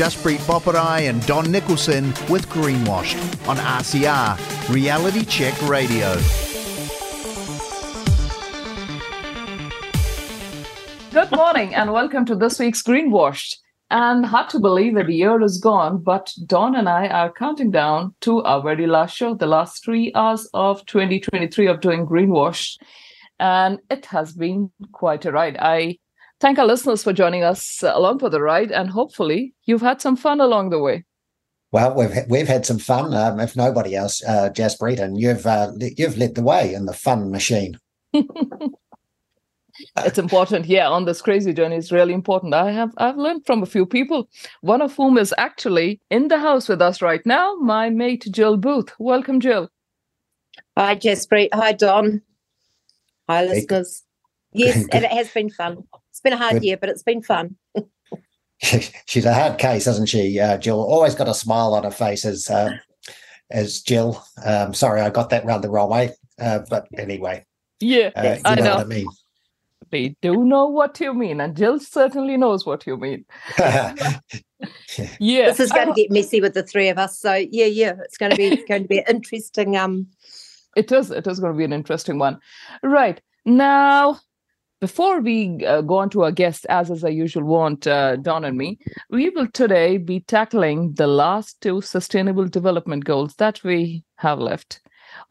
Jaspreet Boparai and Don Nicholson with Greenwashed on RCR, Reality Check Radio. Good morning and welcome to this week's Greenwashed. And hard to believe that the year is gone, but Don and I are counting down to our very last show, the last three hours of 2023 of doing Greenwashed. And it has been quite a ride. I thank our listeners for joining us along for the ride, and hopefully you've had some fun along the way. Well, we've we've had some fun. Um, if nobody else, uh, Jaspreet, and you've uh, you've led the way in the fun machine. it's important, yeah. On this crazy journey, it's really important. I have I've learned from a few people, one of whom is actually in the house with us right now. My mate Jill Booth. Welcome, Jill. Hi, Jaspreet. Hi, Don. Hi, listeners. Yes, and it has been fun. It's been a hard Good. year, but it's been fun. She's a hard case, isn't she, uh, Jill? Always got a smile on her face as uh, as Jill. Um, sorry, I got that round the wrong way, uh, but anyway. Yeah, uh, I know. know what I mean. They do know what you mean, and Jill certainly knows what you mean. yeah, this is going to get messy with the three of us. So yeah, yeah, it's going to be going to be interesting. Um, it is. It is going to be an interesting one, right now before we uh, go on to our guests, as is our usual want, uh, Don and me, we will today be tackling the last two sustainable development goals that we have left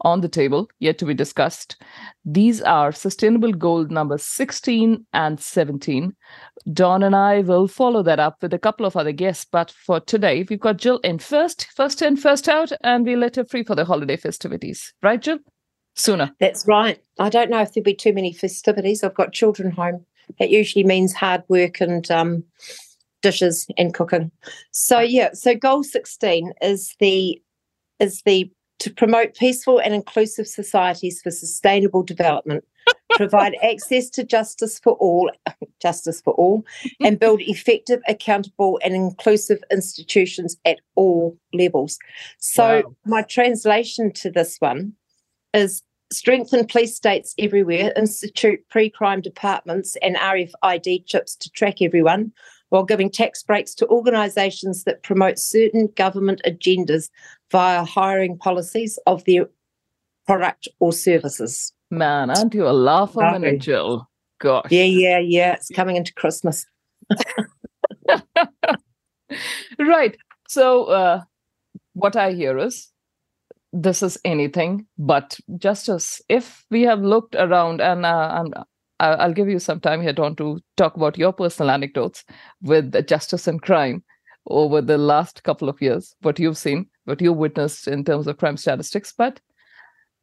on the table, yet to be discussed. These are sustainable goal number 16 and 17. Don and I will follow that up with a couple of other guests, but for today, we've got Jill in first, first in, first out, and we let her free for the holiday festivities. Right, Jill? Sooner. That's right. I don't know if there'll be too many festivities. I've got children home. It usually means hard work and um, dishes and cooking. So yeah, so goal 16 is the is the to promote peaceful and inclusive societies for sustainable development, provide access to justice for all, justice for all, and build effective, accountable, and inclusive institutions at all levels. So wow. my translation to this one is strengthen police states everywhere, institute pre crime departments and RFID chips to track everyone, while giving tax breaks to organisations that promote certain government agendas via hiring policies of their product or services. Man, aren't you a laugh a minute, Jill? Gosh. Yeah, yeah, yeah. It's coming into Christmas. right. So, uh, what I hear is this is anything but justice. If we have looked around, and uh, I'll give you some time here, Don, to talk about your personal anecdotes with justice and crime over the last couple of years, what you've seen, what you witnessed in terms of crime statistics. But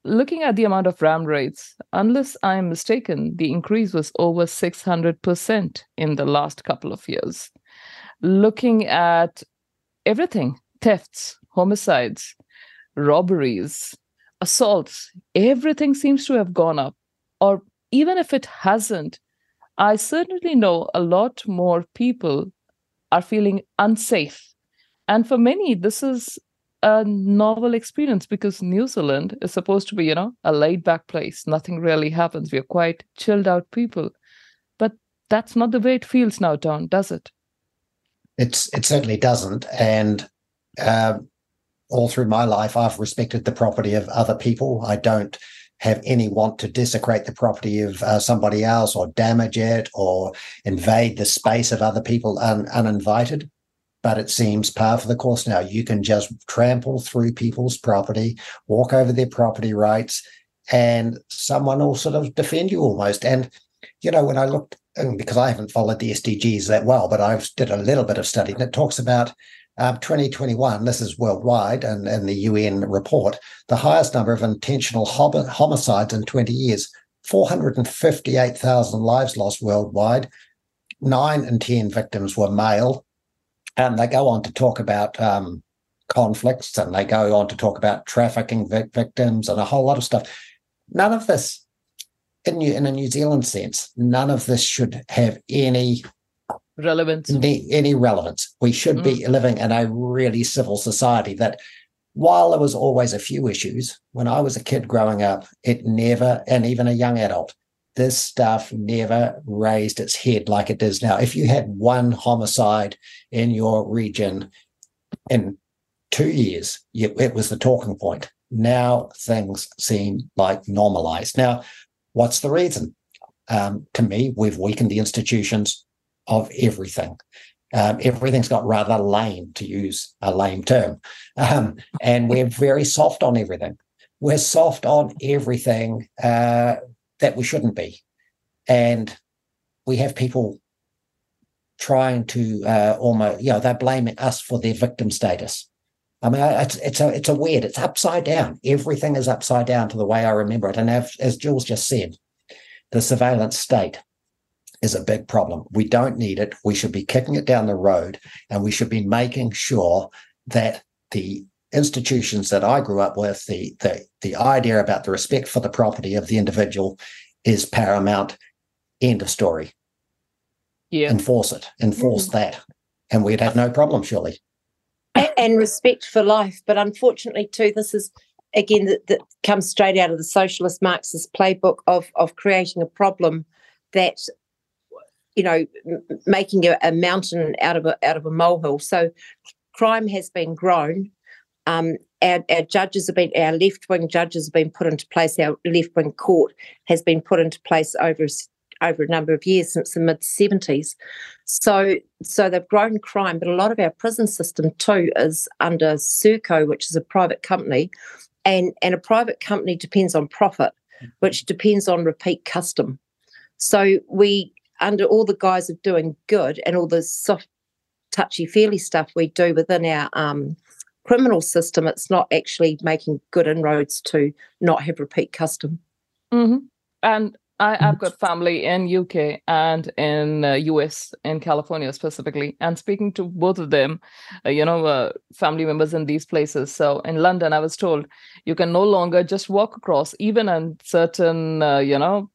looking at the amount of ram raids, unless I'm mistaken, the increase was over 600% in the last couple of years. Looking at everything thefts, homicides, robberies, assaults, everything seems to have gone up. Or even if it hasn't, I certainly know a lot more people are feeling unsafe. And for many, this is a novel experience because New Zealand is supposed to be, you know, a laid back place. Nothing really happens. We're quite chilled out people. But that's not the way it feels now, Don, does it? It's it certainly doesn't. And uh, all through my life, I've respected the property of other people. I don't have any want to desecrate the property of uh, somebody else or damage it or invade the space of other people un- uninvited. But it seems par for the course now. You can just trample through people's property, walk over their property rights, and someone will sort of defend you almost. And, you know, when I looked, because I haven't followed the SDGs that well, but I've did a little bit of study, and it talks about um, 2021, this is worldwide and, in the UN report, the highest number of intentional homicides in 20 years, 458,000 lives lost worldwide. Nine in 10 victims were male. And they go on to talk about um, conflicts and they go on to talk about trafficking vic- victims and a whole lot of stuff. None of this, in, New, in a New Zealand sense, none of this should have any relevance? Any, any relevance. We should mm. be living in a really civil society that while there was always a few issues when i was a kid growing up it never and even a young adult this stuff never raised its head like it does now. If you had one homicide in your region in two years it was the talking point. Now things seem like normalized. Now what's the reason? Um, to me we've weakened the institutions of everything. Um, everything's got rather lame, to use a lame term. Um, and we're very soft on everything. We're soft on everything uh, that we shouldn't be. And we have people trying to uh, almost, you know, they're blaming us for their victim status. I mean, it's it's a it's a weird. It's upside down. Everything is upside down to the way I remember it. And as, as Jules just said, the surveillance state is a big problem. We don't need it. We should be kicking it down the road and we should be making sure that the institutions that I grew up with, the the the idea about the respect for the property of the individual is paramount. End of story. Yeah. Enforce it. Enforce mm. that. And we'd have no problem, surely. And respect for life. But unfortunately, too, this is again that, that comes straight out of the socialist Marxist playbook of of creating a problem that you know, making a, a, mountain out of a out of a molehill. So crime has been grown. Um, our, our judges have been our left wing judges have been put into place. Our left wing court has been put into place over over a number of years since the mid seventies. So so they've grown crime, but a lot of our prison system too is under Serco, which is a private company, and and a private company depends on profit, which depends on repeat custom. So we under all the guise of doing good and all the soft, touchy feely stuff we do within our um, criminal system, it's not actually making good inroads to not have repeat custom. Mm-hmm. And I, have got family in UK and in uh, US, in California specifically, and speaking to both of them, uh, you know, uh, family members in these places. So in London, I was told you can no longer just walk across, even in certain, uh, you know,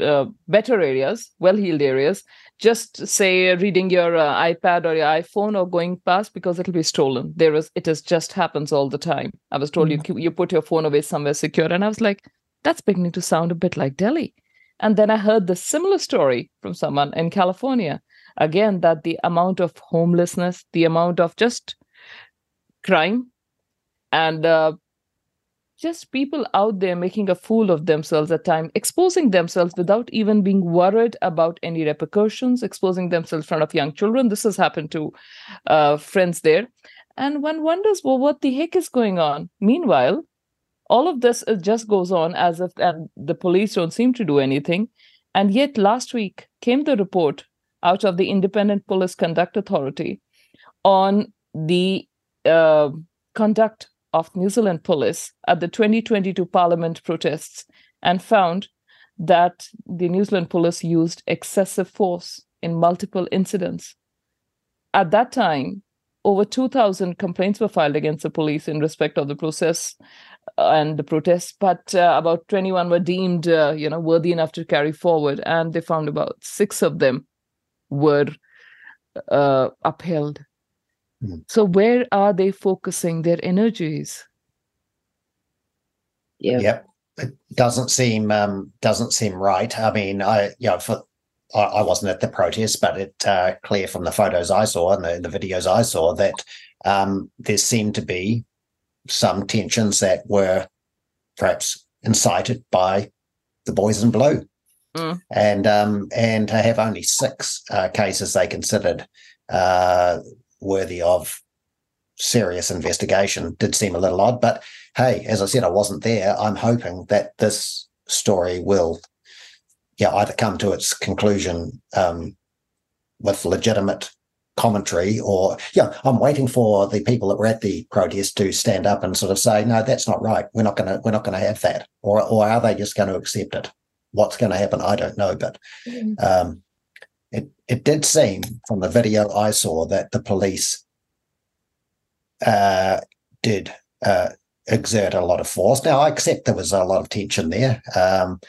uh, better areas, well-heeled areas, just say reading your uh, iPad or your iPhone or going past because it'll be stolen. There is, it is just happens all the time. I was told mm-hmm. you you put your phone away somewhere secure, and I was like, that's beginning to sound a bit like Delhi. And then I heard the similar story from someone in California. Again, that the amount of homelessness, the amount of just crime, and uh, just people out there making a fool of themselves at times, exposing themselves without even being worried about any repercussions, exposing themselves in front of young children. This has happened to uh, friends there. And one wonders, well, what the heck is going on? Meanwhile, all of this just goes on as if the police don't seem to do anything. And yet, last week came the report out of the Independent Police Conduct Authority on the uh, conduct of New Zealand police at the 2022 Parliament protests and found that the New Zealand police used excessive force in multiple incidents. At that time, over 2,000 complaints were filed against the police in respect of the process uh, and the protests, but uh, about 21 were deemed, uh, you know, worthy enough to carry forward, and they found about six of them were uh, upheld Mm. So where are they focusing their energies? Yeah. Yep. It doesn't seem um, doesn't seem right. I mean, I you know, for I, I wasn't at the protest, but it uh, clear from the photos I saw and the, the videos I saw that um, there seemed to be some tensions that were perhaps incited by the boys in blue. Mm. And um, and to have only six uh, cases they considered uh, worthy of serious investigation did seem a little odd. But hey, as I said, I wasn't there. I'm hoping that this story will, yeah, either come to its conclusion um, with legitimate commentary, or yeah, I'm waiting for the people that were at the protest to stand up and sort of say, no, that's not right. We're not going to, we're not going to have that, or or are they just going to accept it? What's going to happen? I don't know, but. Um, it, it did seem from the video I saw that the police uh, did uh, exert a lot of force. Now, I accept there was a lot of tension there, um,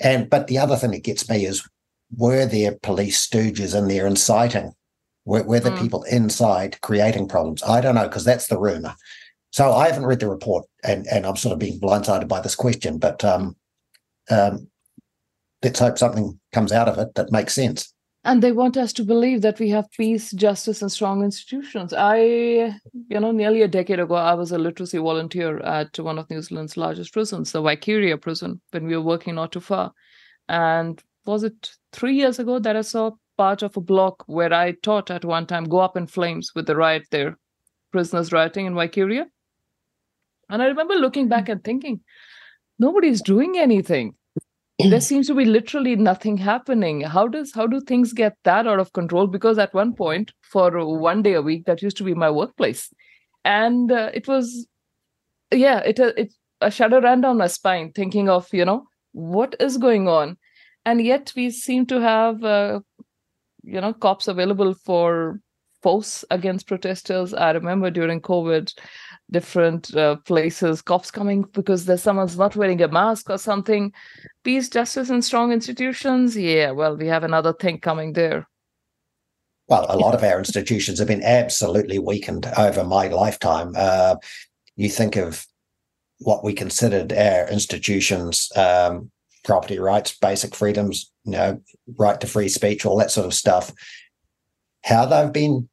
and but the other thing that gets me is were there police stooges in there inciting? Were, were the Mm. people inside creating problems? I don't know because that's the rumor. So I haven't read the report, and and I'm sort of being blindsided by this question. But um, um, let's hope something comes out of it that makes sense. And they want us to believe that we have peace justice and strong institutions. I you know nearly a decade ago i was a literacy volunteer at one of new zealand's largest prisons the Waikeria prison when we were working not too far. And was it three years ago that i saw part of a block where i taught at one time go up in flames with the riot there prisoners rioting in Waikeria. and i remember looking back hmm. and thinking nobody's doing anything there seems to be literally nothing happening. How does how do things get that out of control? Because at one point for one day a week that used to be my workplace. And uh, it was yeah it uh, it a shudder ran down my spine thinking of you know what is going on? And yet we seem to have uh, you know cops available for force against protesters. I remember during covid different uh, places cops coming because there's someone's not wearing a mask or something. Peace justice and strong institutions? Yeah well we have another thing coming there. Well, a lot of our institutions have been absolutely weakened over my lifetime. Uh, you think of what we considered our institutions, um, property rights, basic freedoms, you know, right to free speech, all that sort of stuff, how they've been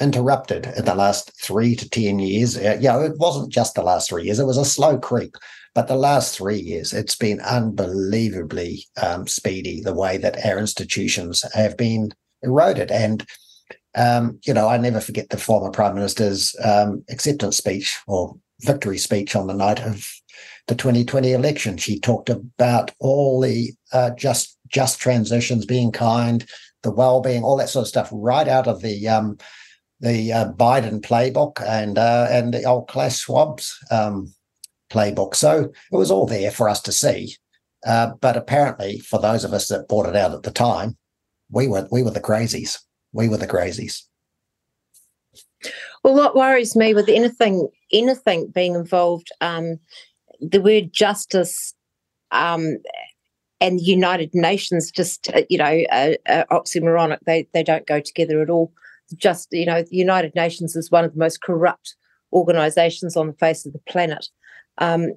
interrupted in the last three to 10 years. Uh, know, it wasn't just the last three years, it was a slow creep. But the last three years, it's been unbelievably um, speedy the way that our institutions have been eroded. And, um, you know, I never forget the former Prime Minister's um, acceptance speech or victory speech on the night of the 2020 election. She talked about all the uh, just just transitions, being kind, the well-being, all that sort of stuff, right out of the um, the uh, Biden playbook and uh, and the old Klaus Schwab's um, playbook. So it was all there for us to see. Uh, but apparently, for those of us that bought it out at the time, we were we were the crazies. We were the crazies. Well, what worries me with anything anything being involved, um, the word justice um, and the United Nations just uh, you know uh, uh, oxymoronic. They they don't go together at all. Just you know, the United Nations is one of the most corrupt organisations on the face of the planet, um,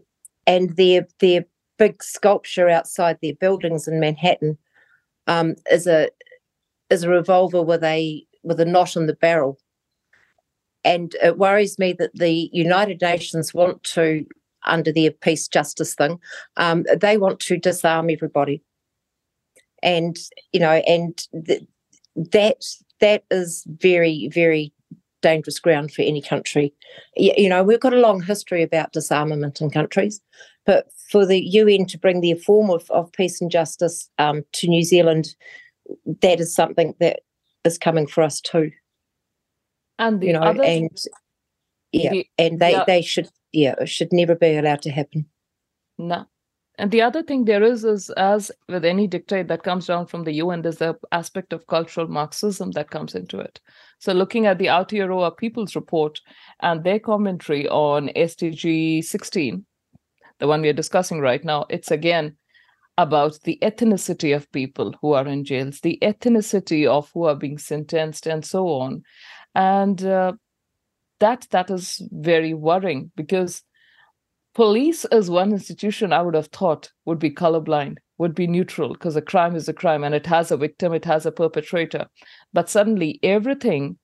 and their their big sculpture outside their buildings in Manhattan um, is a is a revolver with a with a knot in the barrel. And it worries me that the United Nations want to, under their peace justice thing, um, they want to disarm everybody, and you know, and th- that that is very very dangerous ground for any country. You know, we've got a long history about disarmament in countries, but for the UN to bring their form of, of peace and justice um, to New Zealand, that is something that is coming for us too and the you know, other and yeah, the- and they yeah. they should yeah it should never be allowed to happen. No. And the other thing there is, is as with any dictate that comes down from the UN, there's the aspect of cultural Marxism that comes into it. So looking at the Aotearoa People's Report and their commentary on SDG 16, the one we are discussing right now, it's again about the ethnicity of people who are in jails, the ethnicity of who are being sentenced, and so on. and uh, that that is very worrying because police as one institution i would have thought would be colorblind would be neutral because a crime is a crime and it has a victim it has a perpetrator. But suddenly everything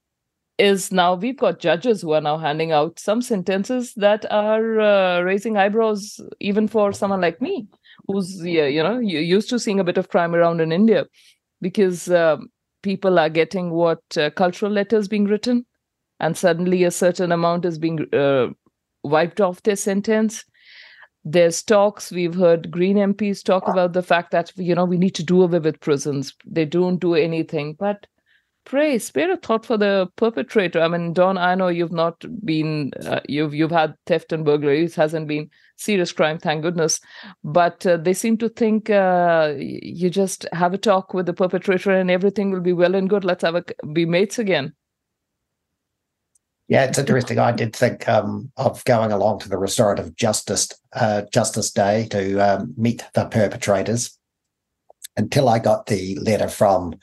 is now we've got judges who are now handing out some sentences that are uh, raising eyebrows even for someone like me who's you know used to seeing a bit of crime around in india. Because uh, people are getting what uh, cultural letters being written and suddenly a certain amount is being uh, wiped off their sentence. There's talks we've heard green mps talk about the fact that you know we need to do away with prisons. They don't do anything. But pray spare a thought for the perpetrator. I mean don i know you've not been uh, you've you've had theft and burglaries hasn't been serious crime thank goodness. But uh, they seem to think uh, you just have a talk with the perpetrator and everything will be well and good. Let's have a be mates again yeah, it's interesting. I did think um, of going along to the Restorative Justice uh, Justice Day to um, meet the perpetrators until I got the letter from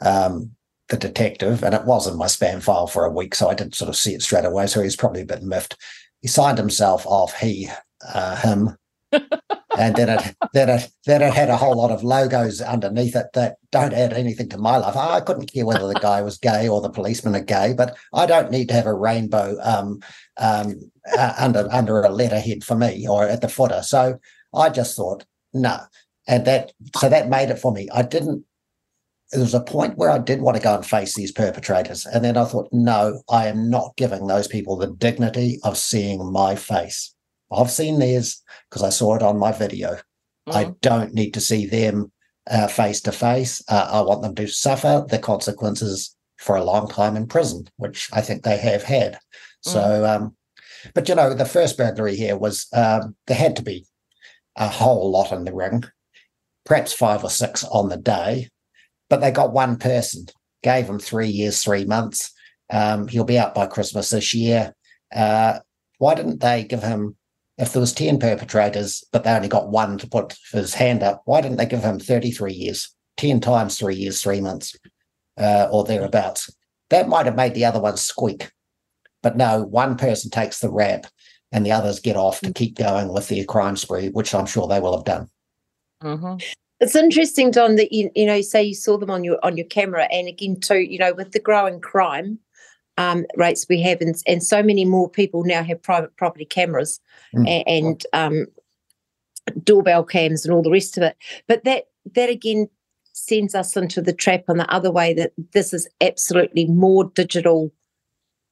um, the detective, and it was in my spam file for a week, so I didn't sort of see it straight away. So he's probably a bit miffed. He signed himself off, he, uh, him, and then it then it then it had a whole lot of logos underneath it that don't add anything to my life. I couldn't care whether the guy was gay or the policeman are gay, but I don't need to have a rainbow um, um, uh, under under a letterhead for me or at the footer. So I just thought no, and that so that made it for me. I didn't. There was a point where I did want to go and face these perpetrators, and then I thought, no, I am not giving those people the dignity of seeing my face. I've seen theirs because I saw it on my video. Mm. I don't need to see them face to face. I want them to suffer the consequences for a long time in prison, which I think they have had. Mm. So, um, but you know, the first burglary here was um, there had to be a whole lot in the ring, perhaps five or six on the day, but they got one person, gave him three years, three months. Um, he'll be out by Christmas this year. Uh, why didn't they give him if there was 10 perpetrators, but they only got one to put his hand up, why didn't they give him 33 years, 10 times three years, three months, uh, or thereabouts? That might have made the other ones squeak. But no, one person takes the rap and the others get off to keep going with their crime spree, which I'm sure they will have done. Mm-hmm. It's interesting, Don, that you you know say you saw them on your on your camera, and again too, you know, with the growing crime, um, rates we have, and, and so many more people now have private property cameras mm. and, and um, doorbell cams and all the rest of it. But that that again sends us into the trap on the other way that this is absolutely more digital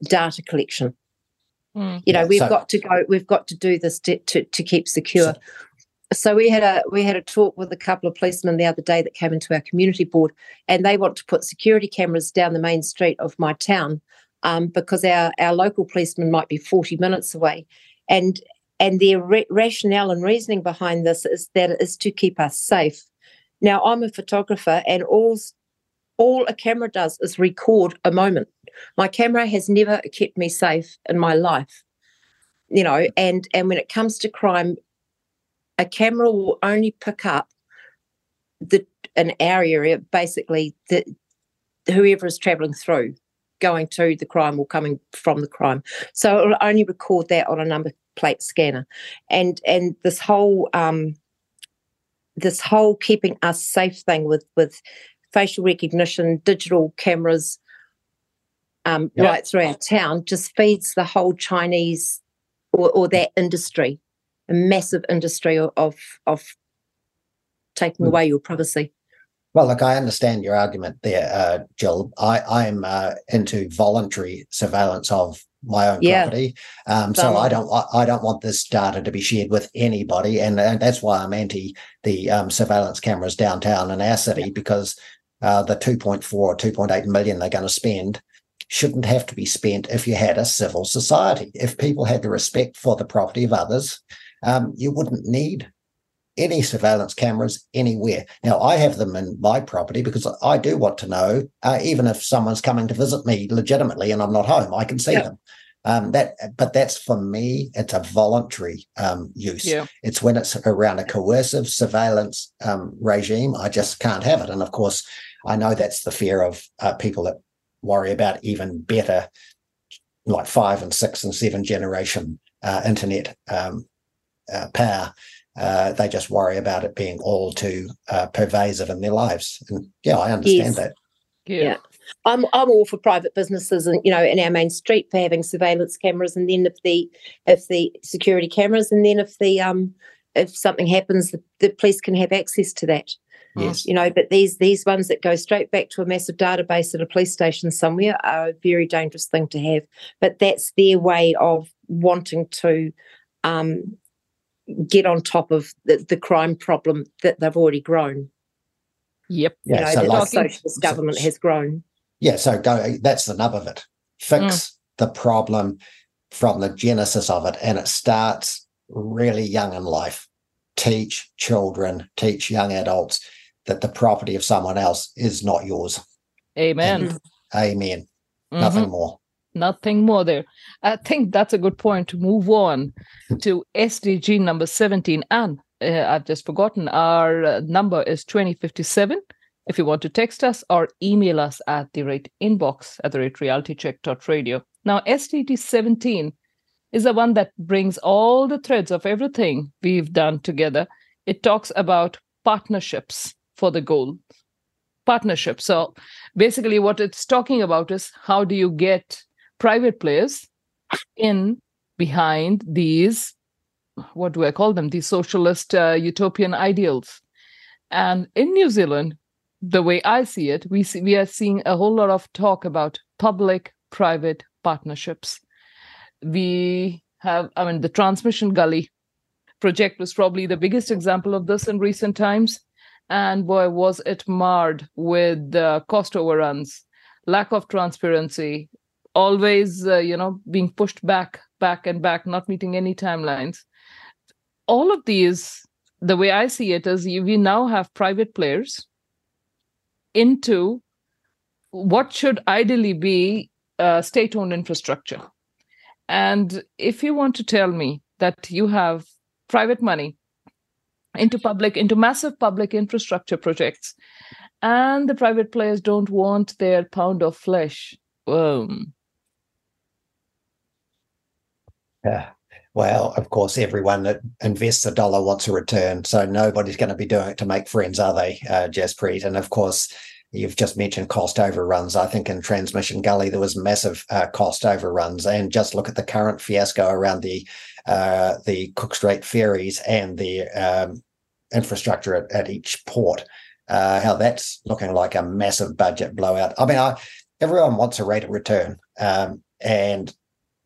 data collection. Mm. You know, yeah, we've so, got to go. We've got to do this to to, to keep secure. So, so we had a we had a talk with a couple of policemen the other day that came into our community board, and they want to put security cameras down the main street of my town um, because our, our local policeman might be 40 minutes away. And and their re- rationale and reasoning behind this is that it is to keep us safe. Now, I'm a photographer, and all all a camera does is record a moment. My camera has never kept me safe in my life, you know. And and when it comes to crime, a camera will only pick up the an area basically that whoever is traveling through going to the crime or coming from the crime. So it'll only record that on a number plate scanner. And and this whole um, this whole keeping us safe thing with with facial recognition, digital cameras um, yep. right through our town just feeds the whole Chinese or, or that industry, a massive industry of of taking mm. away your privacy. Well, look, I understand your argument there, uh, Jill. I, I'm uh, into voluntary surveillance of my own yeah. property, um, so I don't I don't want this data to be shared with anybody, and, and that's why I'm anti the um, surveillance cameras downtown in our city because uh, the 2.4 or 2.8 million they're going to spend shouldn't have to be spent if you had a civil society. If people had the respect for the property of others, um, you wouldn't need any surveillance cameras anywhere. Now, I have them in my property because I do want to know, uh, even if someone's coming to visit me legitimately and I'm not home, I can see yeah. them. Um, that, but that's for me. It's a voluntary um, use. Yeah. It's when it's around a coercive surveillance um, regime. I just can't have it. And of course, I know that's the fear of uh, people that worry about even better, like five and six and seven generation uh, internet um, uh, power. Uh, they just worry about it being all too uh, pervasive in their lives. And yeah, I understand Yes. that. Yeah. Yeah. I'm I'm all for private businesses and you know in our main street for having surveillance cameras and then if the if the security cameras and then if the um if something happens the, the police can have access to that Yes. you know but these these ones that go straight back to a massive database at a police station somewhere are a very dangerous thing to have but that's their way of wanting to um get on top of the, the crime problem that they've already grown Yep. you Yeah. know so that like, socialist government has grown yeah. So go. That's the nub of it. Fix the problem from the genesis of it, and it starts really young in life. Teach children, teach young adults that the property of someone else is not yours. Amen. Amen. Mhm. Nothing more. Nothing more there. I think that's a good point to move on to SDG number 17. And uh, I've just forgotten our uh, number is 2057. If you want to text us or email us at the rate inbox at the rate realitycheck.radio. Now, SDG 17 is the one that brings all the threads of everything we've done together. It talks about partnerships for the goal. partnership. So basically, what it's talking about is how do you get private players in behind these what do i call them? These socialist uh, utopian ideals. And in new zealand the way i see it we see, we are seeing a whole lot of talk about public private partnerships. We have i mean the transmission gully project was probably the biggest example of this in recent times. And boy was it marred with uh, cost overruns lack of transparency always uh, you know being pushed back back and back not meeting any timelines. All of these the way i see it is we now have private players into what should ideally be uh, state owned infrastructure. And if you want to tell me that you have private money into public into massive public infrastructure projects and the private players don't want their pound of flesh um, Yeah. Well, of course, everyone that invests a dollar wants a return. So nobody's going to be doing it to make friends, are they, uh, Jaspreet? And of course, you've just mentioned cost overruns. I think in Transmission Gully, there was massive uh, cost overruns. And just look at the current fiasco around the uh, the Cook Strait ferries and the um, infrastructure at, at each port. Uh, how that's looking like a massive budget blowout. I mean, I, everyone wants a rate of return, um, and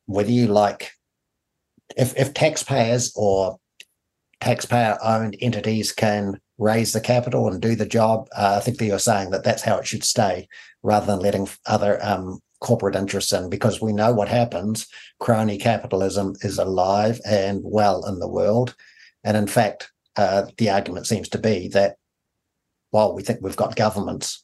whether you like if if taxpayers or taxpayer owned entities can raise the capital and do the job, uh, I think that you're saying that that's how it should stay, rather than letting other um, corporate interests in, because we know what happens. Crony capitalism is alive and well in the world, and in fact, uh, the argument seems to be that while we think we've got governments.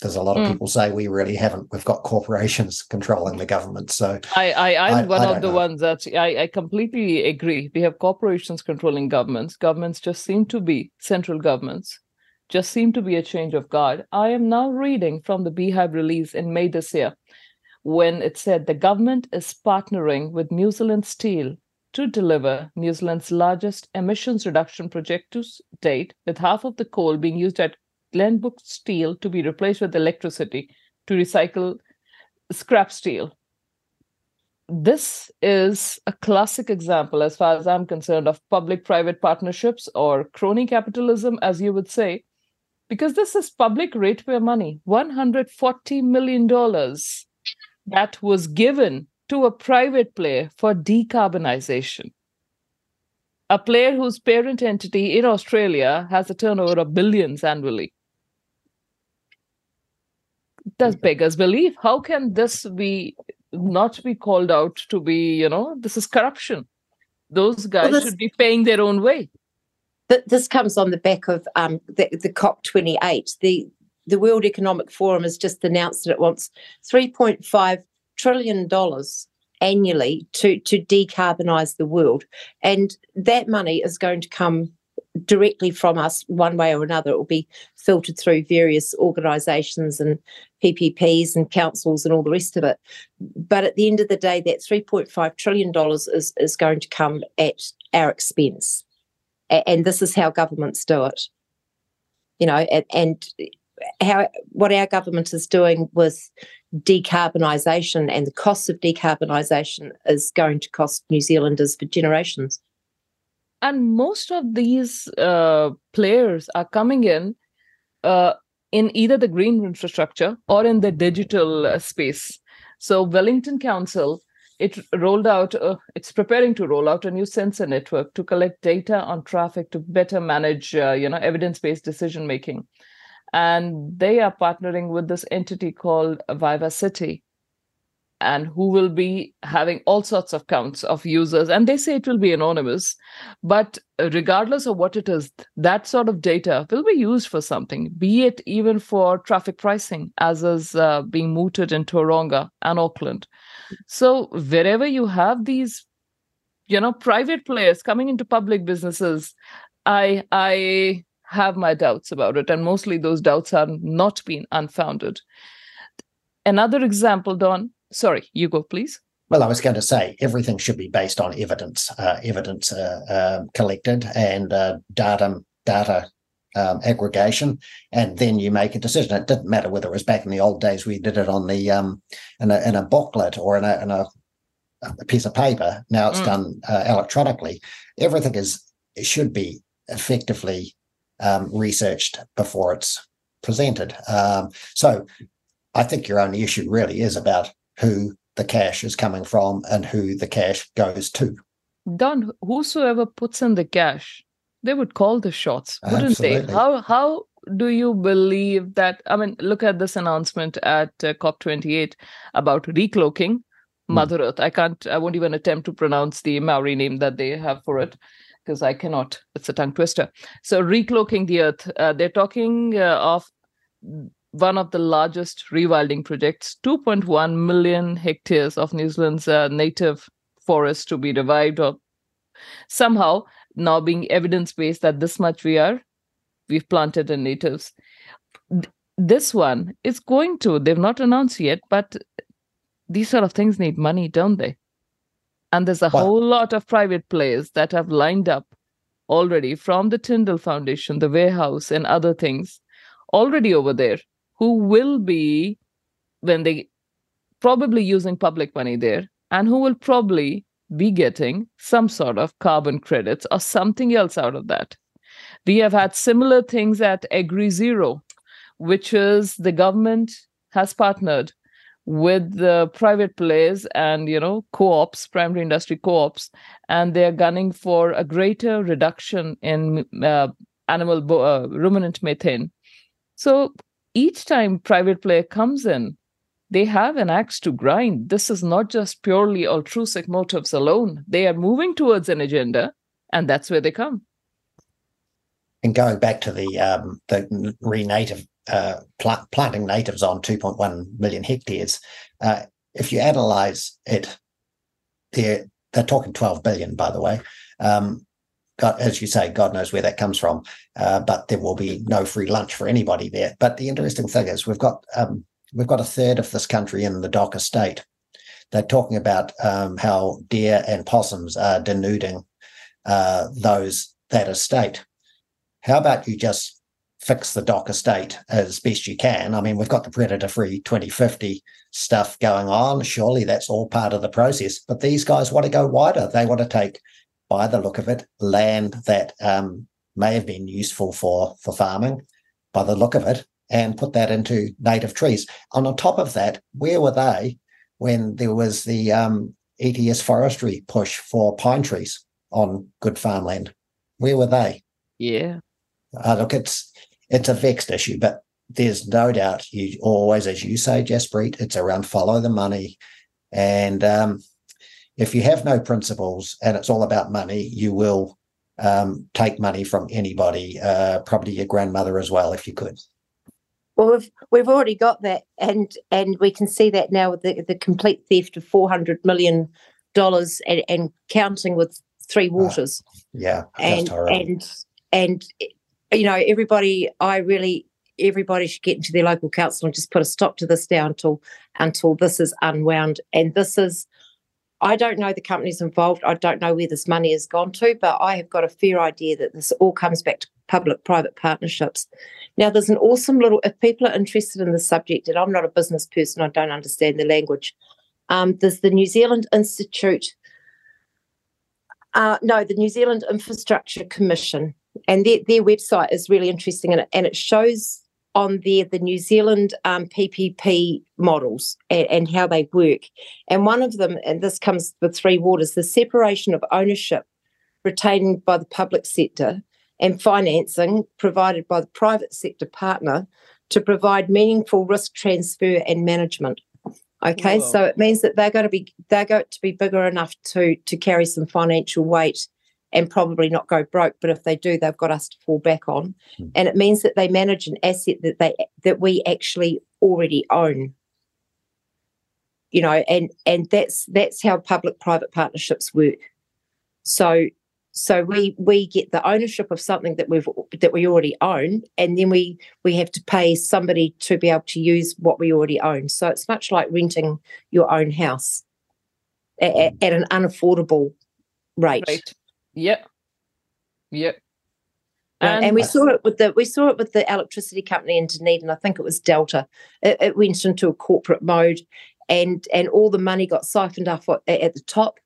There's a lot of Mm. people say we really haven't. We've got corporations controlling the government. So I, I, I'm one I of the know. ones that I, I completely agree. We have corporations controlling governments. Governments just seem to be central governments, just seem to be a change of guard. I am now reading from the Beehive release in May this year, when it said the government is partnering with New Zealand Steel to deliver New Zealand's largest emissions reduction project to date, with half of the coal being used at Glenbrook Steel to be replaced with electricity to recycle scrap steel this is a classic example, as far as I'm concerned, of public private partnerships or crony capitalism, as you would say, because this is public ratepayer money $140 million that was given to a private player for decarbonization. A player whose parent entity in Australia has a turnover of billions annually. Does beggars believe? How can this be not be called out to be, you know, this is corruption. Those guys this- should be paying their own way. But this comes on the back of um, the, the COP28. The the World Economic Forum has just announced that it wants 3.5 trillion dollars annually to to decarbonize the world, and that money is going to come directly from us one way or another. It will be filtered through various organisations and PPPs and councils and all the rest of it. But at the end of the day, that $3.5 trillion is, is going to come at our expense. And this is how governments do it. You know, and, and how what our government is doing with decarbonisation and the cost of decarbonisation is going to cost New Zealanders for generations and most of these uh, players are coming in uh, in either the green infrastructure or in the digital uh, space. So wellington council it rolled out uh, it's preparing to roll out a new sensor network to collect data on traffic to better manage uh, you know evidence based decision making and they are partnering with this entity called VivaCity and who will be having all sorts of counts of users. And they say it will be anonymous but regardless of what it is that sort of data will be used for something be it even for traffic pricing as is uh, being mooted in Tauranga and Auckland. So wherever you have these you know private players coming into public businesses i i have my doubts about it. And mostly those doubts are not being unfounded. Another example don sorry, you go, please. Well, I was going to say everything should be based on evidence, uh, evidence uh, uh, collected and uh, data data um, aggregation, and then you make a decision. It didn't matter whether it was back in the old days we did it on the um, in, a, in a booklet or in a, in a, a piece of paper. Now it's mm. done uh, electronically. Everything is it should be effectively um, researched before it's presented. Um, so I think your only issue really is about who the cash is coming from and who the cash goes to. Don, whosoever puts in the cash, they would call the shots, wouldn't Absolutely. they? How how do you believe that? I mean, look at this announcement at uh, COP28 about recloaking hmm. Mother mm. Earth. I can't, I won't even attempt to pronounce the Maori name that they have for it because I cannot. It's a tongue twister. So, recloaking the Earth, uh, they're talking uh, of one of the largest rewilding projects 2.1 million hectares of New Zealand's uh, native forest to be revived or somehow now being evidence based that this much we are we've planted in natives this one is going to they've not announced yet but these sort of things need money don't they and there's a wow. whole lot of private players that have lined up already from the Tindall Foundation the warehouse and other things already over there who will be when they probably using public money there and who will probably be getting some sort of carbon credits or something else out of that. We have had similar things at Agri Zero, which is the government has partnered with the private players and you know co-ops primary industry co-ops and they're gunning for a greater reduction in uh, animal bo- uh, ruminant methane so each time private player comes in, they have an axe to grind. This is not just purely altruistic motives alone. They are moving towards an agenda, and that's where they come. And going back to the um, the renative uh, pl- planting natives on 2.1 million hectares, uh, if you analyze it, they're they're talking 12 billion, by the way. Um, God, as you say, God knows where that comes from. Uh, but there will be no free lunch for anybody there. But the interesting thing is, we've got um, we've got a third of this country in the DOC estate. They're talking about um, how deer and possums are denuding uh, those that estate. How about you just fix the DOC estate as best you can? I mean, we've got the predator-free 2050 stuff going on. Surely that's all part of the process. But these guys want to go wider. They want to take by the look of it, land that um, may have been useful for for farming, by the look of it, and put that into native trees. And on top of that, where were they when there was the um, ETS forestry push for pine trees on good farmland? Where were they? Yeah. Uh, look, it's it's a vexed issue, but there's no doubt you always, as you say, Jaspreet, it's around follow the money. And um, if you have no principles and it's all about money, you will um, take money from anybody, uh, probably your grandmother as well, if you could. Well, we've we've already got that, and and we can see that now with the, the complete theft of four hundred million dollars and, and counting with three ah, waters. Uh, yeah, and and and you know, everybody, I really, everybody should get into their local council and just put a stop to this now until until this is unwound. And this is, I don't know the companies involved. I don't know where this money has gone to, but I have got a fair idea that this all comes back to public-private partnerships. Now, there's an awesome little. If people are interested in the subject, and I'm not a business person, I don't understand the language. Um, there's the New Zealand Institute. Uh, no, the New Zealand Infrastructure Commission and their, their website is really interesting and it, and it shows on there the New Zealand um, PPP models and, and, how they work. And one of them, and this comes with three waters, the separation of ownership retained by the public sector and financing provided by the private sector partner to provide meaningful risk transfer and management. Okay, Whoa. so it means that they're going to be they're going to be bigger enough to to carry some financial weight and probably not go broke. But if they do, they've got us to fall back on, mm. and it means that they manage an asset that they that we actually already own. You know, and and that's that's how public-private partnerships work. So so we we get the ownership of something that we've that we already own, and then we we have to pay somebody to be able to use what we already own. So it's much like renting your own house at, at an unaffordable rate. Right. Yep. Yep. And, and, we saw it with the we saw it with the electricity company in Dunedin. I think it was Delta. It, it, went into a corporate mode, and and all the money got siphoned off at, at, the top,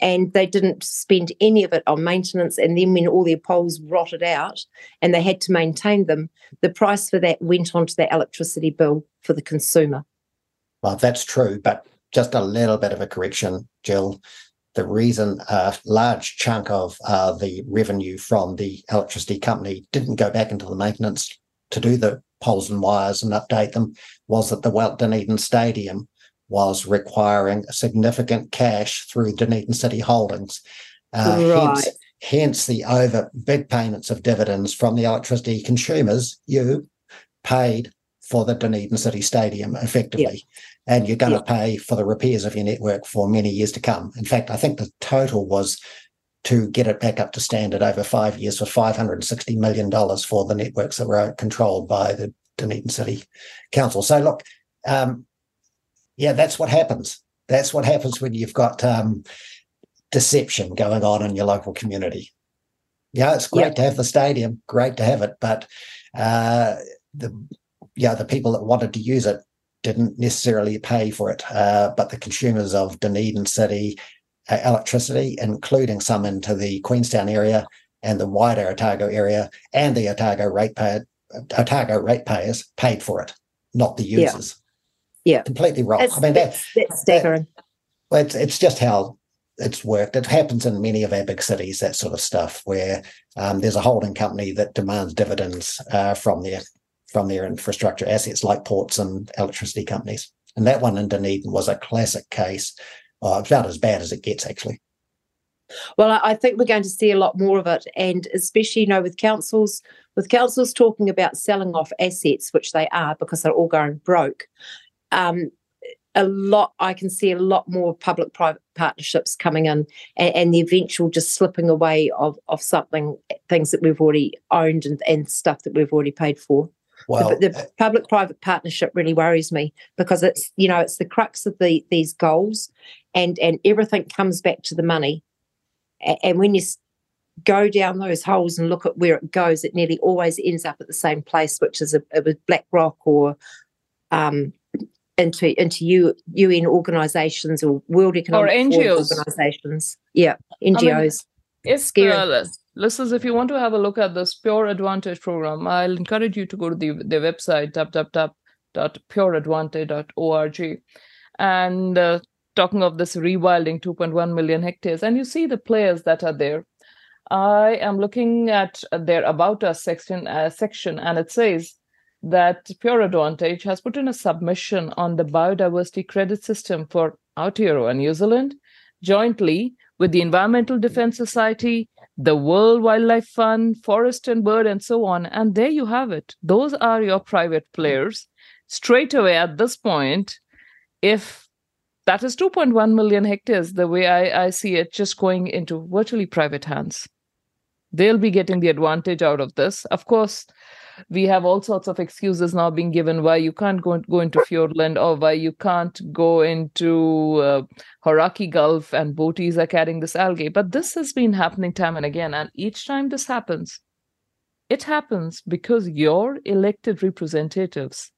and they didn't spend any of it on maintenance. And then when all their poles rotted out, and they had to maintain them, the price for that went onto the electricity bill for the consumer. Well, that's true, but just a little bit of a correction, Jill the reason a large chunk of uh, the revenue from the electricity company didn't go back into the maintenance to do the poles and wires and update them was that the Walt Dunedin Stadium was requiring significant cash through Dunedin City Holdings. Uh, right. hence, hence the over big payments of dividends from the electricity consumers you paid for the Dunedin City Stadium effectively and you're going to pay for the repairs of your network for many years to come. In fact, I think the total was to get it back up to standard over five years for $560 million for the networks that were controlled by the Dunedin City Council. So, look, um, yeah, that's what happens. That's what happens when you've got um, deception going on in your local community. Yeah, it's great to have the stadium, great to have it, but uh, the yeah the people that wanted to use it didn't necessarily pay for it, uh, but the consumers of Dunedin City uh, electricity, including some into the Queenstown area and the wider Otago area, and the Otago ratepayer, Otago ratepayers paid for it, not the users. Yeah, yeah. completely wrong. It's, I mean, that's, that's staggering. That, well, it's, it's just how it's worked. It happens in many of our big cities, that sort of stuff, where um, there's a holding company that demands dividends uh, from their from their infrastructure assets like ports and electricity companies. And that one in Dunedin was a classic case, uh, about as bad as it gets, actually. Well, I think we're going to see a lot more of it, and especially, you know, with councils, with councils talking about selling off assets, which they are because they're all going broke. Um, a lot, I can see a lot more public-private partnerships coming in, and, and, the eventual just slipping away of of something, things that we've already owned and, and stuff that we've already paid for. Well, the, the uh, public-private partnership really worries me because it's you know it's the crux of the these goals, and and everything comes back to the money, and, and when you go down those holes and look at where it goes, it nearly always ends up at the same place, which is a, a BlackRock or um, into into U, UN organisations or World Economic or NGOs organisations. Yeah, NGOs. I mean, it's scary. Listeners, if you want to have a look at this Pure Advantage program, I'll encourage you to go to the, their website, www.pureadvantage.org. And uh, talking of this rewilding 2.1 million hectares, and you see the players that are there. I am looking at their About Us section, uh, section and it says that Pure Advantage has put in a submission on the biodiversity credit system for Aotearoa New Zealand jointly with the Environmental Defense Society, the World Wildlife Fund, Forest and Bird, and so on. And there you have it. Those are your private hmm. players. Straight away at this point, if that is 2.1 million hectares, the way I, I see it, just going into virtually private hands. they'll be getting the advantage out of this. Of course, we have all sorts of excuses now being given why you can't go, go into Fiordland or why you can't go into uh, Hauraki Gulf and boaties are carrying this algae. But this has been happening time and again. And each time this happens, it happens because your elected representatives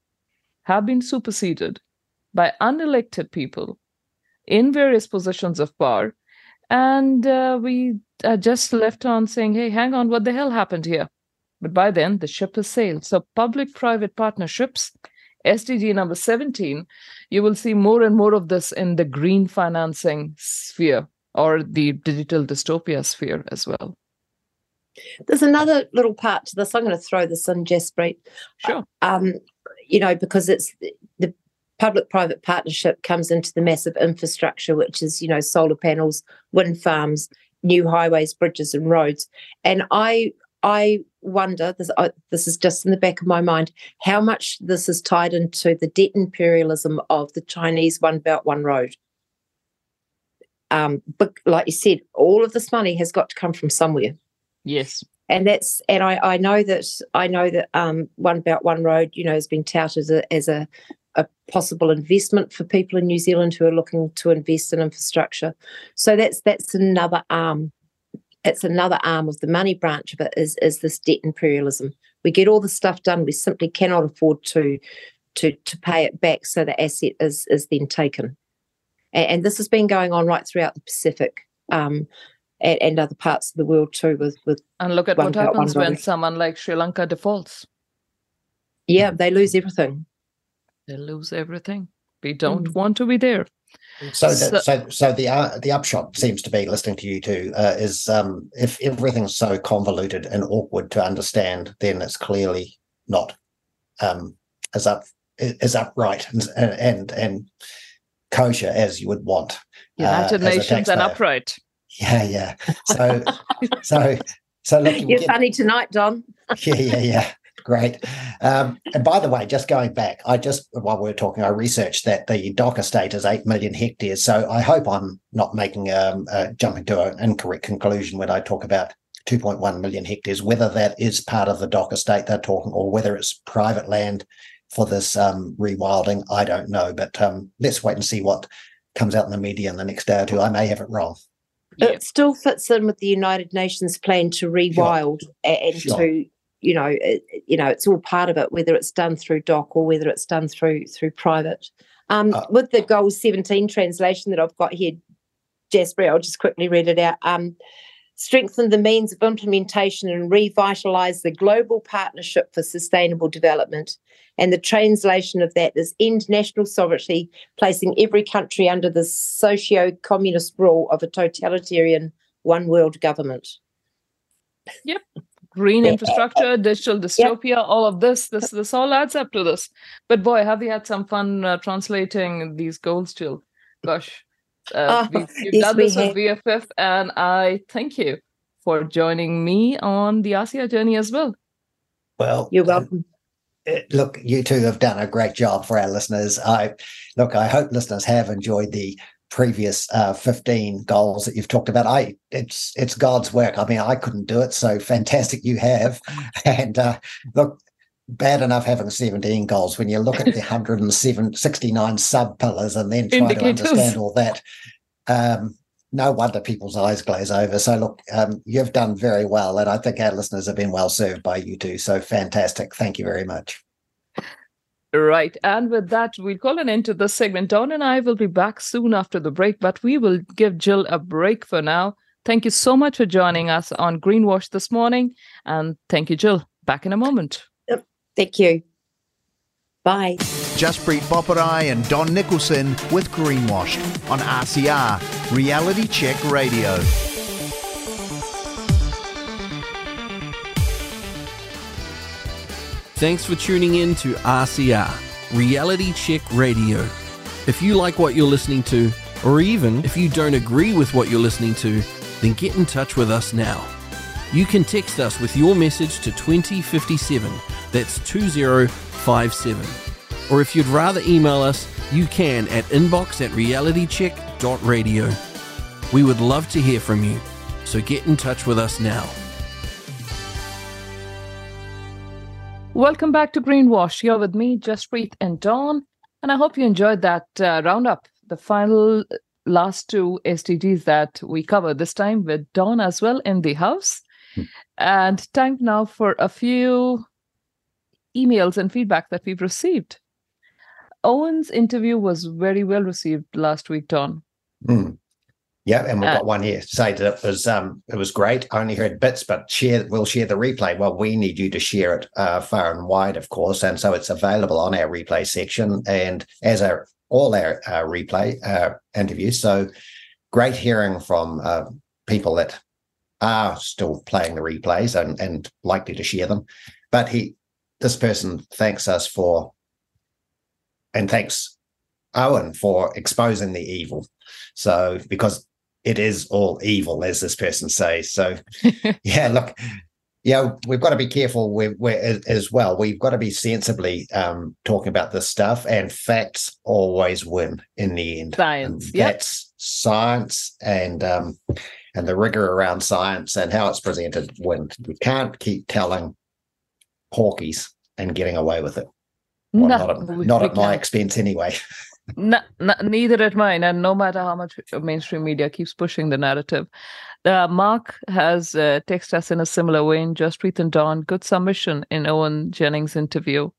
have been superseded by unelected people in various positions of power. And uh, we are just left on saying, hey, hang on, what the hell happened here? But by then, the ship has sailed. So, public private partnerships, SDG number 17, you will see more and more of this in the green financing sphere or the digital dystopia sphere as well. There's another little part to this. I'm going to throw this in, Jaspreet. Sure. Um, you know, because it's the public-private partnership comes into the massive infrastructure, which is you know solar panels, wind farms, new highways, bridges, and roads. And I I wonder this this is just in the back of my mind how much this is tied into the debt imperialism of the Chinese One Belt One Road. Um, but like you said, all of this money has got to come from somewhere. Yes, and that's and I, I know that I know that um, One Belt One Road, you know, has been touted as a, as a a possible investment for people in New Zealand who are looking to invest in infrastructure. So that's that's another arm it's another arm of the money branch of it is is this debt imperialism. We get all the stuff done, we simply cannot afford to to to pay it back, so the asset is is then taken. And, and this has been going on right throughout the Pacific. Um, and, and, other parts of the world too with with and look at what happens when someone like sri lanka defaults yeah they lose everything they lose everything we don't mm. want to be there so, the, so, so the uh, the upshot seems to be listening to you two uh, is um, if everything's so convoluted and awkward to understand, then it's clearly not um, as up as upright and and and kosher as you would want. United uh, Nations and upright. Yeah, yeah. So, so, so look. You're funny tonight, Don. yeah, yeah, yeah. Great. Um, and by the way, just going back, I just, while we are talking, I researched that the DOC estate is 8 million hectares. So I hope I'm not making, um, uh, jumping to an incorrect conclusion when I talk about 2.1 million hectares, whether that is part of the DOC estate they're talking or whether it's private land for this um, rewilding. I don't know. But um, let's wait and see what comes out in the media in the next day or two. I may have it wrong. It still fits in with the United Nations plan to rewild sure. and sure. to you know, it, you know, it's all part of it, whether it's done through DOC or whether it's done through through private. Um, uh, with the Goal 17 translation that I've got here, Jasper, I'll just quickly read it out. Um, strengthen the means of implementation and revitalize the global partnership for sustainable development. And the translation of that is end national sovereignty, placing every country under the socio communist rule of a totalitarian one world government. Yep green infrastructure, digital dystopia, yep. all of this, this, this all adds up to this. But boy, have you had some fun uh, translating these goals, Jill? Gosh, uh, oh, you've done this with VFF, and I thank you for joining me on the ASEA journey as well. Well, you're welcome. Uh, look, you two have done a great job for our listeners. I look, I hope listeners have enjoyed the previous uh, 15 goals that you've talked about. I it's it's god's work. I mean i couldn't do it so fantastic you have. And uh, look bad enough having 17 goals. When you look at the 169 sub pillars and then try Indicators. to understand all that um, no wonder people's eyes glaze over. So look um, you've done very well and i think our listeners have been well served by you too. so fantastic. Thank you very much Right. And with that, we'll call an end to this segment. Don and I will be back soon after the break, but we will give Jill a break for now. Thank you so much for joining us on Greenwash this morning. And thank you, Jill. Back in a moment. Thank you. Bye. Jaspreet Boparai and Don Nicholson with Greenwashed on RCR, Reality Check Radio. Thanks for tuning in to RCR, Reality Check Radio. If you like what you're listening to, or even if you don't agree with what you're listening to, then get in touch with us now. You can text us with your message to 2057, that's 2057. Or if you'd rather email us, you can at inbox at realitycheck.radio. We would love to hear from you, so get in touch with us now. Welcome back to Greenwash. You're with me, Jaspreet and Don. And I hope you enjoyed that uh, roundup, the final last two SDGs that we covered this time with Don as well in the house. Hmm. And time now for a few emails and feedback that we've received. Owen's interview was very well received last week, Don. Hmm. Yeah, and we've uh, got one here say that it was um it was great. I only heard bits, but share we'll share the replay. Well, we need you to share it uh, far and wide, of course, and so it's available on our replay section and as our all our uh, replay uh, interviews. So great hearing from uh, people that are still playing the replays and and likely to share them. But he, this person, thanks us for, and thanks Owen for exposing the evil. So because it is all evil, as this person says. So, yeah, look, yeah, we've got to be careful with, with, as well. We've got to be sensibly um, talking about this stuff, and facts always win in the end. Science, yeah, that's science, and um, and the rigor around science and how it's presented win. We can't keep telling porkies and getting away with it. Well, no, not at, not at my expense, anyway. no, no, neither at mine. And no matter how much mainstream media keeps pushing the narrative. Uh, Mark has uh, texted us in a similar vein. Jaspreet and Don, good submission in Owen Jennings' interview.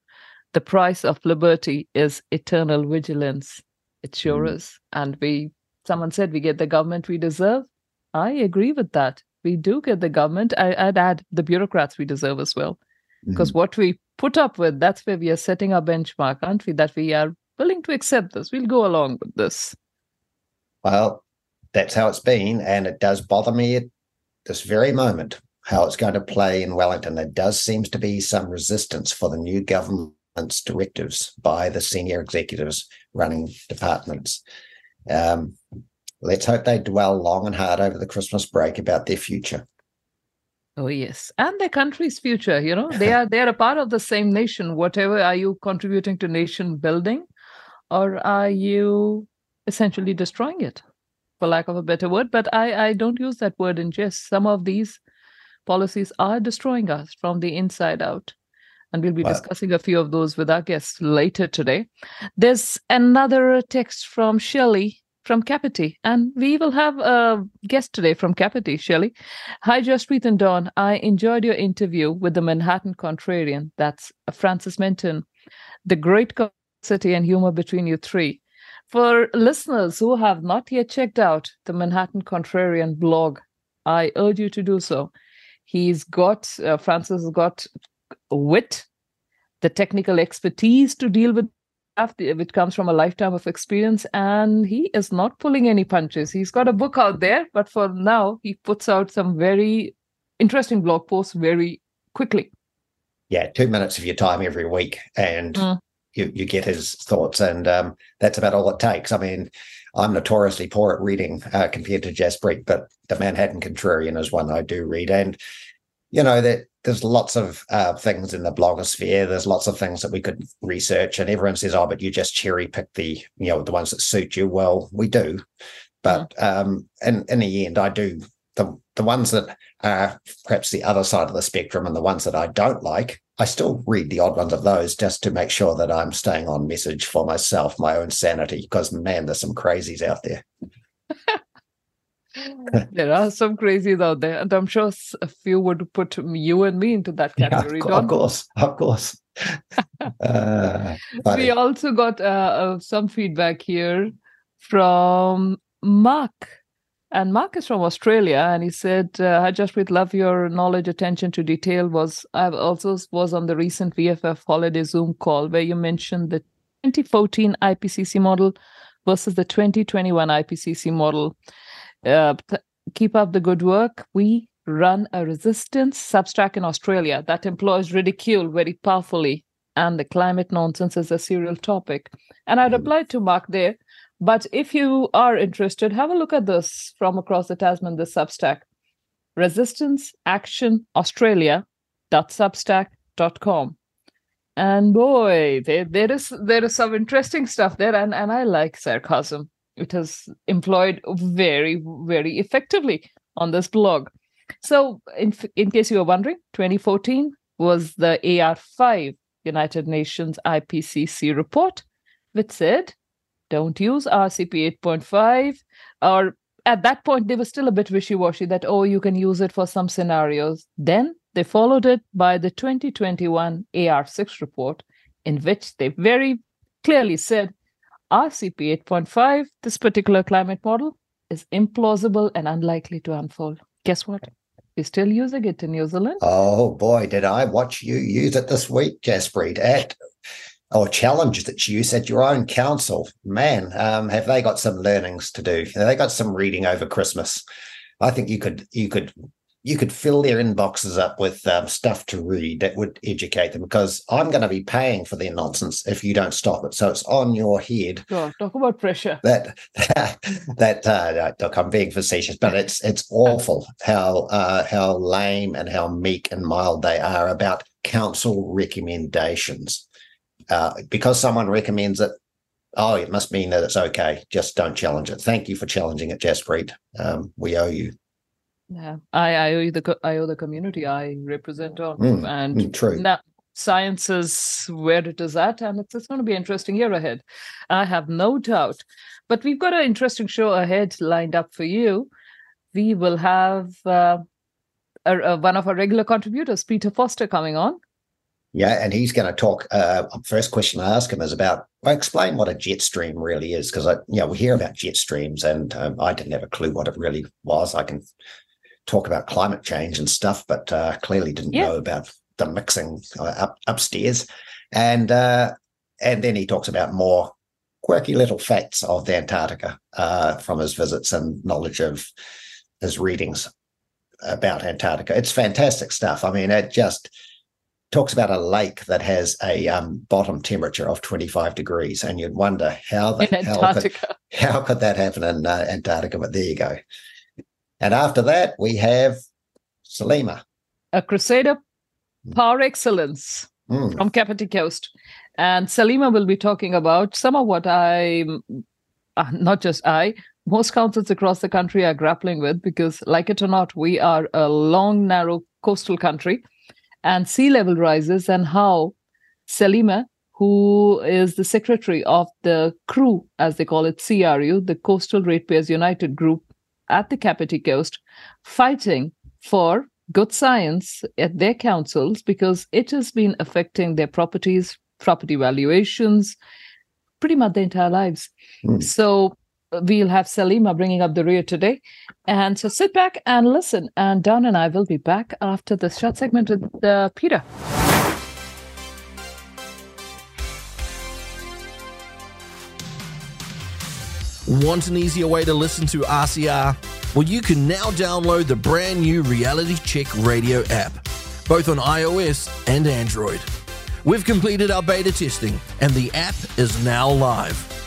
The price of liberty is eternal vigilance. It sure mm. is. And we, someone said we get the government we deserve. I agree with that. We do get the government. I, would add the bureaucrats we deserve as well. Because mm-hmm. what we put up with, that's where we are setting our benchmark, aren't we? That we are willing to accept this. We'll go along with this. Well, that's how it's been. And it does bother me at this very moment how it's going to play in Wellington. There does seems to be some resistance for the new government's directives by the senior executives running departments. Um, let's hope they dwell long and hard over the Christmas break about their future. Oh yes, and their country's future. You know, they are they are a part of the same nation. Whatever are you contributing to nation building? Or are you essentially destroying it for lack of a better word but i i don't use that word in jest some of these policies are destroying us from the inside out and we'll be wow. discussing a few of those with our guests later today there's another text from shelley from Kapiti. And we will have a guest today from Kapiti, Shelley. Hi, Jaspreet and Don. I enjoyed your interview with the Manhattan Contrarian. That's Francis Menton. The great city and humor between you three. For listeners who have not yet checked out the Manhattan Contrarian blog, I urge you to do so. He's got, uh, Francis has got wit, the technical expertise to deal with which comes from a lifetime of experience and he is not pulling any punches he's got a book out there but for now he puts out some very interesting blog posts very quickly yeah two minutes of your time every week and mm you, you get his thoughts, and um, that's about all it takes. I mean, I'm notoriously poor at reading uh, compared to Jaspreet, but the Manhattan Contrarian is one I do read, and you know that there's lots of uh, things in the blogosphere. There's lots of things that we could research, and everyone says, "Oh, but you just cherry pick the you know the ones that suit you." Well, we do, but um, in in the end, I do the the ones that are perhaps the other side of the spectrum, and the ones that I don't like. I still read the odd ones of those just to make sure that I'm staying on message for myself, my own sanity, because man, there's some crazies out there. there are some crazies out there, and I'm sure a few would put you and me into that category. Yeah, of, course, of course. uh, we also got uh, uh, some feedback here from Mark and Mark is from Australia, and he said, uh, "I just would love your knowledge, attention to detail." Was I also was on the recent VFF holiday Zoom call where you mentioned the 2014 IPCC model versus the 2021 IPCC model. Uh, keep up the good work. We run a resistance substack in Australia that employs ridicule very powerfully, and the climate nonsense is a serial topic. And I replied to Mark there but if you are interested, have a look at this from across the Tasman, this Substack. Resistance Action Australia substack.com and boy there, there is there is some interesting stuff there and and i like sarcasm. It is employed very very effectively on this blog. So in in case you are wondering 2014 was the AR5 United Nations IPCC report, which said don't use RCP 8.5. Or at that point, they were still a bit wishy washy that, oh, you can use it for some scenarios. Then they followed it by the 2021 AR6 report, in which they very clearly said RCP 8.5, this particular climate model, is implausible and unlikely to unfold. Guess what? We're still using it in New Zealand. Oh boy, did I watch you use it this week, Jaspreet, at or challenge that you at your own council. Man, um, have they got some learnings to do? Have they got some reading over Christmas? I think you could you could you could fill their inboxes up with um, stuff to read that would educate them because I'm going to be paying for their nonsense if you don't stop it. So it's on your head. talk about pressure. That that uh, look, I'm being facetious, but it's it's awful how uh, how lame and how meek and mild they are about council recommendations. Uh, because someone recommends it, oh, it must mean that it's okay. Just don't challenge it. Thank you for challenging it, Jaspreet. Um, we owe you. Yeah, I, I owe the I owe the community I represent on, Mm, and true. now science is where it is at, and it's, it's going to be interesting year ahead. I have no doubt. But we've got an interesting show ahead lined up for you. We will have uh, a, a- one of our regular contributors, Peter Foster, coming on. Yeah, and he's going to talk. Uh, first question I ask him is about well, explain what a jet stream really is, because I, you know, we hear about jet streams, and um, I didn't have a clue what it really was. I can talk about climate change and stuff, but uh, clearly didn't Yeah. know about the mixing uh, up upstairs. And uh, and then he talks about more quirky little facts of the Antarctica uh, from his visits and knowledge of his readings about Antarctica. It's fantastic stuff. I mean, it just talks about a lake that has a um, bottom temperature of 25 degrees, and you'd wonder how the hell could, how could that happen in uh, Antarctica? But there you go. And after that, we have Salima. a crusader par excellence Mm. from Kapiti Coast. And Salima will be talking about some of what I, uh, not just I, most councils across the country are grappling with because, like it or not, we are a long, narrow coastal country and sea level rises, and how Salima, who is the secretary of the crew, as they call it, CRU, the Coastal Ratepayers United group at the Kapiti Coast, fighting for good science at their councils because it has been affecting their properties, property valuations, pretty much their entire lives. Hmm. So we'll have Salima bringing up the rear today. And so sit back and listen. And Don and I will be back after this short segment with uh, Peter. Want an easier way to listen to RCR? Well, you can now download the brand new Reality Check Radio app, both on iOS and Android. We've completed our beta testing, and the app is now live.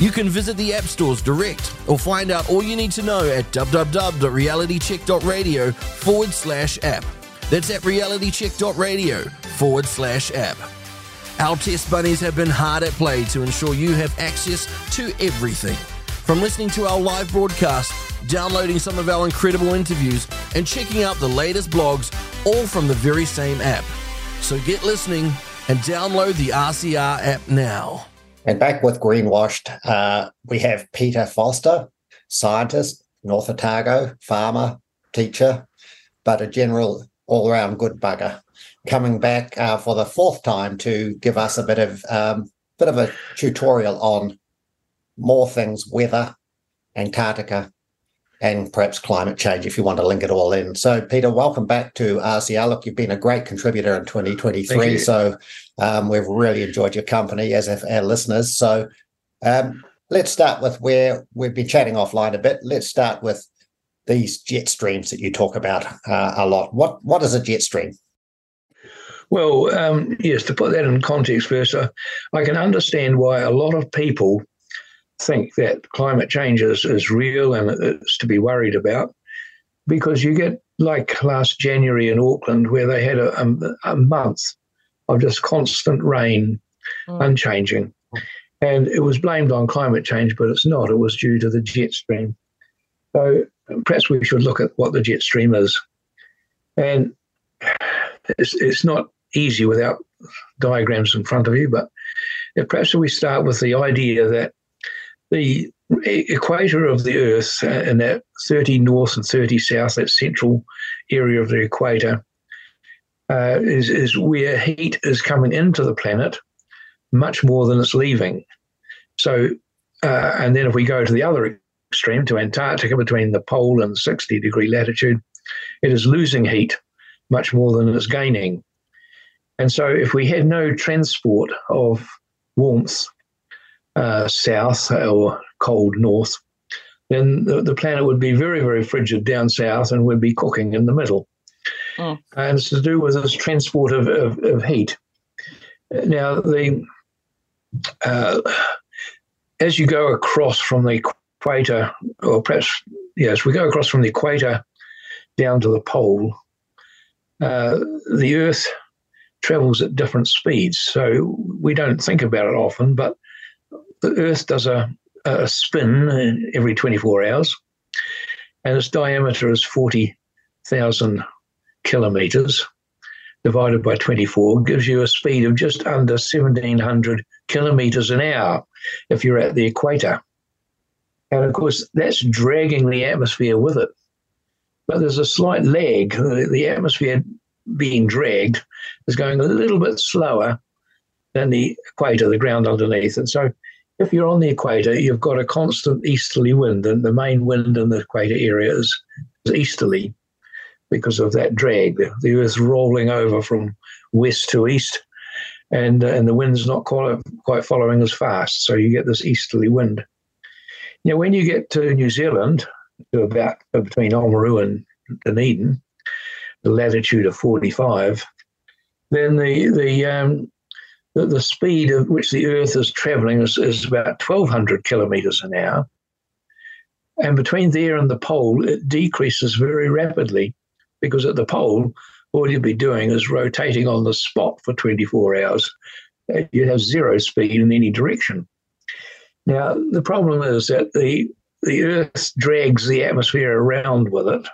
You can visit the app stores direct or find out all you need to know at www.realitycheck.radio forward slash app. That's at realitycheck.radio forward slash app. Our test bunnies have been hard at play to ensure you have access to everything. From listening to our live broadcast, downloading some of our incredible interviews, and checking out the latest blogs, all from the very same app. So get listening and download the RCR app now. And back with Greenwashed, uh, we have Peter Foster, scientist, North Otago, farmer, teacher, but a general all around good bugger, coming back uh, for the fourth time to give us a bit of um, bit of a tutorial on more things, weather, Antarctica, and perhaps climate change, if you want to link it all in. So, Peter, welcome back to RCR. Look, you've been a great contributor in 2023. So, um, we've really enjoyed your company as have our listeners. So, um, let's start with where we've been chatting offline a bit. Let's start with these jet streams that you talk about uh, a lot. What What is a jet stream? Well, um, yes, to put that in context first, uh, I can understand why a lot of people think that climate change is, is real and it's to be worried about because you get like last January in Auckland where they had a, a, a month of just constant rain, Mm. unchanging. And it was blamed on climate change, but it's not. It was due to the jet stream. So perhaps we should look at what the jet stream is. And it's, it's not easy without diagrams in front of you, but perhaps we start with the idea that the equator of the Earth and that 30 north and 30 south, that central area of the equator, uh, is, is where heat is coming into the planet much more than it's leaving. So, uh, and then if we go to the other extreme, to Antarctica, between the pole and 60 degree latitude, it is losing heat much more than it's gaining. And so, if we had no transport of warmth uh, south or cold north, then the, the, planet would be very, very frigid down south and would be cooking in the middle. Mm. And it's to do with this transport of, of, of heat. Now, the uh, as you go across from the equator, or perhaps, yes, we go across from the equator down to the pole, uh, the Earth travels at different speeds. So we don't think about it often, but the Earth does a, a spin every 24 hours, and its diameter is 40,000 kilometers divided by 24 gives you a speed of just under 1700 kilometers an hour if you're at the equator. And of course, that's dragging the atmosphere with it. But there's a slight lag. The atmosphere being dragged is going a little bit slower than the equator, the ground underneath. And so if you're on the equator, you've got a constant easterly wind, and the main wind in the equator area is, is easterly because of that drag. The, Earth's rolling over from west to east, and uh, and the wind's not quite, quite following as fast. So you get this easterly wind. Now, when you get to New Zealand, to about between Oamaru and Dunedin, the latitude of 45, then the the um, the, the speed at which the Earth is traveling is, is about 1,200 kilometers an hour. And between there and the pole, it decreases very rapidly because at the pole, all you'd be doing is rotating on the spot for 24 hours. Uh, you'd have zero speed in any direction. Now, the problem is that the, the Earth drags the atmosphere around with it.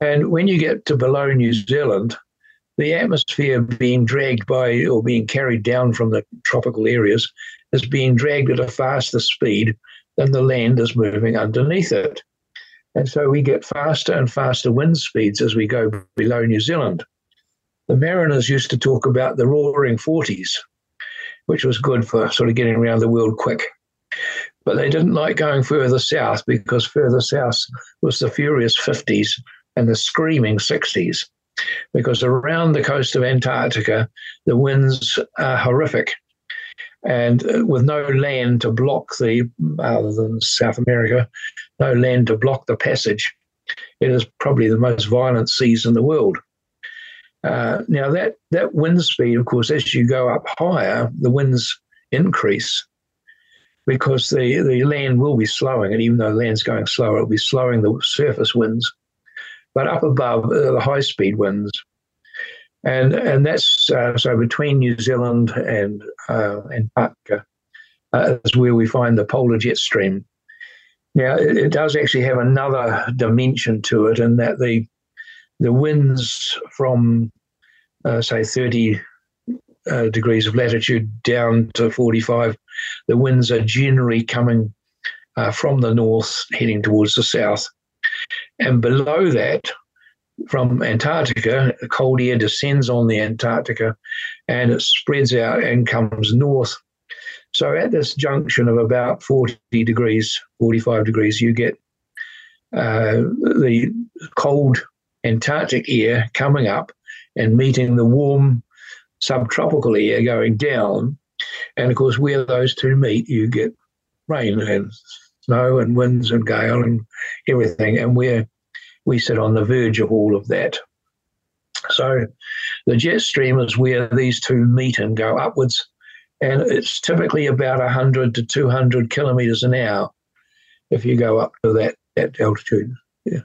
And when you get to below New Zealand, the atmosphere being dragged by or being carried down from the tropical areas is being dragged at a faster speed than the land is moving underneath it. And so we get faster and faster wind speeds as we go below New Zealand. The mariners used to talk about the roaring 40s, which was good for sort of getting around the world quick. But they didn't like going further south because further south was the furious 50s and the screaming 60s. Because around the coast of Antarctica, the winds are horrific. And uh, with no land to block the, other than South America, no land to block the passage. It is probably the most violent seas in the world. Uh, now that that wind speed, of course, as you go up higher, the winds increase because the, the land will be slowing, and even though land's going slower, it'll be slowing the surface winds. But up above, uh, the high speed winds, and and that's uh, so between New Zealand and uh, Antarctica uh, is where we find the polar jet stream, now, it, it does actually have another dimension to it, in that the the winds from, uh, say, 30 uh, degrees of latitude down to 45, the winds are generally coming uh, from the north, heading towards the south. And below that, from Antarctica, the cold air descends on the Antarctica and it spreads out and comes north so at this junction of about 40 degrees, 45 degrees, you get uh, the cold Antarctic air coming up and meeting the warm subtropical air going down. And of course, where those two meet, you get rain and snow and winds and gale and everything. And we're, we sit on the verge of all of that. So the jet stream is where these two meet and go upwards and it's typically about 100 to 200 kilometers an hour if you go up to that, that altitude. Yeah.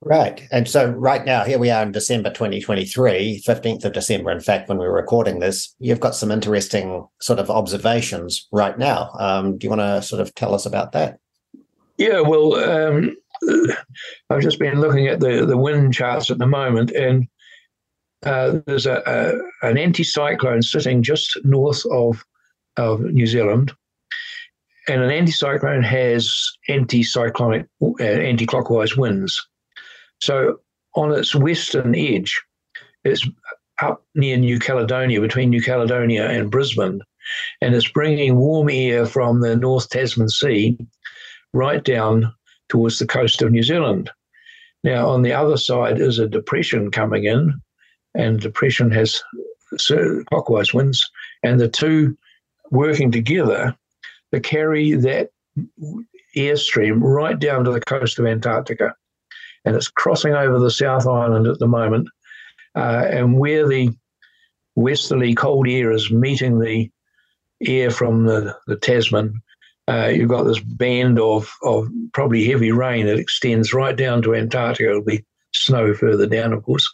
Right. And so right now, here we are in December 2023, 15th of December, in fact, when we're recording this, you've got some interesting sort of observations right now. Um, do you want to sort of tell us about that? Yeah, well, um, I've just been looking at the, the wind charts at the moment, and uh, there's a, a, an anticyclone sitting just north of, of New Zealand, and an anticyclone has anticyclonic, uh, anti-clockwise winds. So on its western edge, it's up near New Caledonia, between New Caledonia and Brisbane, and it's bringing warm air from the North Tasman Sea right down towards the coast of New Zealand. Now, on the other side is a depression coming in, and depression has clockwise winds, and the two working together to carry that airstream right down to the coast of Antarctica. And it's crossing over the South Island at the moment. Uh, and where the westerly cold air is meeting the air from the, the Tasman, uh, you've got this band of, of probably heavy rain that extends right down to Antarctica. It'll be snow further down, of course.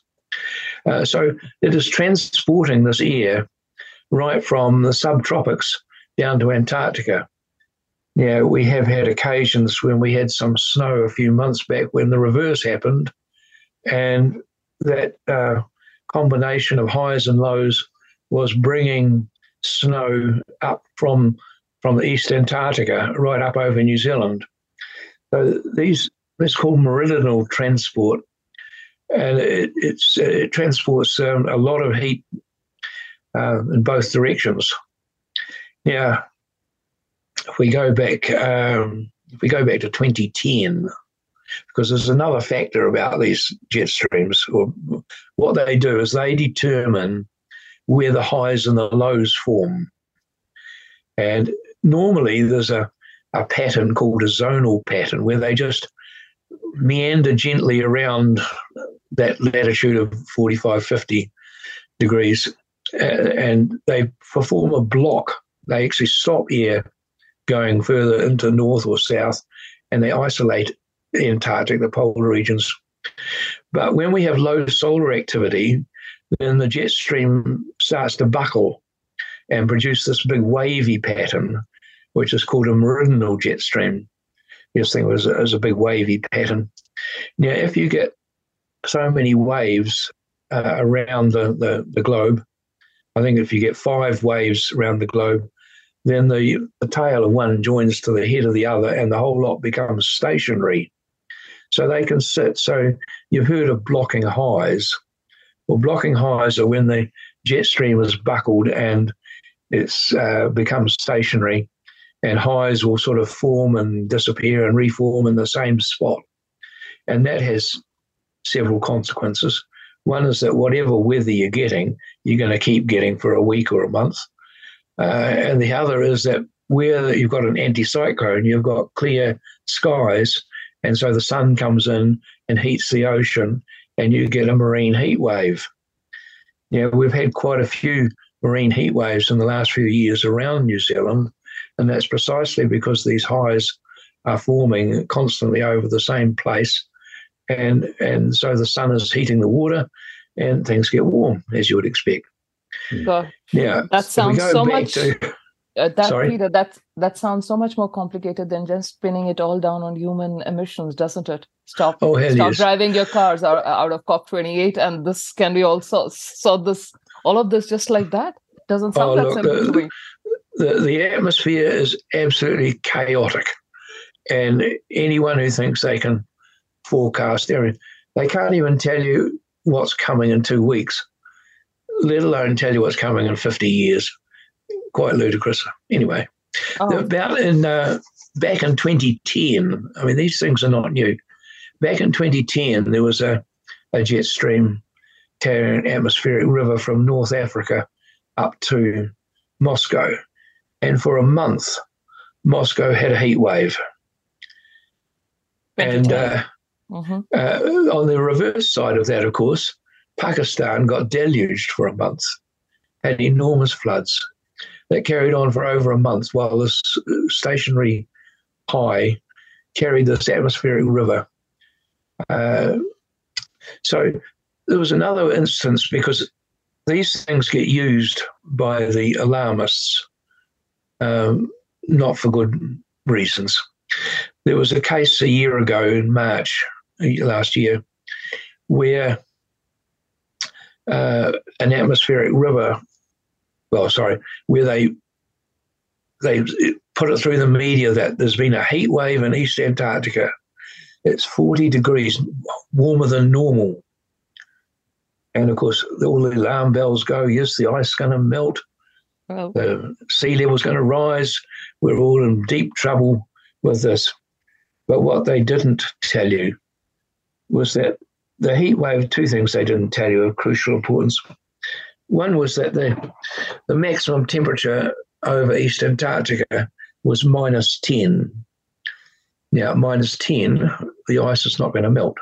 Uh, so it is transporting this air right from the subtropics down to Antarctica. Now, we have had occasions when we had some snow a few months back when the reverse happened, and that uh, combination of highs and lows was bringing snow up from from the East Antarctica right up over New Zealand. So these called meridional transport, and it, it transports um, a lot of heat uh, in both directions. Now, if we go back, um, if we go back to 2010, because there's another factor about these jet streams, or what they do is they determine where the highs and the lows form. And normally there's a, a pattern called a zonal pattern where they just meander gently around that latitude of 45, 50 degrees uh, and they form a block. They actually stop air going further into north or south and they isolate the Antarctic, the polar regions. But when we have low solar activity, then the jet stream starts to buckle and produce this big wavy pattern, which is called a meridional jet stream. This thing was as a big wavy pattern. Now, if you get so many waves uh, around the, the, the globe, I think if you get five waves around the globe, then the, the tail of one joins to the head of the other, and the whole lot becomes stationary. So they can sit. So you've heard of blocking highs. Well, blocking highs are when the jet stream is buckled and it's uh, becomes stationary, and highs will sort of form and disappear and reform in the same spot. And that has several consequences. One is that whatever weather you're getting, you're going to keep getting for a week or a month. Uh, and the other is that where you've got an anticyclone, you've got clear skies, and so the sun comes in and heats the ocean, and you get a marine heat wave. Now, we've had quite a few marine heat waves in the last few years around New Zealand, and that's precisely because these highs are forming constantly over the same place, and and so the sun is heating the water, and things get warm as you would expect. Gosh, yeah, that sounds so, so much. To, uh, that Sorry? Peter, that that sounds so much more complicated than just pinning it all down on human emissions, doesn't it? Stop, Oh, stop yes. driving your cars out, out of COP twenty eight, and this can be also so this all of this just like that doesn't sound Oh, that look, simple to uh, me. the, the atmosphere is absolutely chaotic. And anyone who thinks they can forecast everything, they can't even tell you what's coming in two weeks, let alone tell you what's coming in 50 years. Quite ludicrous. Anyway, Oh, about in uh, back in 2010, I mean, these things are not new. Back in 2010, there was a, a jet stream an atmospheric river from North Africa up to Moscow. And for a month, Moscow had a heat wave. And uh, mhm. uh, on the reverse side of that, of course, Pakistan got deluged for a month, had enormous floods that carried on for over a month while this stationary high carried this atmospheric river. Uh, so there was another instance because these things get used by the alarmists, um, not for good reasons. There was a case a year ago in March uh, last year where uh, an atmospheric river. Well, sorry, where they they put it through the media that there's been a heat wave in East Antarctica. It's 40 degrees warmer than normal. And of course, all the alarm bells go. Yes, the ice is going to melt. Well, The sea level's going to rise. We're all in deep trouble with this. But what they didn't tell you was that the heat wave, two things they didn't tell you of crucial importance. One was that the, the maximum temperature over East Antarctica was minus 10. Now, minus 10, the ice is not going to melt.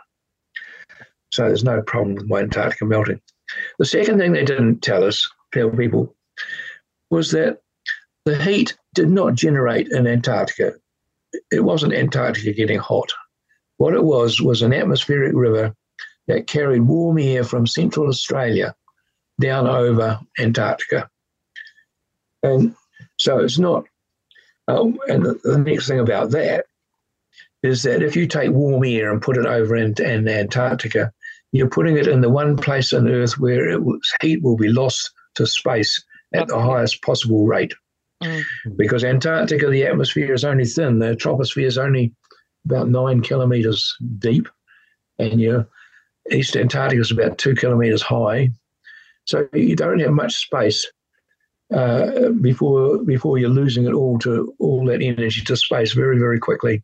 So there's no problem with my Antarctica melting. The second thing they didn't tell us, tell people, was that the heat did not generate in Antarctica. It wasn't Antarctica getting hot. What it was was an atmospheric river that carried warm air from central Australia down over Antarctica. And so it's not. Um, and the, the next thing about that is that if you take warm air and put it over in, in Antarctica, you're putting it in the one place on Earth where it was, heat will be lost to space at the highest possible rate. Mm. Because Antarctica, the atmosphere is only thin, the troposphere is only about nine kilometers deep, and your East Antarctica is about two kilometers high. So you don't have much space uh, before before you're losing it all to all that energy to space very very quickly.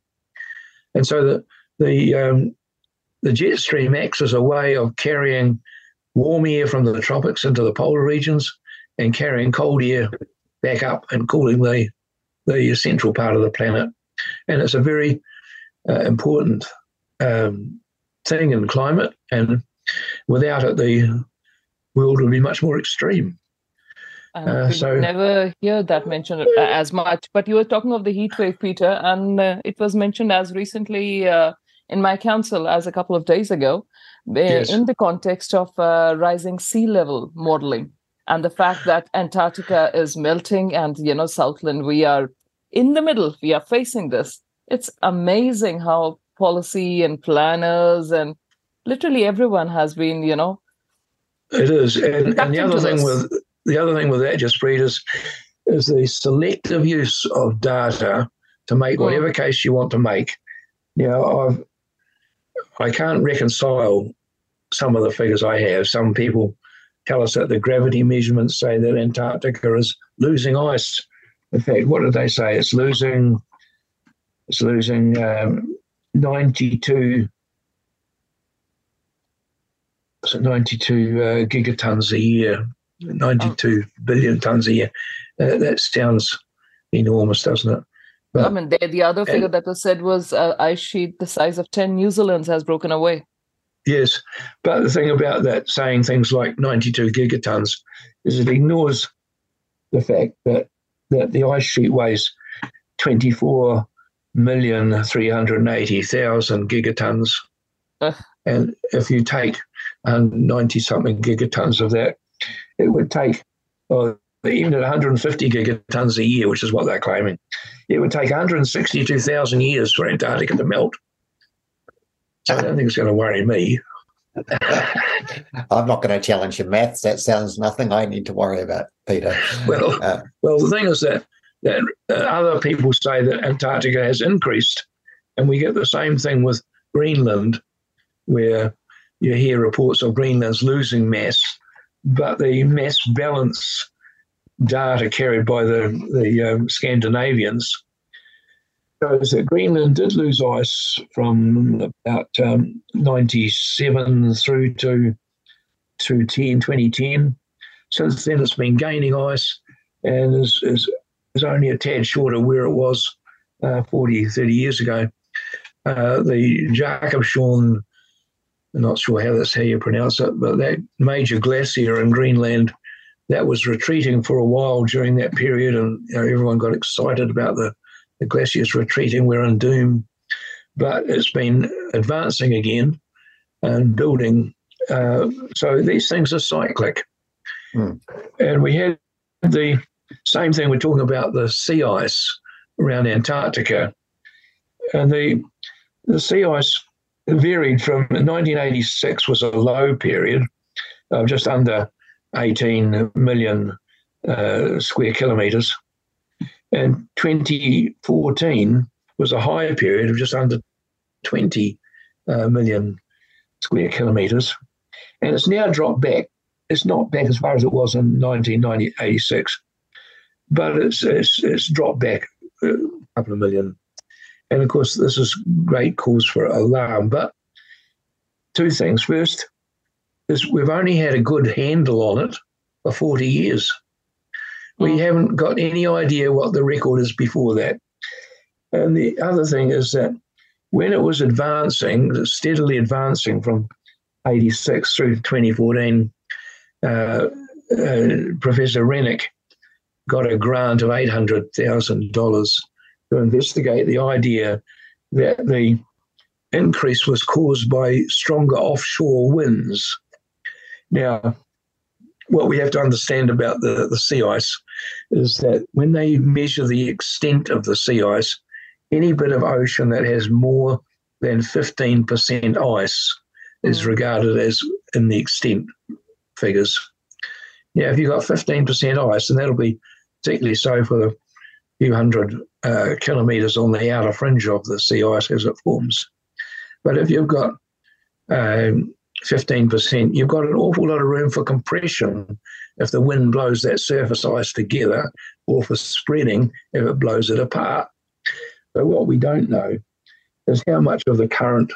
And so the the um, the jet stream acts as a way of carrying warm air from the tropics into the polar regions and carrying cold air back up and cooling the the central part of the planet. And it's a very uh, important um, thing in climate. And without it, the world would be much more extreme. Uh, so- never hear that mentioned uh, as much. But you were talking of the heat wave, Peter, and uh, it was mentioned as recently uh, in my council as a couple of days ago, uh, Yes. in the context of uh, rising sea level modeling and the fact that Antarctica is melting, and you know, Southland, we are in the middle. We are facing this. It's amazing how policy and planners and literally everyone has been, you know, It is, and, and the other thing this. with the other thing with that, Jaspreet, is is the selective use of data to make Mm. whatever case you want to make. You know, I've I can't reconcile some of the figures I have. Some people tell us that the gravity measurements say that Antarctica is losing ice. In fact, what did they say? It's losing. It's losing um, ninety-two. So 92 uh, gigatons a year, 92 billion tons a year. Uh, that sounds enormous, doesn't it? I mean, the, the other figure that was said was uh, ice sheet the size of 10 New Zealands has broken away. Yes, but the thing about that saying things like 92 gigatons is it ignores the fact that, that the ice sheet weighs 24 million 380,000 gigatons. Ugh. And if you take 90 something gigatons of that, it would take, oh, even at 150 gigatons a year, which is what they're claiming, it would take 162,000 years for Antarctica to melt. So I don't think it's going to worry me. I'm not going to challenge your maths. That sounds nothing I need to worry about, Peter. Well, Uh, well, the thing is that that uh, other people say that Antarctica has increased, and we get the same thing with Greenland, where you hear reports of Greenland's losing mass, but the mass balance data carried by the the um, Scandinavians shows that Greenland did lose ice from about um, 97 through to to 10, 2010. Since then, it's been gaining ice and is, is, is only a tad short of where it was uh, 40, 30 years ago. Uh, the Jakobshavn, I'm not sure how that's how you pronounce it, but that major glacier in Greenland that was retreating for a while during that period, and you know, everyone got excited about the, the glaciers retreating. We're in doom, but it's been advancing again and building. Uh, so these things are cyclic, Hmm. and we had the same thing. We're talking about the sea ice around Antarctica, and the the sea ice varied from 1986 was a low period, just under 18 million uh, square kilometres. And 2014 was a higher period of just under 20 uh, million square kilometres. And it's now dropped back. It's not back as far as it was in 1986, but it's, it's, it's dropped back a couple of million. And of course, this is great cause for alarm. But two things. First, is we've only had a good handle on it for 40 years. We haven't got any idea what the record is before that. And the other thing is that when it was advancing, steadily advancing from 86 through 2014, uh, uh, Professor Rennick got a grant of $800,000 to investigate the idea that the increase was caused by stronger offshore winds. Now, what we have to understand about the, the sea ice is that when they measure the extent of the sea ice, any bit of ocean that has more than 15% ice is regarded as in the extent figures. Now, if you've got 15% ice, and that'll be particularly so for a few hundred uh, kilometres on the outer fringe of the sea ice as it forms. But if you've got um, 15%, you've got an awful lot of room for compression if the wind blows that surface ice together, or for spreading if it blows it apart. But what we don't know is how much of the current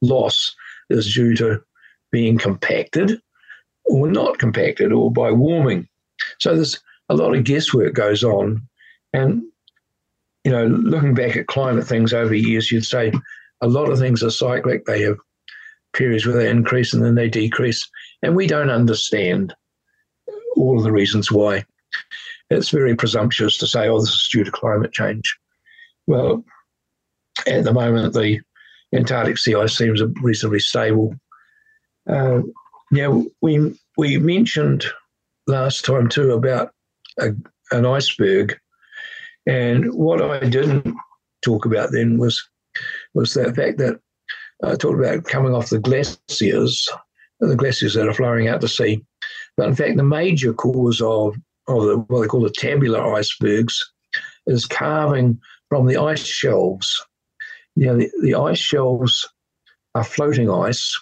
loss is due to being compacted or not compacted or by warming. So there's a lot of guesswork goes on. And, you know, looking back at climate things over years, you'd say a lot of things are cyclic. They have periods where they increase and then they decrease. And we don't understand all of the reasons why. It's very presumptuous to say, oh, this is due to climate change. Well, at the moment, the Antarctic sea ice seems reasonably stable. Uh, now, we, we mentioned last time too about a, an iceberg. And what I didn't talk about then was was the fact that I talked about coming off the glaciers, the glaciers that are flowing out to sea. But in fact, the major cause of, of the, what they call the tabular icebergs is carving from the ice shelves. You know, the, the ice shelves are floating ice.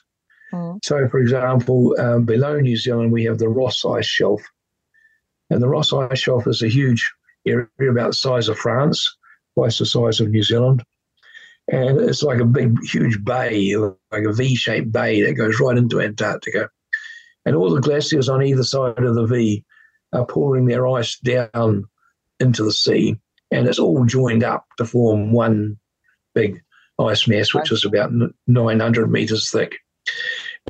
Mm. So, for example, um, below New Zealand, we have the Ross Ice Shelf. And the Ross Ice Shelf is a huge area about the size of France, twice the size of New Zealand and it's like a big, huge bay, like a V-shaped bay that goes right into Antarctica. And all the glaciers on either side of the V are pouring their ice down into the sea, and it's all joined up to form one big ice mass, which is about 900 meters thick,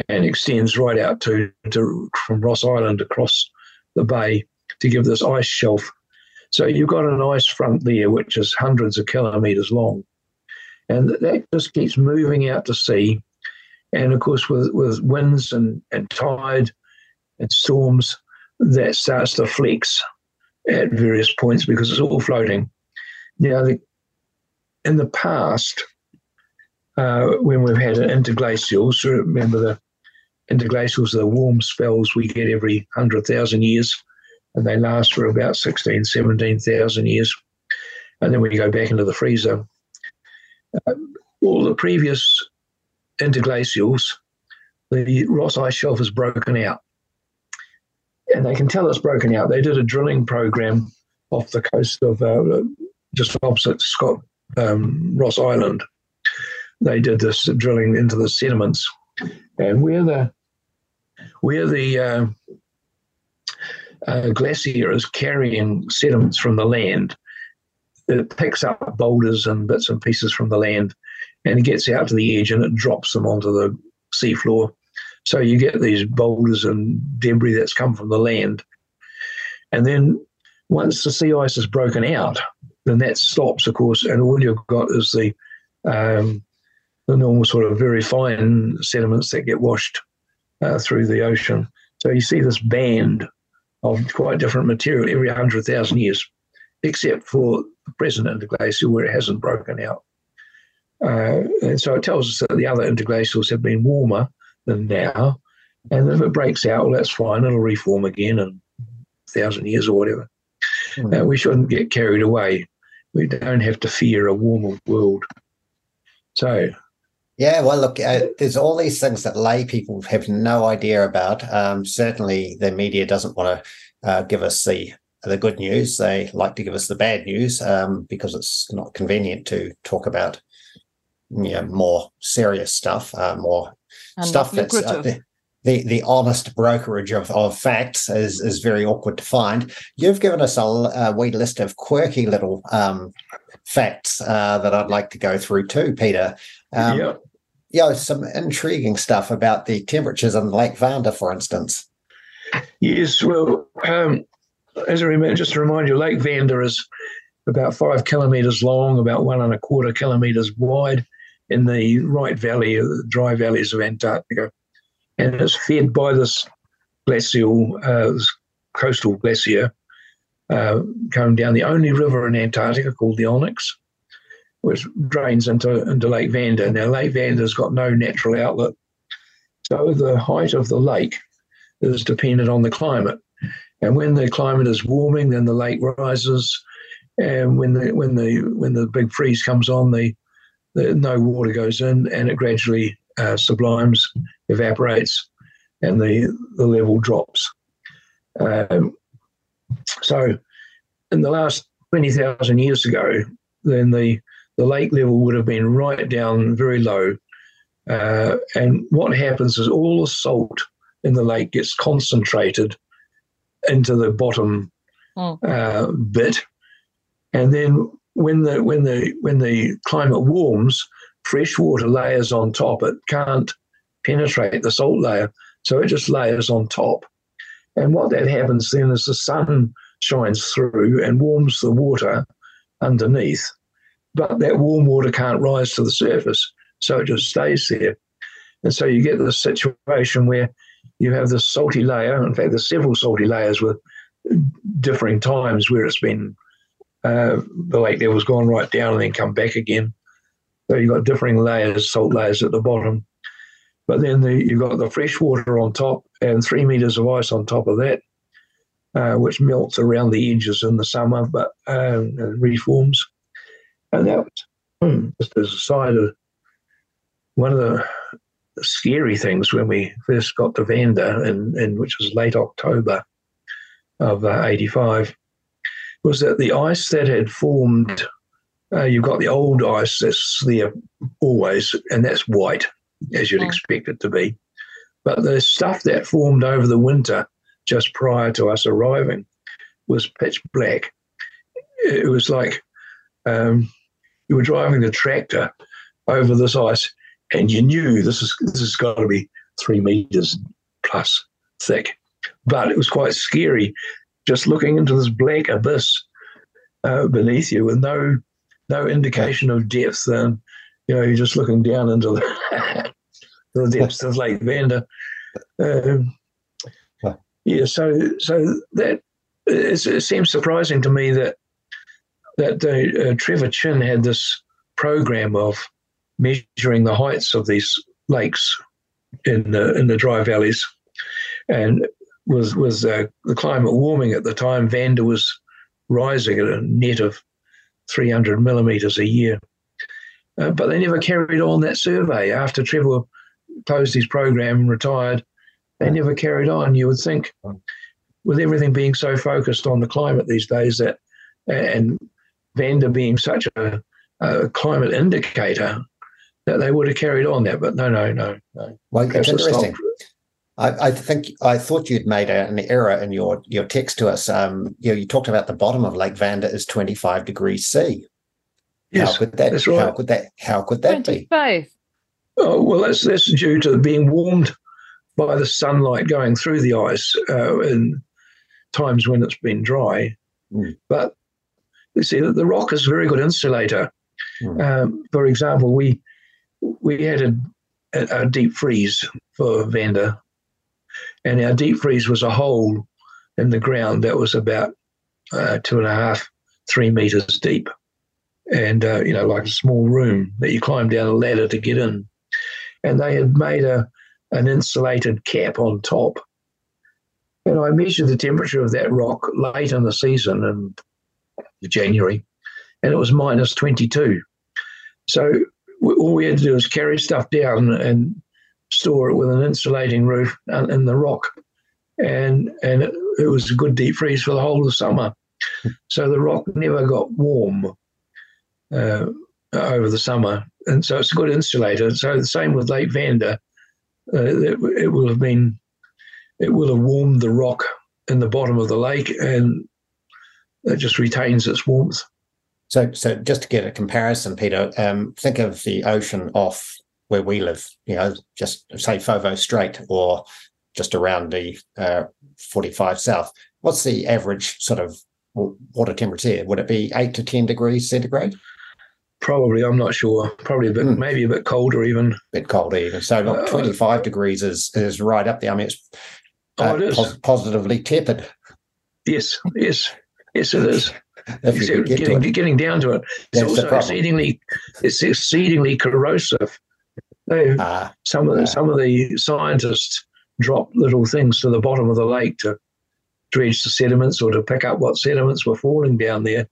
and extends right out to, to from Ross Island across the bay to give this ice shelf. So you've got an ice front there, which is hundreds of kilometers long and that just keeps moving out to sea. And of course, with, with winds and, and tide and storms, that starts to flex at various points because it's all floating. Now, the, in the past, uh, when we've had interglacials, remember the interglacials are the warm spells we get every 100,000 years, and they last for about 16, 17,000 years. And then we go back into the freezer all the previous interglacials, the Ross Ice Shelf has broken out. And they can tell it's broken out. They did a drilling program off the coast of uh, just opposite Scott um, Ross Island. They did this drilling into the sediments, and where the where the uh, uh, glacier is carrying sediments from the land, it picks up boulders and bits and pieces from the land and it gets out to the edge and it drops them onto the seafloor. So you get these boulders and debris that's come from the land. And then once the sea ice is broken out, then that stops, of course, and all you've got is the um, the normal sort of very fine sediments that get washed uh, through the ocean. So you see this band of quite different material every 100,000 years except for the present interglacial where it hasn't broken out. Uh, and so it tells us that the other interglacials have been warmer than now, And if it breaks out, well, that's fine. It'll reform again in a thousand years or whatever. Mm. Uh, we shouldn't get carried away. We don't have to fear a warmer world. So, yeah, well, look, uh, there's all these things that lay people have no idea about. Um, certainly, the media doesn't want to uh, give us the the good news. They like to give us the bad news um, because it's not convenient to talk about you know, more serious stuff, uh, more and stuff that's uh, the, the, the honest brokerage of, of facts is, is very awkward to find. You've given us a, a wee list of quirky little um, facts uh, that I'd like to go through too, Peter. Um, yeah. Yeah, some intriguing stuff about the temperatures in Lake Vanda, for instance. Yes, well, um, as a reminder, just to remind you, Lake Vanda is about five kilometres long, about one and a quarter kilometres wide in the Wright Valley, the dry valleys of Antarctica. And it's fed by this glacial, uh, this coastal glacier uh, coming down the only river in Antarctica called the Onyx, which drains into, into Lake Vanda. Now, Lake Vanda's got no natural outlet. So the height of the lake is dependent on the climate. And when the climate is warming, then the lake rises. And when the when the when the big freeze comes on, the, the no water goes in, and it gradually uh, sublimes, evaporates, and the the level drops. Um, so, in the last twenty thousand years ago, then the the lake level would have been right down very low. Uh, and what happens is all the salt in the lake gets concentrated into the bottom mm. uh, bit, and then when the when the when the climate warms, fresh water layers on top. It can't penetrate the salt layer, so it just layers on top. And what that happens then is the sun shines through and warms the water underneath, but that warm water can't rise to the surface, so it just stays there. And so you get this situation where you have this salty layer. In fact, there's several salty layers with differing times where it's been uh, the lake level's gone right down and then come back again. So you've got differing layers, salt layers at the bottom. But then the, you've got the fresh water on top and three meters of ice on top of that, uh, which melts around the edges in the summer but um, reforms. And that was just as a side of one of the scary things when we first got to Vanda, in, in which was late October of uh, 85, was that the ice that had formed, uh, you've got the old ice that's there always, and that's white, as you'd expect it to be. But the stuff that formed over the winter, just prior to us arriving, was pitch black. It was like um, you were driving the tractor over this ice and you knew this is this has got to be three meters plus thick. But it was quite scary, just looking into this black abyss uh, beneath you with no no indication of depth. And you know, you're just looking down into the, the depths of Lake Vanda. Um, yeah, so so that it seems surprising to me that that uh, uh, Trevor Chinn had this program of measuring the heights of these lakes in the in the dry valleys, and was was uh, the climate warming at the time. Vanda was rising at a net of 300 millimeters a year, uh, but they never carried on that survey after Trevor closed his program and retired. They never carried on. You would think, with everything being so focused on the climate these days, that and Vanda being such a, a climate indicator, that they would have carried on that. But no, no, no, no. Well, it's interesting. I, I, think I thought you'd made a, an error in your your text to us. Um, you, know, you talked about the bottom of Lake Vanda is twenty five degrees C. Yes, how could that? That's right. How could that? How could that 25. be? Oh well, that's that's due to being warmed by the sunlight going through the ice uh, in times when it's been dry. Mm. But you see, the rock is a very good insulator. Mm. Um, for example, we we had a, a, a, deep freeze for Vanda, and our deep freeze was a hole in the ground that was about uh, two and a half, three meters deep, and uh, you know, like a small room that you climb down a ladder to get in. And they had made a an insulated cap on top. And I measured the temperature of that rock late in the season in January, and it was minus 22. So all we had to do was carry stuff down and store it with an insulating roof in the rock. And, and it, was a good deep freeze for the whole of summer. So the rock never got warm uh, over the summer. And so it's a good insulator. So the same with Lake Vanda. Uh, it, it will have been, it will have warmed the rock in the bottom of the lake and it just retains its warmth. So, so just to get a comparison, Peter, um, think of the ocean off where we live. You know, just say Foveaux Strait or just around the uh, 45 south. What's the average sort of water temperature? Would it be eight to 10 degrees centigrade? Probably, I'm not sure. Probably a bit, mm. maybe a bit colder even. A bit colder even. So, look, uh, 25 degrees is is right up there. I mean, it's uh, oh, it is. Pos- positively tepid. Yes, yes, yes, it is. Get getting, it. getting down to it. It's also exceedingly, it's exceedingly corrosive. They, ah, some of the, ah. some of the scientists drop little things to the bottom of the lake to dredge the sediments or to pick up what sediments were falling down there,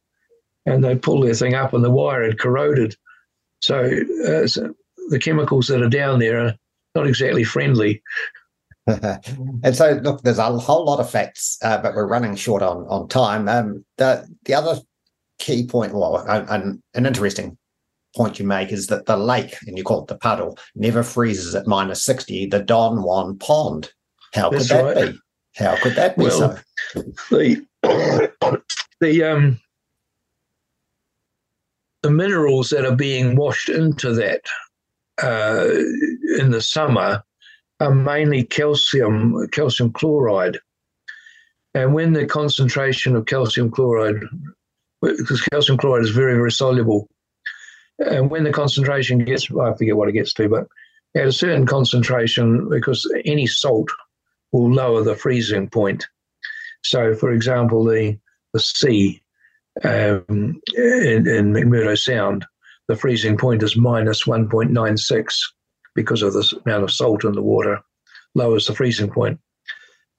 and they pull their thing up, and the wire had corroded. So, uh, so the chemicals that are down there are not exactly friendly. and so, look, there's a whole lot of facts, uh, but we're running short on on time. Um, the the other key point, well, an, an interesting point you make is that the lake, and you call it the puddle, never freezes at minus 60, the Don Juan Pond. How That's could that right. be? How could that be well, so? The, the, um, the minerals that are being washed into that uh, in the summer are mainly calcium, calcium chloride. And when the concentration of calcium chloride, because calcium chloride is very, very soluble, and when the concentration gets, I forget what it gets to, but at a certain concentration, because any salt will lower the freezing point. So, for example, the the sea um, in, in McMurdo Sound, the freezing point is minus 1.96 because of the amount of salt in the water, lowers the freezing point.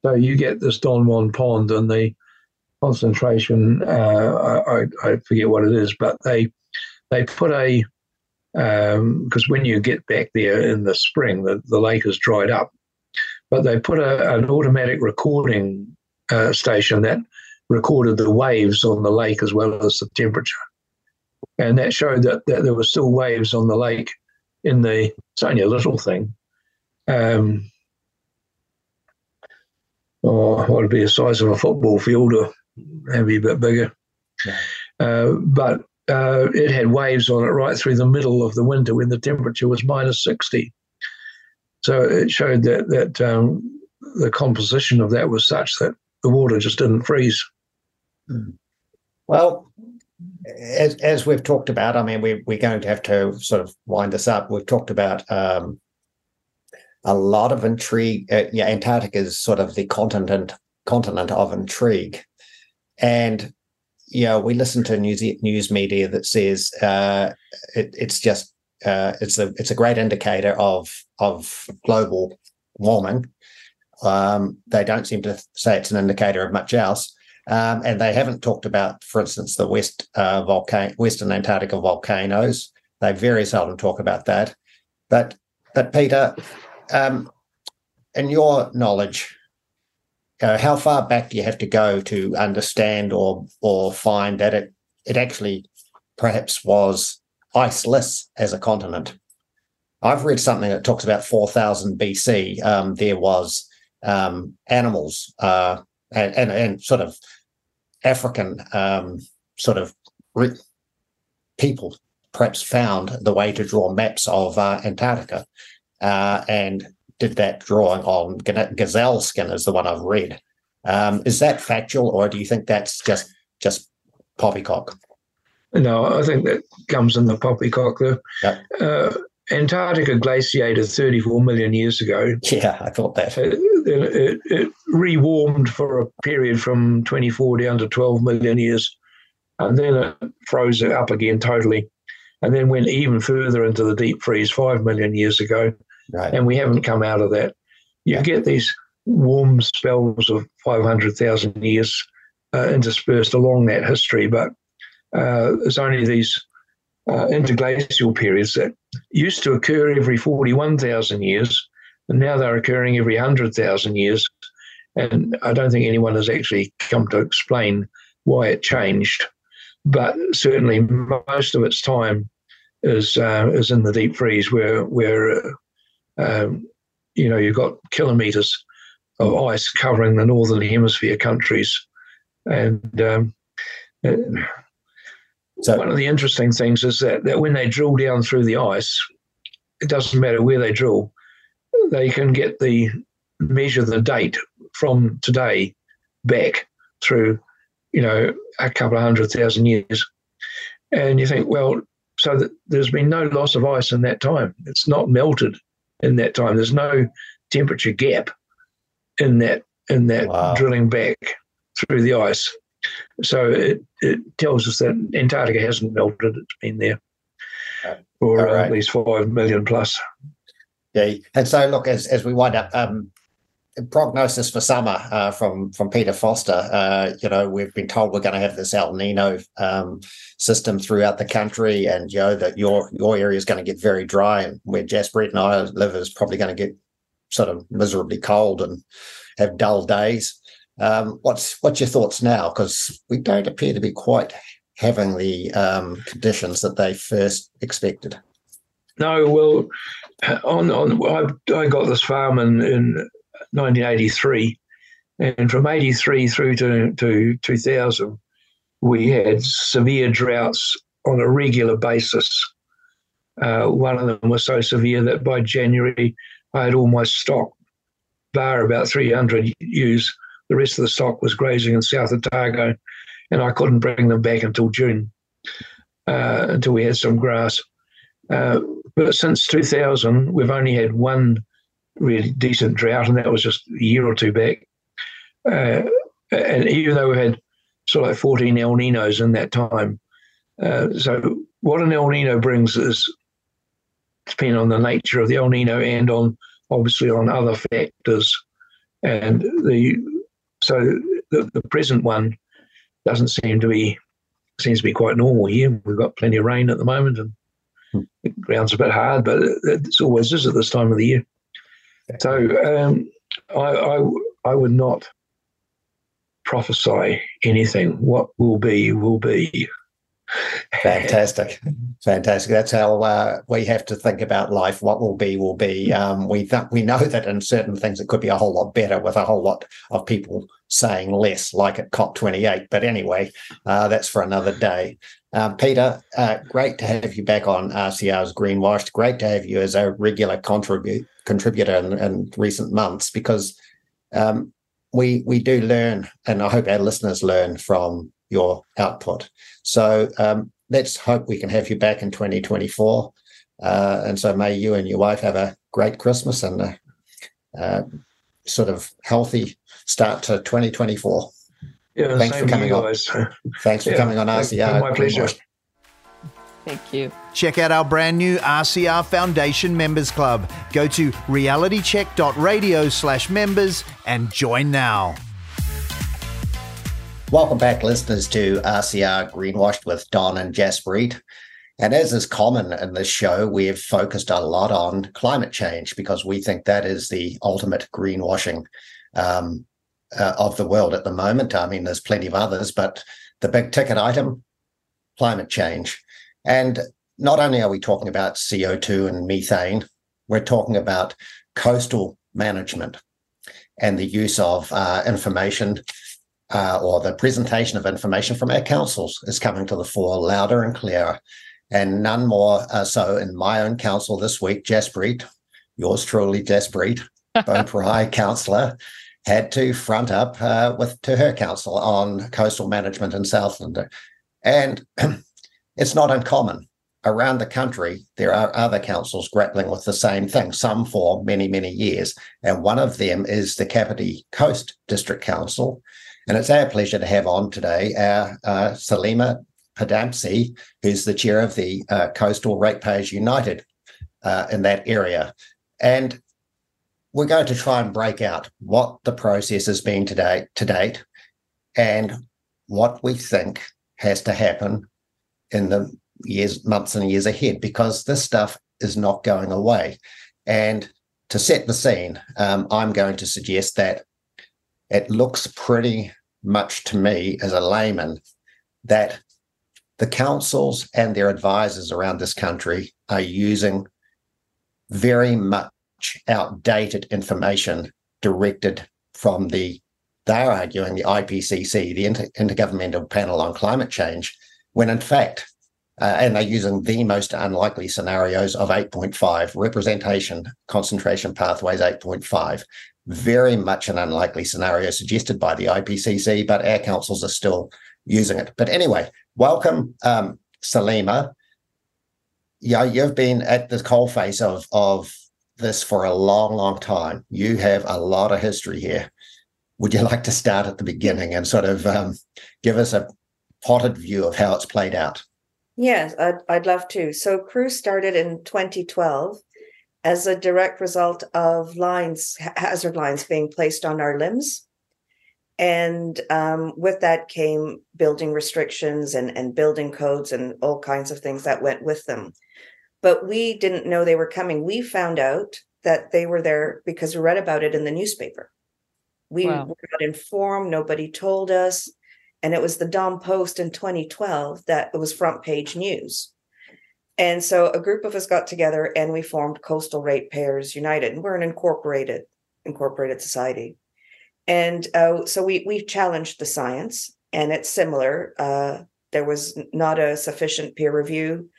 So you get this Don Juan pond and the concentration, uh, I, I forget what it is, but they they put a because um, when you get back there in the spring, the, the lake has dried up. But they put a, an automatic recording uh, station that recorded the waves on the lake as well as the temperature. And that showed that, that there were still waves on the lake in the, it's only a little thing. Um, or what would be the size of a football field or maybe a bit bigger. Yeah. Uh, but uh, it had waves on it right through the middle of the winter when the temperature was minus 60. So it showed that that um, the composition of that was such that the water just didn't freeze. Hmm. Well, as, as we've talked about, I mean, we, we're going to have to sort of wind this up. We've talked about um, a lot of intrigue. Uh, yeah, Antarctica is sort of the continent continent of intrigue, and you know, we listen to news news media that says uh, it, it's just uh, it's a it's a great indicator of of global warming. Um, they don't seem to say it's an indicator of much else, um, and they haven't talked about, for instance, the west uh, volcano, Western Antarctica volcanoes. They very seldom talk about that. But but Peter, um, in your knowledge, uh, how far back do you have to go to understand or or find that it it actually perhaps was iceless as a continent? I've read something that talks about 4000 BC. Um, there was um, animals uh, and, and, and sort of African um, sort of re- people perhaps found the way to draw maps of uh, Antarctica. Uh, and did that drawing on gazelle skin is the one I've read. Um, is that factual, or do you think that's just just poppycock? No, I think that comes in the poppycock. The yep. uh, Antarctica glaciated 34 million years ago. Yeah, I thought that. It, it, it rewarmed for a period from 24 down to 12 million years, and then it froze it up again totally, and then went even further into the deep freeze 5 million years ago right. and we haven't come out of that. You Yeah. get these warm spells of 500,000 years uh, interspersed along that history, but uh, it's only these uh, interglacial periods that used to occur every 41,000 years, and now they're occurring every 100,000 years. And I don't think anyone has actually come to explain why it changed, but certainly most of its time is uh, is in the deep freeze, where where uh, um, you know you've got kilometres of ice covering the northern hemisphere countries, and um, So- one of the interesting things is that, that when they drill down through the ice, it doesn't matter where they drill, they can get the measure the date from today back through, you know, a couple of hundred thousand years. And you think, well, so that there's been no loss of ice in that time. It's not melted in that time. There's no temperature gap in that in that Wow. drilling back through the ice. So it, it tells us that Antarctica hasn't melted. It's been there Right. for at least five million plus. Yeah, and so look as as we wind up, um, prognosis for summer uh, from from Peter Foster. Uh, you know, we've been told we're going to have this El Nino um, system throughout the country, and you know that your your area is going to get very dry, and where Jaspreet and I live is probably going to get sort of miserably cold and have dull days. Um, what's what's your thoughts now? Because we don't appear to be quite having the um, conditions that they first expected. No, well, on on I, I got this farm in, in 1983, and from 83 through to, to 2000, we had severe droughts on a regular basis. Uh, one of them was so severe that by January, I had all my stock, bar about 300 ewes. The rest of the stock was grazing in South Otago, and I couldn't bring them back until June, uh, until we had some grass. Uh, but since 2000, we've only had one really decent drought, and that was just a year or two back. Uh, and even though we had sort of like 14 El Ninos in that time, uh, so what an El Nino brings is depending on the nature of the El Nino and on obviously on other factors. And the so the, the present one doesn't seem to be seems to be quite normal here. We've got plenty of rain at the moment, and the ground's a bit hard, but it, it's always is at this time of the year. So um, I, I I would not prophesy anything. What will be will be. Fantastic, fantastic. That's how uh, we have to think about life. What will be will be. Um, we th- we know that in certain things it could be a whole lot better with a whole lot of people saying less, like at COP twenty eight. But anyway, uh, that's for another day. Um, Peter, uh, great to have you back on RCR's Greenwashed. Great to have you as a regular contribute contributor in, in recent months because um, we we do learn, and I hope our listeners learn from your output. So um, let's hope we can have you back in 2024. Uh, and so may you and your wife have a great Christmas and a, uh, sort of healthy start to 2024. Yeah, Thanks for coming on. Thanks for Yeah, coming on thank- RCR. My pleasure. Thank you. Check out our brand new RCR Foundation Members Club. Go to realitycheck.radio slash members and join now. Welcome back, listeners, to RCR Greenwashed with Don and Jaspreet. And as is common in this show, we have focused a lot on climate change because we think that is the ultimate greenwashing um, uh, of the world at the moment. I mean, there's plenty of others, but the big ticket item, climate change. And not only are we talking about CO2 and methane, we're talking about coastal management and the use of uh, information uh, or the presentation of information from our councils is coming to the fore louder and clearer. And none more uh, so in my own council this week, Jaspreet, yours truly, Jaspreet, Boparai councillor, had to front up uh, with to her council on coastal management in Southland. And it's not uncommon. Around the country, there are other councils grappling with the same thing, some for many, many years. And one of them is the Kapiti Coast District Council, and it's our pleasure to have on today our uh, Salima Padamsi, who's the chair of the uh, Coastal Ratepayers United uh, in that area. And we're going to try and break out what the process has been today to date and what we think has to happen in the years, months and years ahead, because this stuff is not going away. And to set the scene, um, I'm going to suggest that it looks pretty much to me as a layman that the councils and their advisors around this country are using very much outdated information directed from the they're arguing the IPCC, the Inter- Intergovernmental Panel on Climate Change, when in fact, uh, and they're using the most unlikely scenarios of 8.5 representation concentration pathways 8.5 very much an unlikely scenario suggested by the IPCC, but our councils are still using it. But anyway, welcome, um, Salima. Yeah, you've been at the coalface of of this for a long, long time. You have a lot of history here. Would you like to start at the beginning and sort of um, give us a potted view of how it's played out? Yes, I'd, I'd love to. So, CREW started in 2012 as a direct result of lines, hazard lines being placed on our LIMs. And um, with that came building restrictions and, and building codes and all kinds of things that went with them. But we didn't know they were coming. We found out that they were there because we read about it in the newspaper. We wow. were not informed, nobody told us. And it was the Dom Post in 2012 that it was front page news. And so a group of us got together and we formed Coastal Ratepayers United. And we're an incorporated incorporated society. And uh, so we we challenged the science, and it's similar. Uh, there was not a sufficient peer review.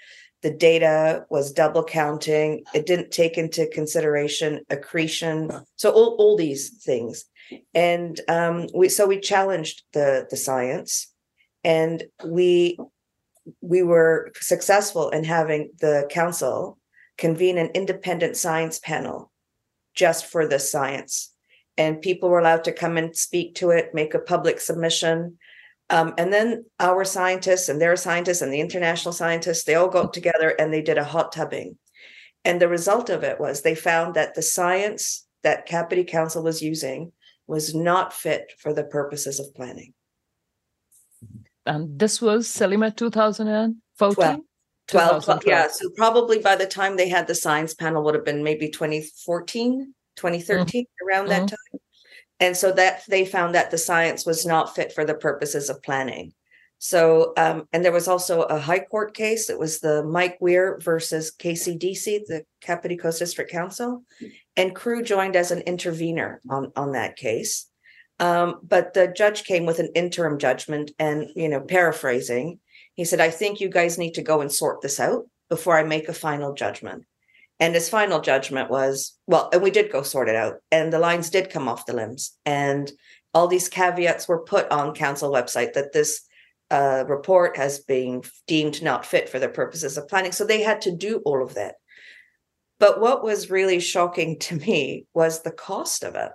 The data was double counting. It didn't take into consideration accretion. So all, all these things, and um, we so we challenged the the science, and we we were successful in having the council convene an independent science panel just for the science and people were allowed to come and speak to it, make a public submission. Um, and then our scientists and their scientists and the international scientists, they all got together and they did a hot tubbing. And the result of it was they found that the science that Kapiti Council was using was not fit for the purposes of planning. And this was Salima 2014? 12, 12, yeah. So probably by the time they had the science panel would have been maybe 2014. 2013 mm-hmm. around that mm-hmm. time and so that they found that the science was not fit for the purposes of planning so um, and there was also a high court case it was the mike weir versus kcdc the kapiti coast district council and CREW joined as an intervener on on that case um, but the judge came with an interim judgment and you know paraphrasing he said i think you guys need to go and sort this out before i make a final judgment and his final judgment was, well, and we did go sort it out, and the lines did come off the LIMs. And all these caveats were put on council website that this uh, report has been deemed not fit for the purposes of planning. So they had to do all of that. But what was really shocking to me was the cost of it.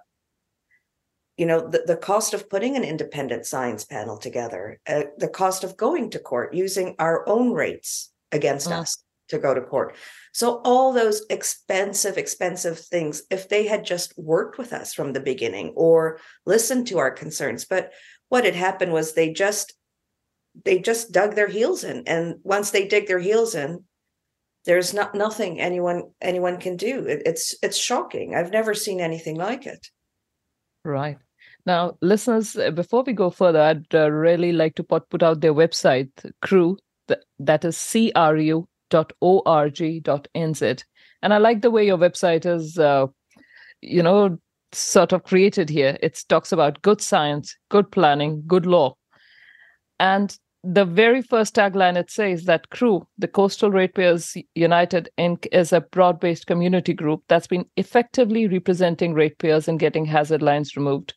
You know, the, the cost of putting an independent science panel together, uh, the cost of going to court using our own rates against mm. us to go to court. So, all those expensive, expensive things, if they had just worked with us from the beginning or listened to our concerns, but what had happened was they just they just dug their heels in and once they dig their heels in there's not nothing anyone anyone can do it, it's it's shocking i've never seen anything like it right now listeners uh, before we go further i'd uh, really like to put, out their website CREW that is c-r-u www.org.nz. And I like the way your website is, uh, you know, sort of created here. It talks about good science, good planning, good law. And the very first tagline it says that CREW, the Coastal Ratepayers United Inc., is a broad based community group that's been effectively representing ratepayers and getting hazard lines removed.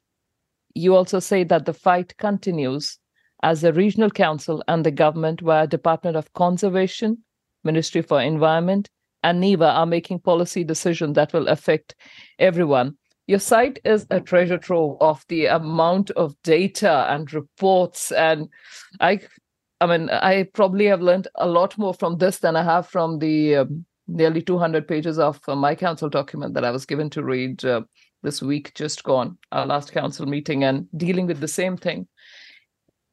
You also say that the fight continues as the regional council and the government via Department of Conservation, Ministry for Environment, and NIWA are making policy decisions that will affect everyone. Your site is a treasure trove of the amount of data and reports, and I, I mean, I probably have learned a lot more from this than I have from the um, nearly 200 pages of uh, my council document that I was given to read uh, this week just gone, our last council meeting, and dealing with the same thing.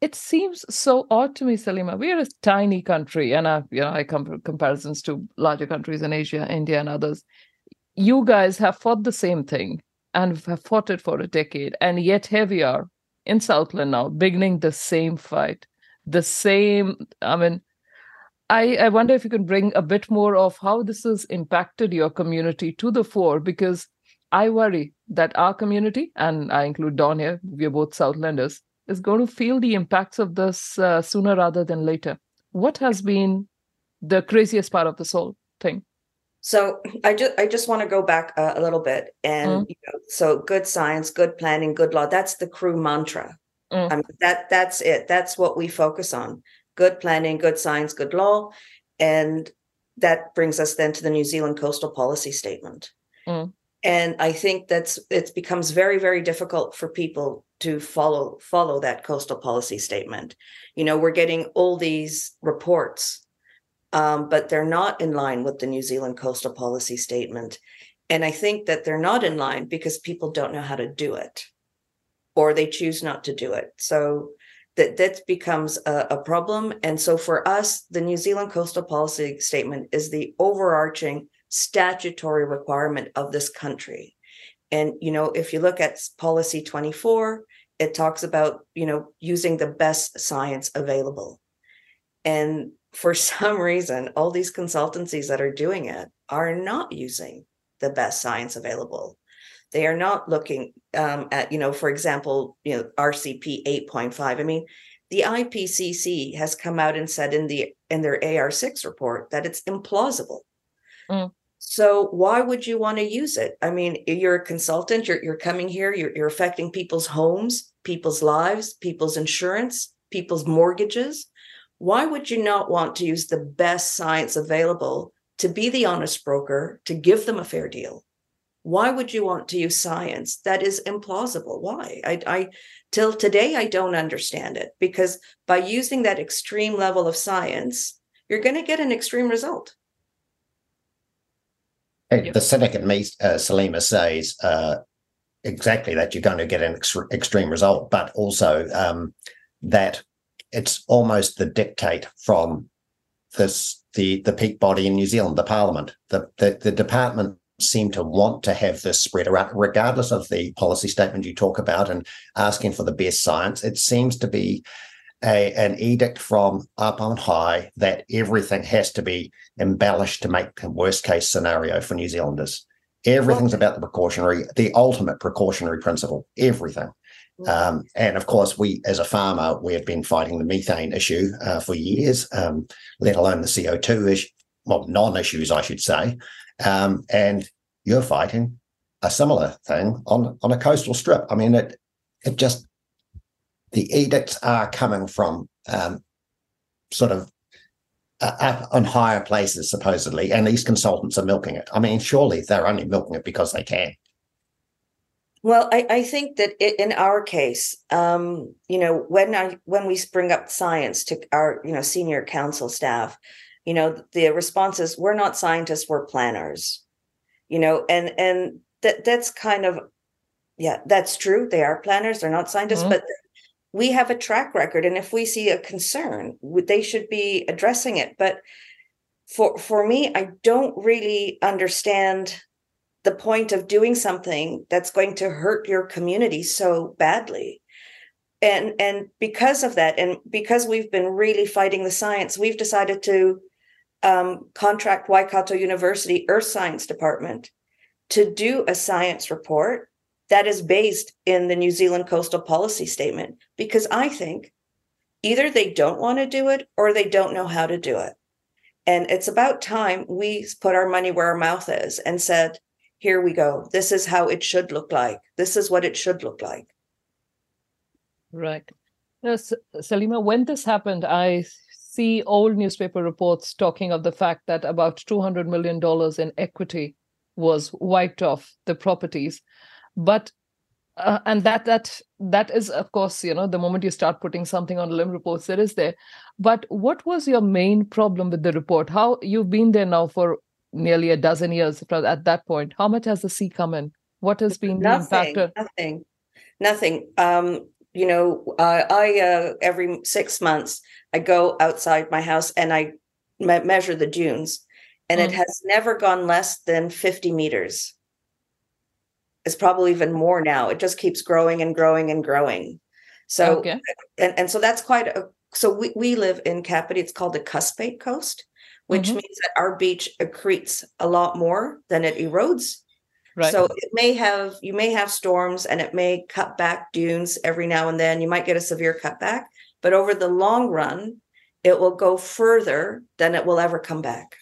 It seems so odd to me, Salima. We are a tiny country, and I, you know, I come comparisons to larger countries in Asia, India, and others. You guys have fought the same thing and have fought it for a decade, and yet here we are in Southland now, beginning the same fight, the same. I mean, I, I wonder if you can bring a bit more of how this has impacted your community to the fore, because I worry that our community, and I include Don here, we are both Southlanders, is going to feel the impacts of this uh, sooner rather than later. What has been the craziest part of this whole thing? So I just I just want to go back a, a little bit, and mm. you know, so good science, good planning, good law. That's the crew mantra. Mm. I mean, that that's it. That's what we focus on: good planning, good science, good law, and that brings us then to the New Zealand Coastal Policy Statement. Mm. And I think that's it becomes very very difficult for people to follow follow that coastal policy statement. You know, we're getting all these reports um, but they're not in line with the New Zealand coastal policy statement. And I think that they're not in line because people don't know how to do it or they choose not to do it. So that that becomes a, a problem. And so for us, the New Zealand coastal policy statement is the overarching statutory requirement of this country. And you know, if you look at policy 24, it talks about, you know, using the best science available. And for some reason, all these consultancies that are doing it are not using the best science available. They are not looking um, at, you know, for example, you know, RCP 8.5. I mean, the IPCC has come out and said in the in their AR6 report that it's implausible. Mm. So why would you want to use it? I mean, you're a consultant, you're you're coming here, you're you're affecting people's homes, people's lives, people's insurance, people's mortgages why would you not want to use the best science available to be the honest broker, to give them a fair deal? Why would you want to use science that is implausible? Why? I, I till today I don't understand it because by using that extreme level of science, you're going to get an extreme result. The cynic in me, uh, Salima says uh, exactly that you're going to get an ex- extreme result, but also um, that it's almost the dictate from this the the peak body in New Zealand, the Parliament. The the, the department seem to want to have this spread around, regardless of the policy statement you talk about and asking for the best science. It seems to be a, an edict from up on high that everything has to be embellished to make the worst case scenario for New Zealanders. Everything's about the precautionary, the ultimate precautionary principle. Everything. Um, and of course, we as a farmer, we have been fighting the methane issue uh, for years, um, let alone the CO2 issue, well, non issues, I should say. Um, and you're fighting a similar thing on, on a coastal strip. I mean, it, it just, the edicts are coming from um, sort of uh, up on higher places, supposedly, and these consultants are milking it. I mean, surely they're only milking it because they can. Well, I, I think that it, in our case, um, you know, when I when we bring up science to our you know senior council staff, you know, the response is we're not scientists, we're planners, you know, and and that that's kind of yeah, that's true. They are planners, they're not scientists, mm-hmm. but we have a track record, and if we see a concern, they should be addressing it. But for for me, I don't really understand the point of doing something that's going to hurt your community so badly. And and because of that and because we've been really fighting the science we've decided to um, contract waikato university earth science department to do a science report that is based in the new zealand coastal policy statement because i think either they don't want to do it or they don't know how to do it. And it's about time we put our money where our mouth is and said here we go. This is how it should look like. This is what it should look like. Right. Now, Salima, when this happened, I see old newspaper reports talking of the fact that about $200 million in equity was wiped off the properties. But uh, and that that that is of course you know the moment you start putting something on LIM reports it is there but what was your main problem with the report how you've been there now for nearly a dozen years at that point. How much has the sea come in? What has been nothing, the factor? Nothing, nothing. Um, you know, uh, I uh, every six months I go outside my house and I me- measure the dunes, and mm. it has never gone less than fifty meters. It's probably even more now. It just keeps growing and growing and growing. So, okay. and, and so that's quite a. So we, we live in Kapiti. It's called the Cuspate Coast, which mm-hmm. means that our beach accretes a lot more than it erodes. Right. So it may have you may have storms and it may cut back dunes every now and then. You might get a severe cutback, but over the long run, it will go further than it will ever come back.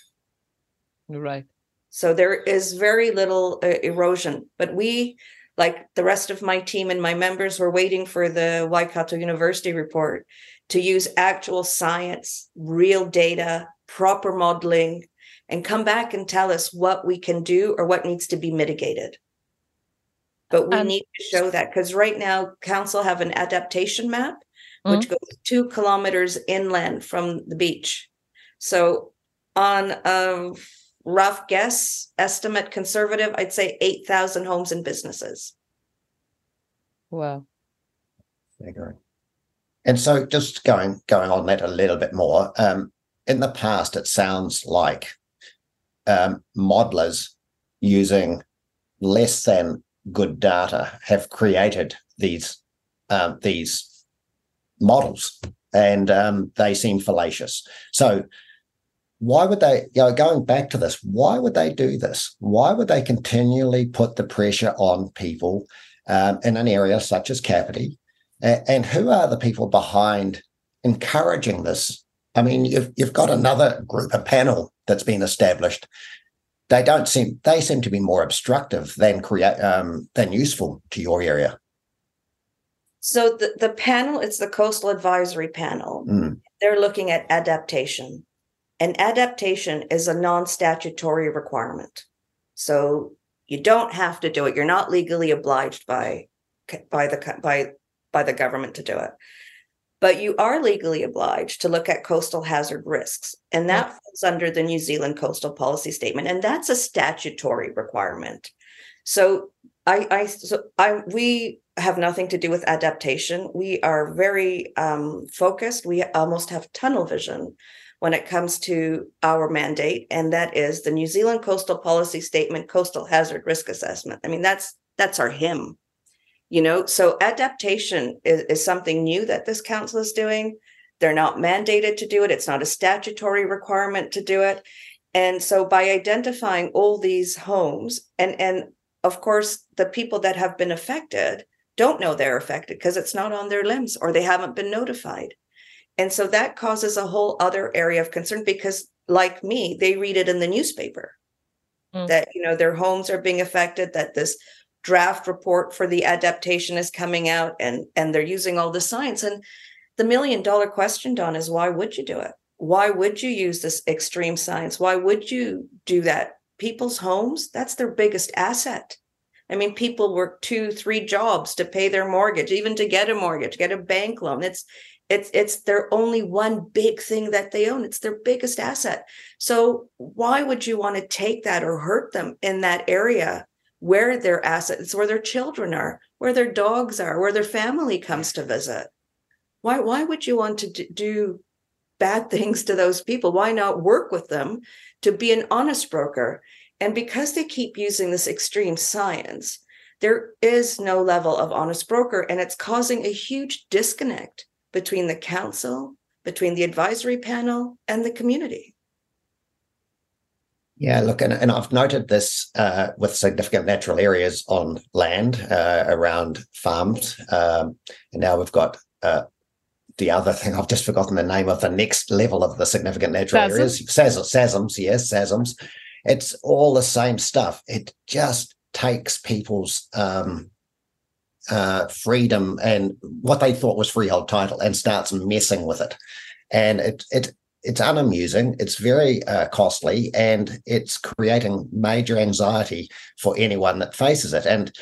Right. So there is very little uh, erosion, but we like the rest of my team and my members were waiting for the Waikato University report to use actual science, real data, proper modeling and come back and tell us what we can do or what needs to be mitigated. But we um, need to show that because right now, council have an adaptation map mm-hmm. which goes two kilometers inland from the beach. So, on a rough guess, estimate conservative, I'd say 8,000 homes and businesses. Wow. And so, just going going on that a little bit more. Um, in the past, it sounds like um, modelers using less than good data have created these um, these models, and um, they seem fallacious. So, why would they? You know, going back to this, why would they do this? Why would they continually put the pressure on people um, in an area such as Kapiti? And, and who are the people behind encouraging this I mean, you've you've got another group, a panel that's been established. They don't seem they seem to be more obstructive than create um, than useful to your area. So the, the panel, it's the coastal advisory panel. Mm. They're looking at adaptation. And adaptation is a non-statutory requirement. So you don't have to do it. You're not legally obliged by by the by by the government to do it but you are legally obliged to look at coastal hazard risks. And that yeah. falls under the New Zealand Coastal Policy Statement. And that's a statutory requirement. So I, I, so I, we have nothing to do with adaptation. We are very um, focused. We almost have tunnel vision when it comes to our mandate, and that is the New Zealand Coastal Policy Statement, Coastal Hazard Risk Assessment. I mean, that's that's our hymn you know so adaptation is, is something new that this council is doing. They're not mandated to do it. It's not a statutory requirement to do it. And so by identifying all these homes and and of course the people that have been affected don't know they're affected because it's not on their LIMs or they haven't been notified. And so that causes a whole other area of concern because like me they read it in the newspaper mm. that you know their homes are being affected that this draft report for the adaptation is coming out and and they're using all the science. And the million dollar question don is why would you do it? Why would you use this extreme science? Why would you do that? People's homes that's their biggest asset. I mean people work two three jobs to pay their mortgage even to get a mortgage get a bank loan. It's it's it's their only one big thing that they own. It's their biggest asset. So why would you want to take that or hurt them in that area where their assets, where their children are, where their dogs are, where their family comes to visit. Why, why would you want to do bad things to those people? Why not work with them to be an honest broker? And because they keep using this extreme science, there is no level of honest broker, and it's causing a huge disconnect between the council, between the advisory panel, and the community. Yeah, look, and, and I've noted this uh, with significant natural areas on land uh, around farms. Um, and now we've got uh, the other thing, I've just forgotten the name of the next level of the significant natural SASM. areas. SASMs, SASMs, yes, SASMs. It's all the same stuff. It just takes people's um, uh, freedom and what they thought was freehold title and starts messing with it. And it, it it's unamusing, it's very uh, costly, and it's creating major anxiety for anyone that faces it. And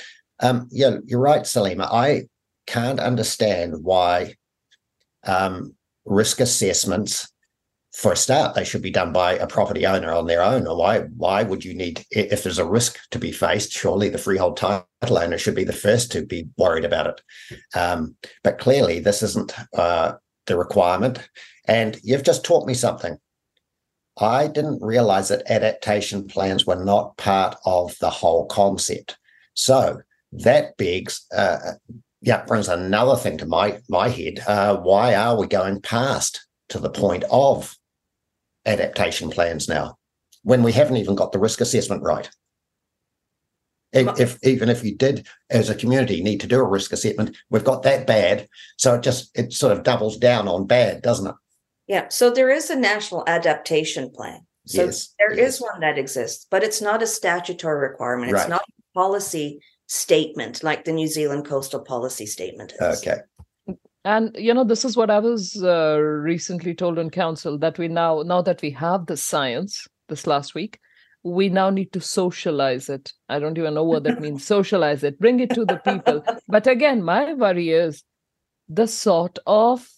um, yeah, you're right, Salima. I can't understand why um, risk assessments for a start, they should be done by a property owner on their own. Or why why would you need if there's a risk to be faced? Surely the freehold title owner should be the first to be worried about it. Um, but clearly, this isn't uh, the requirement. And you've just taught me something. I didn't realize that adaptation plans were not part of the whole concept. So that begs, uh, yeah, brings another thing to my my head. Uh, why are we going past to the point of adaptation plans now when we haven't even got the risk assessment right. If, if, even if you did as a community need to do a risk assessment we've got that bad so it just it sort of doubles down on bad doesn't it yeah so there is a national adaptation plan so yes, there yes. is one that exists but it's not a statutory requirement it's right. not a policy statement like the new zealand coastal policy statement is. okay and you know this is what i was uh, recently told in council that we now now that we have the science this last week we now need to socialize it i don't even know what that means socialize it bring it to the people but again my worry is the sort of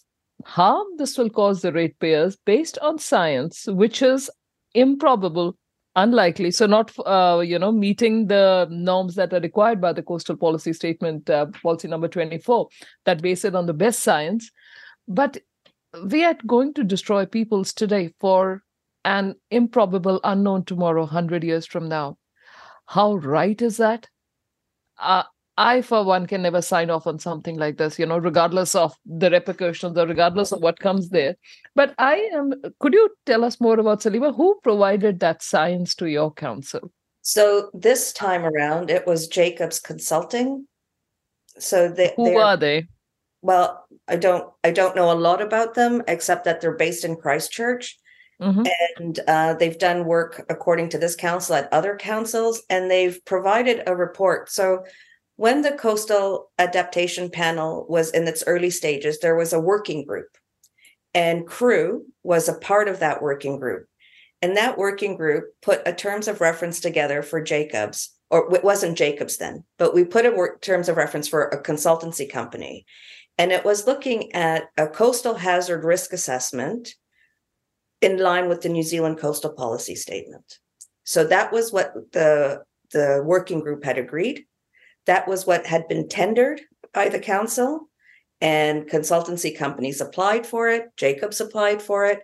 harm this will cause the ratepayers based on science which is improbable unlikely. So not uh, you know meeting the norms that are required by the coastal policy statement uh, policy number 24 that base it on the best science. But we are going to destroy peoples today for an improbable unknown tomorrow 100 years from now. How right is that? Uh, I, for one, can never sign off on something like this, you know, regardless of the repercussions or regardless of what comes there. But I am, could you tell us more about Salima? Who provided that science to your council? So this time around, it was Jacobs Consulting. So they, who are they? Well, I don't, I don't know a lot about them except that they're based in Christchurch. Mm-hmm. And uh, they've done work according to this council at other councils, and they've provided a report. So when the coastal adaptation panel was in its early stages, there was a working group, and CREW was a part of that working group. And that working group put a terms of reference together for Jacobs, or it wasn't Jacobs then, but we put a work terms of reference for a consultancy company. And it was looking at a coastal hazard risk assessment in line with the New Zealand coastal policy statement. So that was what the, the working group had agreed. That was what had been tendered by the council, and consultancy companies applied for it. Jacobs applied for it,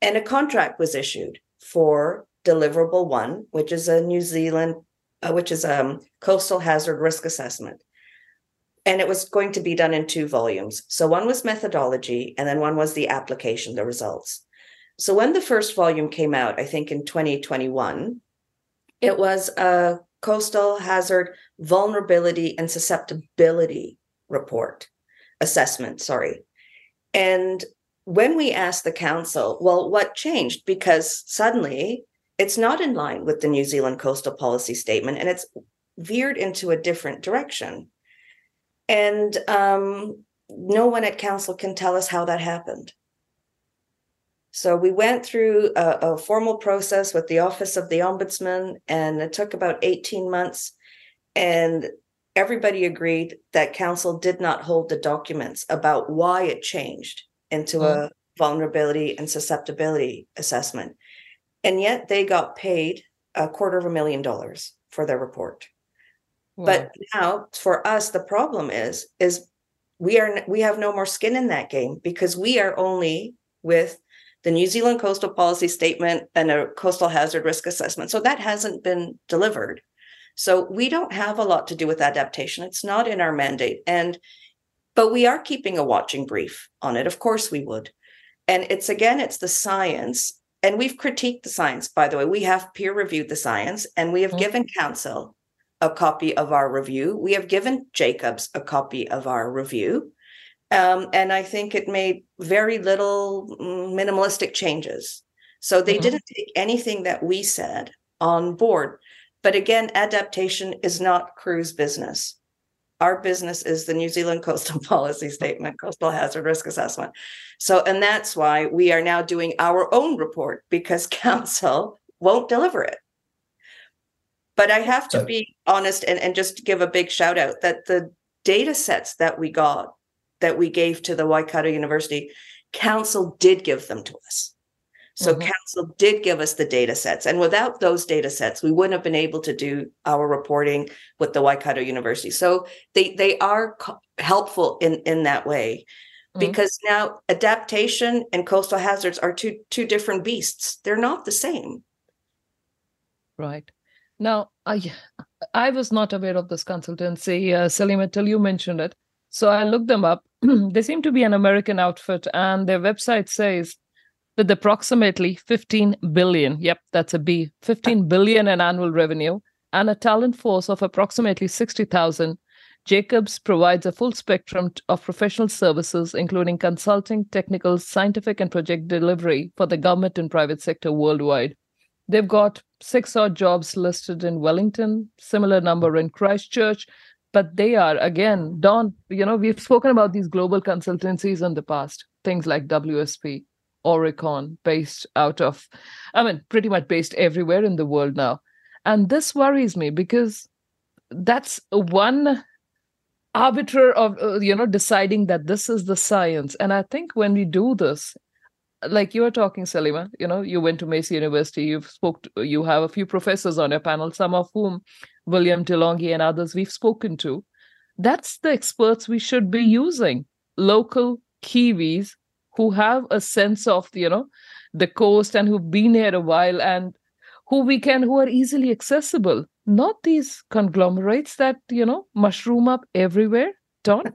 and a contract was issued for deliverable one, which is a New Zealand, uh, which is a um, coastal hazard risk assessment. And it was going to be done in two volumes. So one was methodology, and then one was the application, the results. So when the first volume came out, I think in 2021, it was a coastal hazard vulnerability and susceptibility report assessment sorry. And when we asked the council well what changed? Because suddenly it's not in line with the new zealand coastal policy statement and it's veered into a different direction. And um, no one at council can tell us how that happened so we went through a, a, formal process with the Office of the Ombudsman, and it took about 18 months. And everybody agreed that council did not hold the documents about why it changed into mm. a vulnerability and susceptibility assessment. And yet they got paid a quarter of a million dollars for their report. Wow. But now for us, the problem is, is we are we have no more skin in that game because we are only with the New Zealand coastal policy statement and a coastal hazard risk assessment. So that hasn't been delivered. So we don't have a lot to do with adaptation. It's not in our mandate. And but we are keeping a watching brief on it. Of course we would. And it's again, it's the science. And we've critiqued the science, by the way. We have peer reviewed the science and we have mm-hmm. given council a copy of our review. We have given Jacobs a copy of our review. Um, and I think it made very little mm, minimalistic changes. So they mm-hmm. didn't take anything that we said on board. But again, adaptation is not CREW's business. Our business is the New Zealand Coastal Policy Statement, Coastal Hazard Risk Assessment. So, and that's why we are now doing our own report because council won't deliver it. But I have to be honest and, and just give a big shout out that the data sets that we got that we gave to the Waikato University, council did give them to us. So mm-hmm. council did give us the data sets. And without those data sets, we wouldn't have been able to do our reporting with the Waikato University. So they they are co- helpful in in that way. Mm-hmm. Because now adaptation and coastal hazards are two two different beasts. They're not the same. Right. Now, I I was not aware of this consultancy, uh, Salim, until you mentioned it. So I looked them up. they seem to be an American outfit, and their website says with approximately 15 billion, yep, that's a B, 15 billion in annual revenue and a talent force of approximately 60,000, Jacobs provides a full spectrum of professional services, including consulting, technical, scientific, and project delivery for the government and private sector worldwide. They've got six odd jobs listed in Wellington, similar number in Christchurch, but they are again, Don, you know, we've spoken about these global consultancies in the past, things like WSP, Aurecon, based out of, I mean, pretty much based everywhere in the world now. And this worries me because that's one arbiter of, uh, you know, deciding that this is the science. And I think when we do this, like you were talking, Salima you know, you went to Massey University, you've spoke, to, you have a few professors on your panel, some of whom Willem de Lange and others we've spoken to. That's the experts we should be using. Local Kiwis who have a sense of you know the coast and who've been here a while and who we can who are easily accessible not these conglomerates that you know mushroom up everywhere don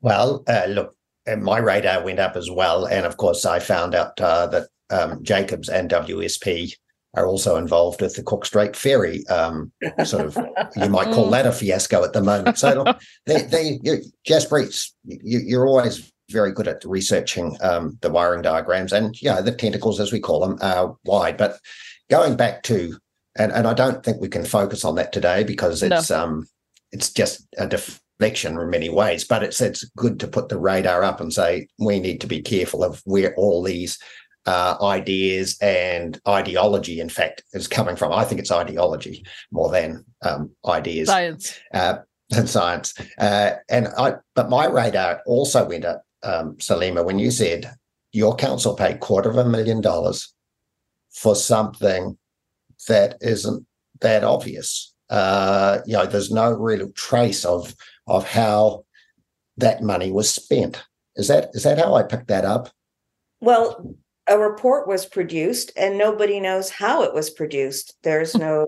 well uh, look uh, my radar went up as well and of course i found out uh, that um, jacobs and wsp are also involved with the Cook Strait Ferry. Um, sort of, you might call that a fiasco at the moment. So, they, they, you, Jaspreet, you, you're always very good at researching um, the wiring diagrams and yeah, the tentacles as we call them are wide. But going back to and, and I don't think we can focus on that today because it's no. um it's just a deflection in many ways. But it's it's good to put the radar up and say we need to be careful of where all these uh, ideas and ideology, in fact, is coming from. I think it's ideology more than um, ideas. Science. Uh, and science. Uh, and I, but my radar also went up um, Salima, when you said your council paid quarter of a million dollars for something that isn't that obvious. Uh, you know, there's no real trace of of how that money was spent. Is that is that how I picked that up? Well, a report was produced and nobody knows how it was produced. There's no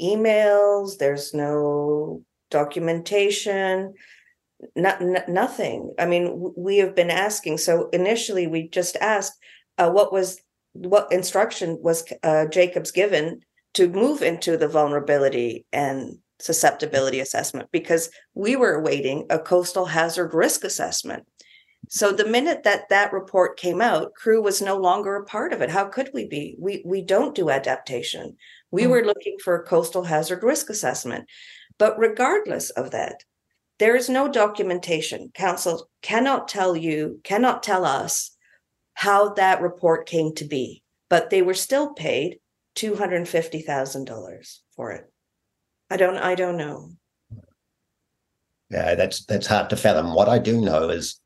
emails, there's no documentation not, nothing. I mean, we have been asking. So initially, we just asked uh, what was what instruction was uh, Jacobs given to move into the vulnerability and susceptibility assessment because we were awaiting a coastal hazard risk assessment. So the minute that that report came out, crew was no longer a part of it. How could we be? We we don't do adaptation. We mm-hmm. were looking for a coastal hazard risk assessment. But regardless of that, there is no documentation. Council cannot tell you, cannot tell us how that report came to be, but they were still paid $250,000 for it. I don't I don't know. Yeah, that's that's hard to fathom. What I do know is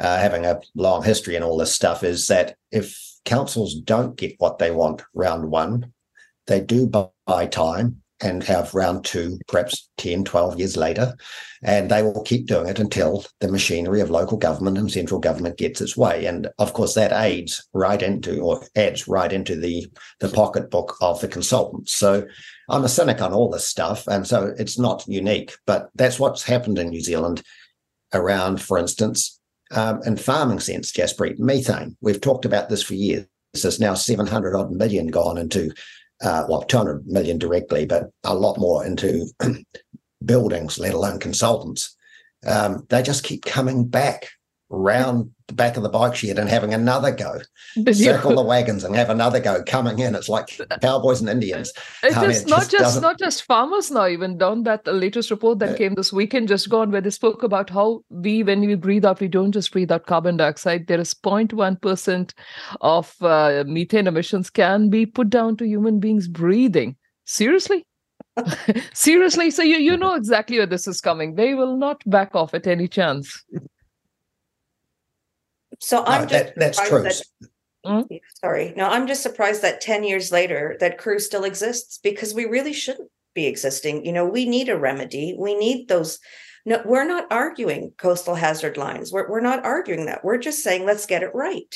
uh, having a long history and all this stuff is that if councils don't get what they want round one, they do buy time and have round two, perhaps 10, 12 years later. And they will keep doing it until the machinery of local government and central government gets its way. And of course, that aids right into or adds right into the, the pocketbook of the consultants. So I'm a cynic on all this stuff. And so it's not unique, but that's what's happened in New Zealand around, for instance, um, in farming sense, Jaspreet, methane. We've talked about this for years. There's now 700 odd million gone into uh, well, 200 million directly, but a lot more into buildings, let alone consultants. Um, they just keep coming back round the back of the bike shed and having another go, circle the wagons and have another go coming in. It's like cowboys and Indians. It's just, it not just, not just farmers now. Even down that the latest report that came this weekend, just gone, where they spoke about how we, when we breathe out, we don't just breathe out carbon dioxide. There is 0.1 percent of uh, methane emissions can be put down to human beings breathing. Seriously. Seriously, so you you know exactly where this is coming. They will not back off at any chance. So I'm no, that, that's true. That, Mm? Sorry. No, I'm just surprised that 10 years later that crew still exists because we really shouldn't be existing. You know, we need a remedy. We need those. No, we're not arguing coastal hazard lines. We're, we're not arguing that. We're just saying, let's get it right.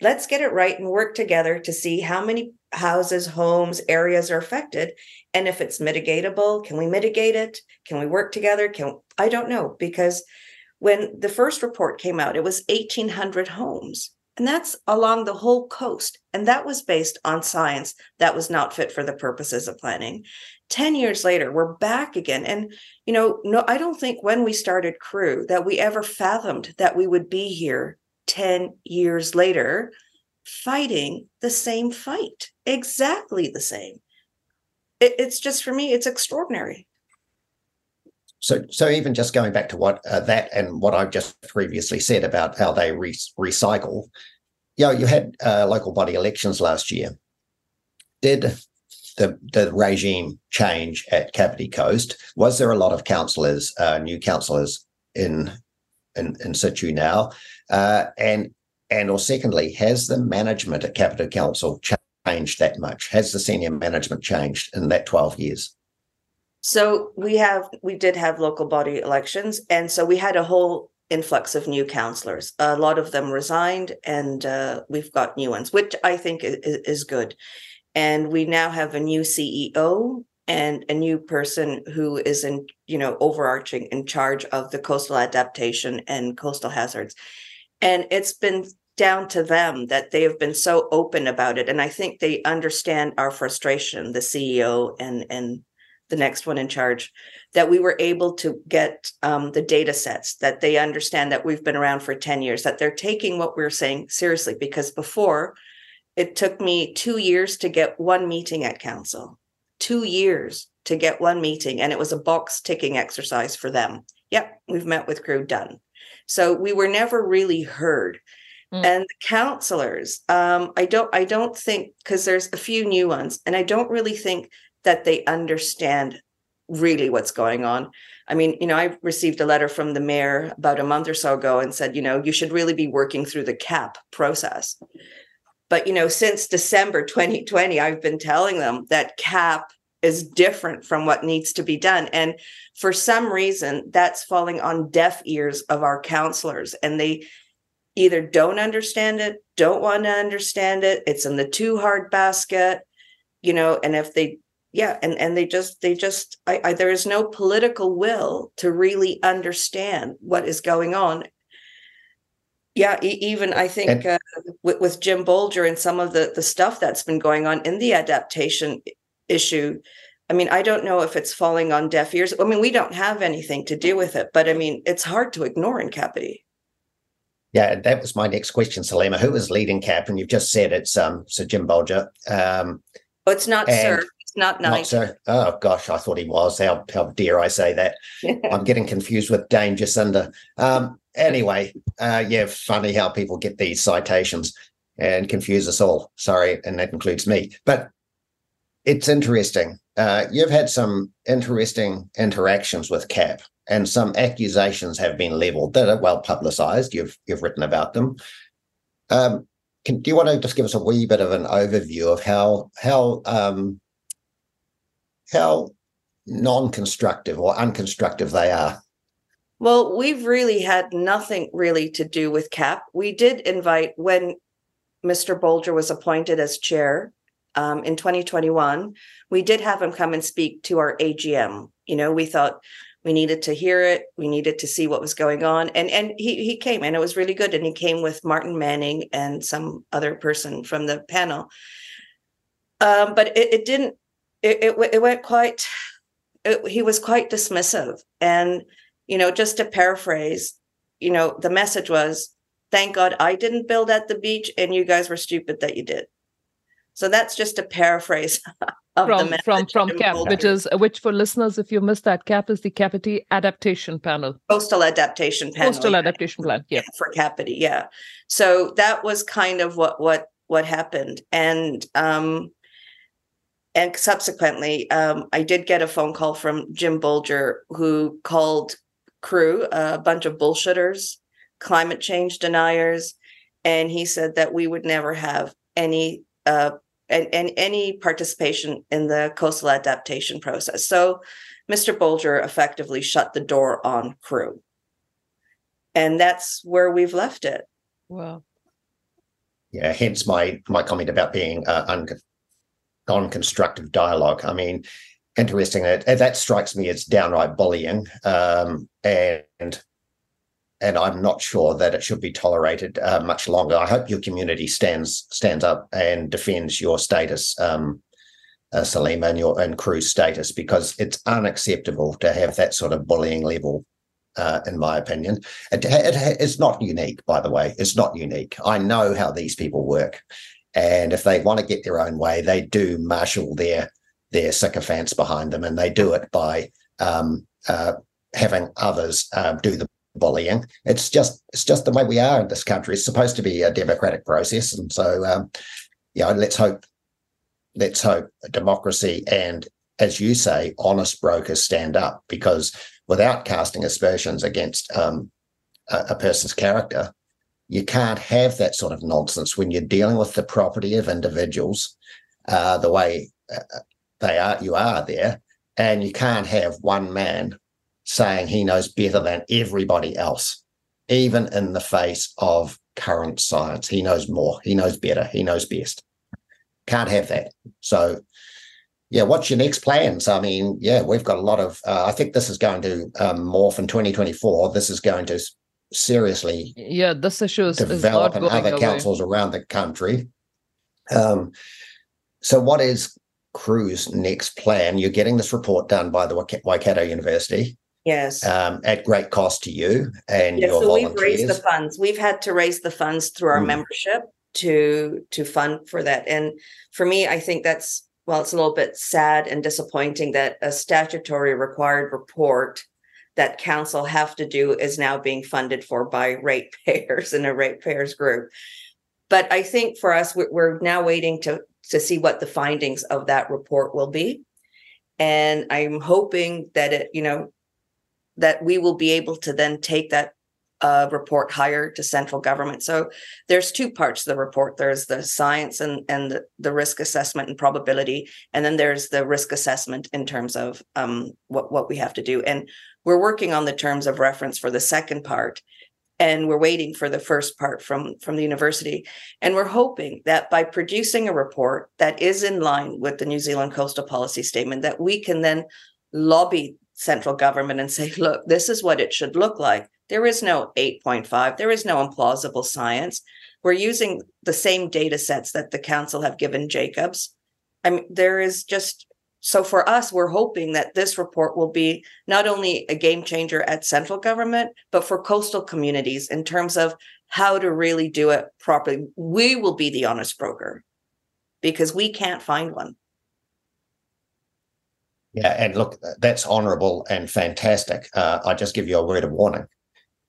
Let's get it right and work together to see how many houses, homes, areas are affected. And if it's mitigatable, can we mitigate it? Can we work together? Can I don't know because when the first report came out, it was 1,800 homes. And that's along the whole coast. And that was based on science that was not fit for the purposes of planning. 10 years later, we're back again. And, you know, no, I don't think when we started Crew that we ever fathomed that we would be here 10 years later fighting the same fight, exactly the same. It, it's just for me, it's extraordinary. So, so even just going back to what uh, that and what I've just previously said about how they re- recycle, you know, you had uh, local body elections last year. Did the the regime change at Kapiti Coast? Was there a lot of councillors, uh, new councillors in in in situ now? Uh, and and or secondly, has the management at Kapiti Council changed that much? Has the senior management changed in that twelve years? So we have we did have local body elections, and so we had a whole influx of new councillors. A lot of them resigned, and uh, we've got new ones, which I think is, is good. And we now have a new CEO and a new person who is in you know overarching in charge of the coastal adaptation and coastal hazards and it's been down to them that they have been so open about it and i think they understand our frustration the ceo and and the next one in charge, that we were able to get um, the data sets, that they understand that we've been around for 10 years, that they're taking what we're saying seriously. Because before, it took me two years to get one meeting at council, two years to get one meeting. And it was a box ticking exercise for them. Yep, we've met with crew, done. So we were never really heard. Mm. And the counselors, um, I don't, I don't think because there's a few new ones, and I don't really think that they understand really what's going on. I mean, you know, I received a letter from the mayor about a month or so ago and said, you know, you should really be working through the CAP process. But, you know, since December 2020, I've been telling them that CAP is different from what needs to be done. And for some reason, that's falling on deaf ears of our counselors. And they either don't understand it, don't want to understand it, it's in the too hard basket, you know, and if they yeah and and they just they just I, I, there is no political will to really understand what is going on yeah e- even i think uh, with, with jim bolger and some of the the stuff that's been going on in the adaptation issue i mean i don't know if it's falling on deaf ears i mean we don't have anything to do with it but i mean it's hard to ignore in Kapiti yeah, that was my next question, Salima. Who is leading CAP? And you've just said it's um Sir Jim Bolger. Um, oh, it's not Sir not nice. Not so. Oh gosh, I thought he was. How how dare I say that? I'm getting confused with Dame Jacinda. Um, anyway, uh, yeah, funny how people get these citations and confuse us all. Sorry, and that includes me. But it's interesting. Uh, you've had some interesting interactions with CAP, and some accusations have been levelled that are well publicised. You've you've written about them. Um, can, do you want to just give us a wee bit of an overview of how how um, how non-constructive or unconstructive they are? Well, we've really had nothing really to do with CAP. We did invite when Mr. Bolger was appointed as chair um, in 2021. We did have him come and speak to our AGM. You know, we thought we needed to hear it. We needed to see what was going on, and and he he came, and it was really good. And he came with Martin Manning and some other person from the panel. Um, but it, it didn't it, it, it went quite it, he was quite dismissive. And you know just to paraphrase you know the message was thank god i didn't build at the beach and you guys were stupid that you did. So that's just a paraphrase from from from cap which is which for listeners if you missed that cap is the Kapiti adaptation panel. Coastal adaptation panel coastal yeah. adaptation plan yeah. For Kapiti yeah. So that was kind of what what what happened. And um and subsequently, um, I did get a phone call from Jim Bolger, who called crew a bunch of bullshitters, climate change deniers, and he said that we would never have any uh, and, and any participation in the coastal adaptation process. So Mr. Bolger effectively shut the door on CREW. And that's where we've left it. Wow. Yeah, hence my my comment about being uh, un- non-constructive dialogue. I mean, interesting. That that strikes me as downright bullying, um, and and I'm not sure that it should be tolerated uh, much longer. I hope your community stands stands up and defends your status, um, uh, Salima, and your and CREW's status because it's unacceptable to have that sort of bullying level. Uh, in my opinion, it, it, it's not unique. By the way, it's not unique. I know how these people work, and if they want to get their own way, they do marshal their their sycophants behind them, and they do it by um, uh, having others uh, do the bullying. It's just it's just the way we are in this country. It's supposed to be a democratic process, and so um, yeah, let's hope let's hope democracy and, as you say, honest brokers stand up because without casting aspersions against um, a, a person's character, you can't have that sort of nonsense when you're dealing with the property of individuals uh, the way uh, they are. You are there, and you can't have one man saying he knows better than everybody else, even in the face of current science. He knows more, he knows better, he knows best. Can't have that. So, yeah, what's your next plans? I mean, yeah, we've got a lot of, uh, I think this is going to um, morph in 2024. This is going to seriously yeah this issue is, develop is in other away. councils around the country um, so what is CREW's next plan you're getting this report done by the waikato university Yes. Um, at great cost to you and yeah, your so volunteers. we've raised the funds. We've had to raise the funds through our Mm. membership to to fund for that. And for me, I think that's well, it's a little bit sad and disappointing that a statutory required report that council have to do is now being funded for by ratepayers in a ratepayers group. But I think for us, we're, now waiting to to see what the findings of that report will be. And I'm hoping that it, you know, that we will be able to then take that uh, report higher to central government. So there's two parts to the report. There's the science and and the, the risk assessment and probability, and then there's the risk assessment in terms of um, what what we have to do. And we're working on the terms of reference for the second part, and we're waiting for the first part from from the university. And we're hoping that by producing a report that is in line with the New Zealand Coastal Policy Statement, that we can then lobby central government and say, look, this is what it should look like. There is no 8.5, there is no implausible science. We're using the same data sets that the council have given Jacobs. I mean, there is just so for us, we're hoping that this report will be not only a game changer at central government, but for coastal communities in terms of how to really do it properly. We will be the honest broker because we can't find one. Yeah, and look, that's honourable and fantastic. Uh, I just give you a word of warning.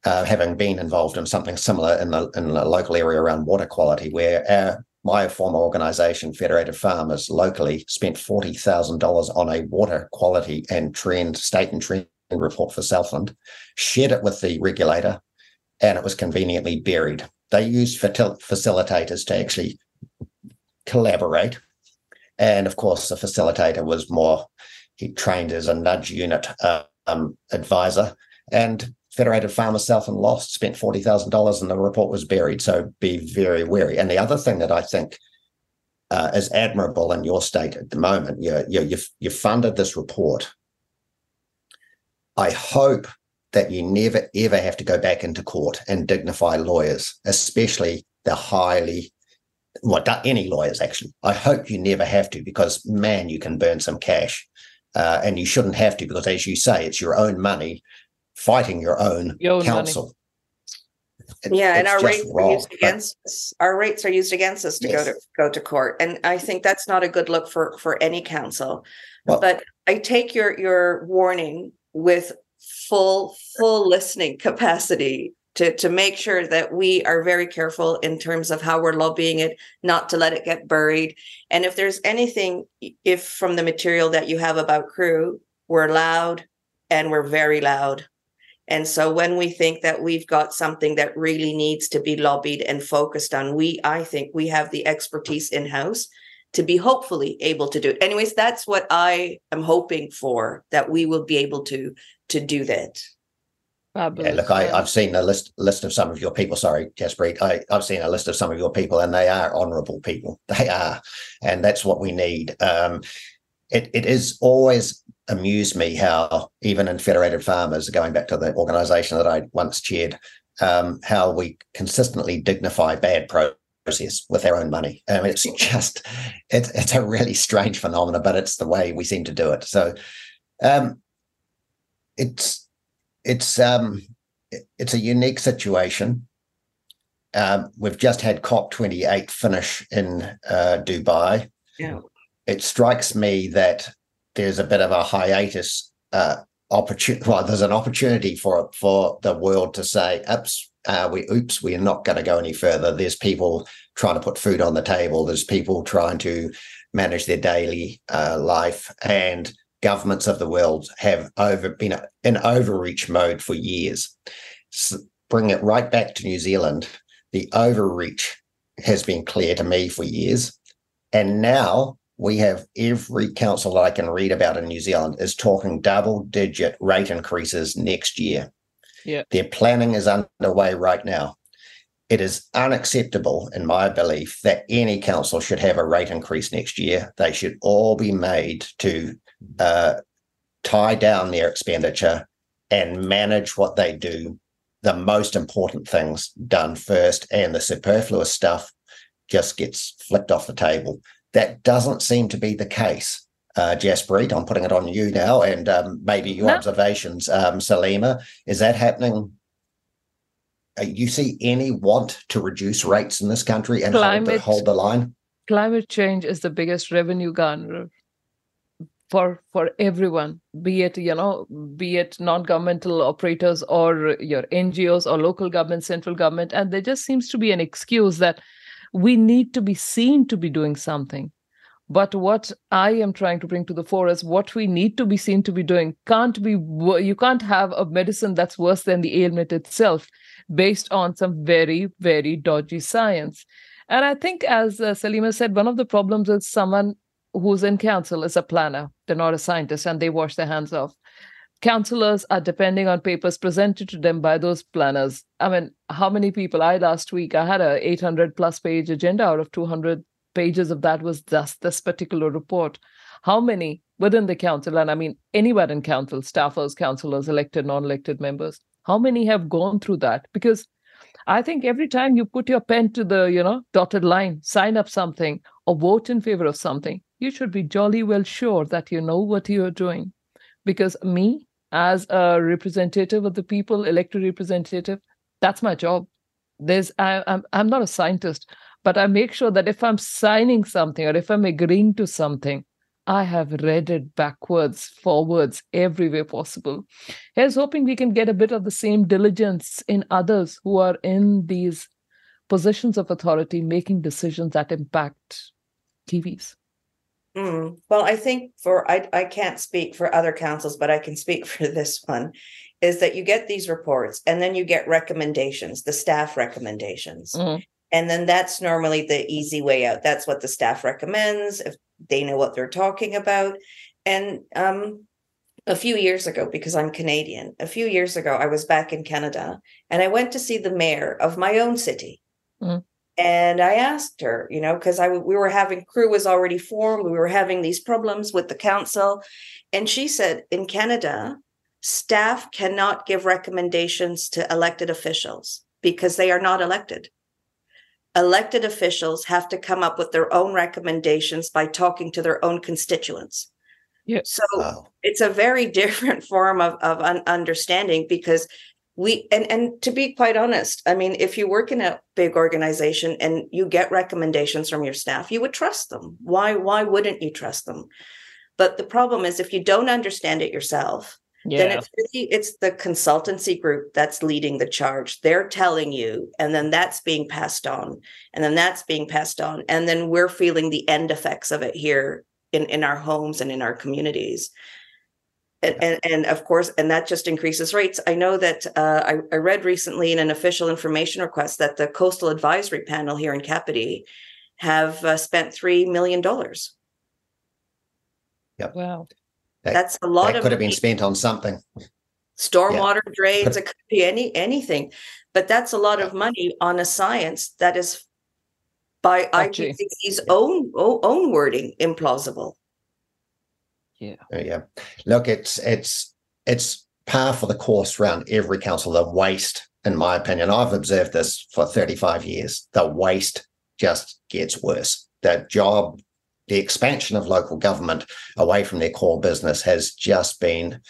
Uh, having been involved in something similar in the in the local area around water quality, where our my former organisation, Federated Farmers, locally spent forty thousand dollars on a water quality and trend state and trend report for Southland, shared it with the regulator, and it was conveniently buried. They used facilitators to actually collaborate, and of course, the facilitator was more he trained as a nudge unit um, advisor, and Federated Farmers Southland lost, spent forty thousand dollars, and the report was buried. So be very wary. And the other thing that I think uh, is admirable in your state at the moment, you you you've, you've funded this report. I hope that you never ever have to go back into court and dignify lawyers, especially the highly well, any lawyers actually. I hope you never have to because man, you can burn some cash. Uh, and you shouldn't have to because, as you say, it's your own money fighting your own, Your own counsel. It- yeah, and our just rates are used but- against us. Our rates are used against us to go to go to court, and I think that's not a good look for for any council. Well- but I take your your warning with full full listening capacity to to make sure that we are very careful in terms of how we're lobbying it, not to let it get buried. And if there's anything, if from the material that you have about crew, we're loud and we're very loud And so when we think that we've got something that really needs to be lobbied and focused on, we I think we have the expertise in house to be hopefully able to do it. Anyways, that's what I am hoping for that we will be able to to do that. Fabulous. Yeah, look, I, I've seen a list list of some of your people. Sorry, Jaspreet. I, I've seen a list of some of your people, and they are honourable people. They are, and that's what we need. Um, it it is always amused me how even in Federated Farmers, going back to the organisation that I once chaired, um, how we consistently dignify bad process with our own money. I mean, it's just it's it's a really strange phenomenon, but it's the way we seem to do it. So, um, it's it's um it's a unique situation. Um, we've just had COP28 finish in uh, Dubai. Yeah. It strikes me that there's a bit of a hiatus uh, opportunity. Well, there's an opportunity for for the world to say, "Oops, uh, we oops, we're not going to go any further." There's people trying to put food on the table. There's people trying to manage their daily uh, life, and governments of the world have over been in overreach mode for years. So bring it right back to New Zealand. The overreach has been clear to me for years. And now we have every council that I can read about in New Zealand is talking double digit rate increases next year. Yeah. Their planning is underway right now. It is unacceptable, in my belief, that any council should have a rate increase next year. They should all be made to uh, tie down their expenditure and manage what they do, the most important things done first, and the superfluous stuff just gets flicked off the table. That doesn't seem to be the case. Uh, Jaspreet, I'm putting it on you now, and um, maybe your No. observations, um, Salima. Is that happening? Uh, you see any want to reduce rates in this country and hold the, Climate- hold the line? climate change is the biggest revenue garnerer for for everyone be it you know be it non-governmental operators or your ngos or local government central government and there just seems to be an excuse that we need to be seen to be doing something but what i am trying to bring to the fore is what we need to be seen to be doing can't be you can't have a medicine that's worse than the ailment itself based on some very very dodgy science and I think, as uh, Salima said, one of the problems is someone who's in council is a planner. They're not a scientist and they wash their hands off. Councillors are depending on papers presented to them by those planners. I mean, how many people? I last week, I had a 800 plus page agenda out of 200 pages of that was just this particular report. How many within the council, and I mean anywhere in council, staffers, councillors, elected, non elected members, how many have gone through that? Because I think every time you put your pen to the, you know, dotted line, sign up something or vote in favor of something, you should be jolly well sure that you know what you are doing. Because me, as a representative of the people, elected representative, that's my job. There's I, I'm I'm not a scientist, but I make sure that if I'm signing something or if I'm agreeing to something, I have read it backwards, forwards, every way possible. Here's hoping we can get a bit of the same diligence in others who are in these positions of authority making decisions that impact TVs. Mm. Well, I think for I I can't speak for other councils, but I can speak for this one. Is that you get these reports and then you get recommendations, the staff recommendations. Mhm. And then that's normally the easy way out. That's what the staff recommends if they know what they're talking about. And um, a few years ago, because I'm Canadian, a few years ago, I was back in Canada and I went to see the mayor of my own city. Mhm. And I asked her, you know, because I w- we were having crew was already formed, we were having these problems with the council, and she said in Canada, staff cannot give recommendations to elected officials because they are not elected elected officials have to come up with their own recommendations by talking to their own constituents. Yeah. So Wow. it's a very different form of, of un- understanding because we and and to be quite honest, I mean, if you work in a big organization and you get recommendations from your staff, you would trust them. Why why wouldn't you trust them? But the problem is if you don't understand it yourself, yeah. then it's really it's the consultancy group that's leading the charge they're telling you and then that's being passed on and then that's being passed on and then we're feeling the end effects of it here in in our homes and in our communities And, and, and of course, and that just increases rates. I know that uh, I, I read recently in an official information request that the Coastal Advisory Panel here in Kapiti have uh, spent three million dollars. Yep. Wow. That, That's a lot that of could have been spent on something. stormwater drains it could be any anything but that's a lot of money on a science that is by Actually, IPCC's own own wording implausible Yeah. Yeah. Look, it's it's it's par for the course around every council. The waste, in my opinion, I've observed this for 35 years. The waste just gets worse. The job, the expansion of local government away from their core business has just been,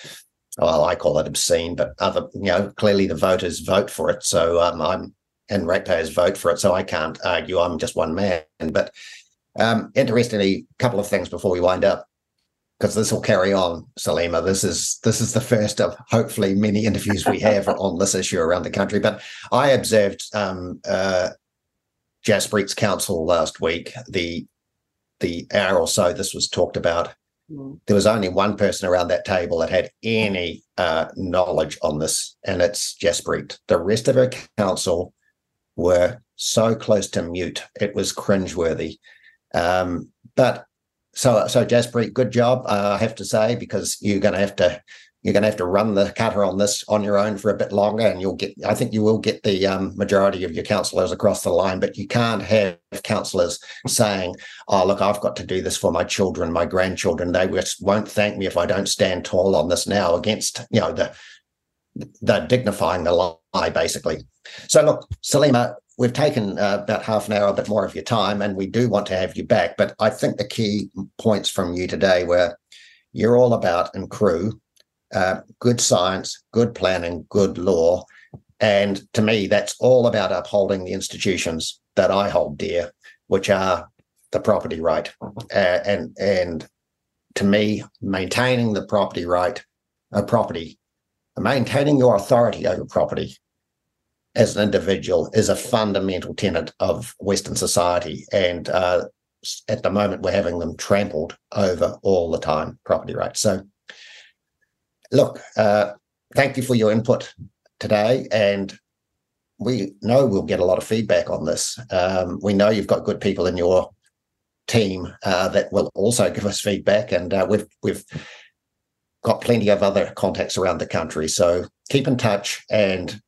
well, I call it obscene, but other, you know, clearly the voters vote for it. So um, I'm and ratepayers vote for it. So I can't argue. I'm just one man. But um, interestingly, a couple of things before we wind up because this will carry on, Salima. This is this is the first of hopefully many interviews we have on this issue around the country. But I observed um, uh, Jaspreet's council last week. The the hour or so this was talked about. There was only one person around that table that had any uh, knowledge on this, and it's Jaspreet. The rest of her council were so close to mute; it was cringeworthy. Um, but so so Jaspreet, good job, uh, I have to say, because you're going to have to you're going to have to run the cutter on this on your own for a bit longer, and you'll get. I think you will get the um, majority of your councillors across the line, but you can't have councillors saying, "Oh, look, I've got to do this for my children, my grandchildren. They won't thank me if I don't stand tall on this now." Against you know the the dignifying the lie, basically. So look, Salima, we've taken uh, about half an hour, a bit more of your time, and we do want to have you back. But I think the key points from you today were you're all about and crew, uh, good science, good planning, good law. And to me, that's all about upholding the institutions that I hold dear, which are the property right. Uh, and and to me, maintaining the property right, uh, property, maintaining your authority over property as an individual is a fundamental tenet of Western society. And uh, at the moment, we're having them trampled over all the time, property rights. So, look, uh, thank you for your input today. And we know we'll get a lot of feedback on this. Um, we know you've got good people in your team uh, that will also give us feedback. And uh, we've, we've, got plenty of other contacts around the country. So keep in touch and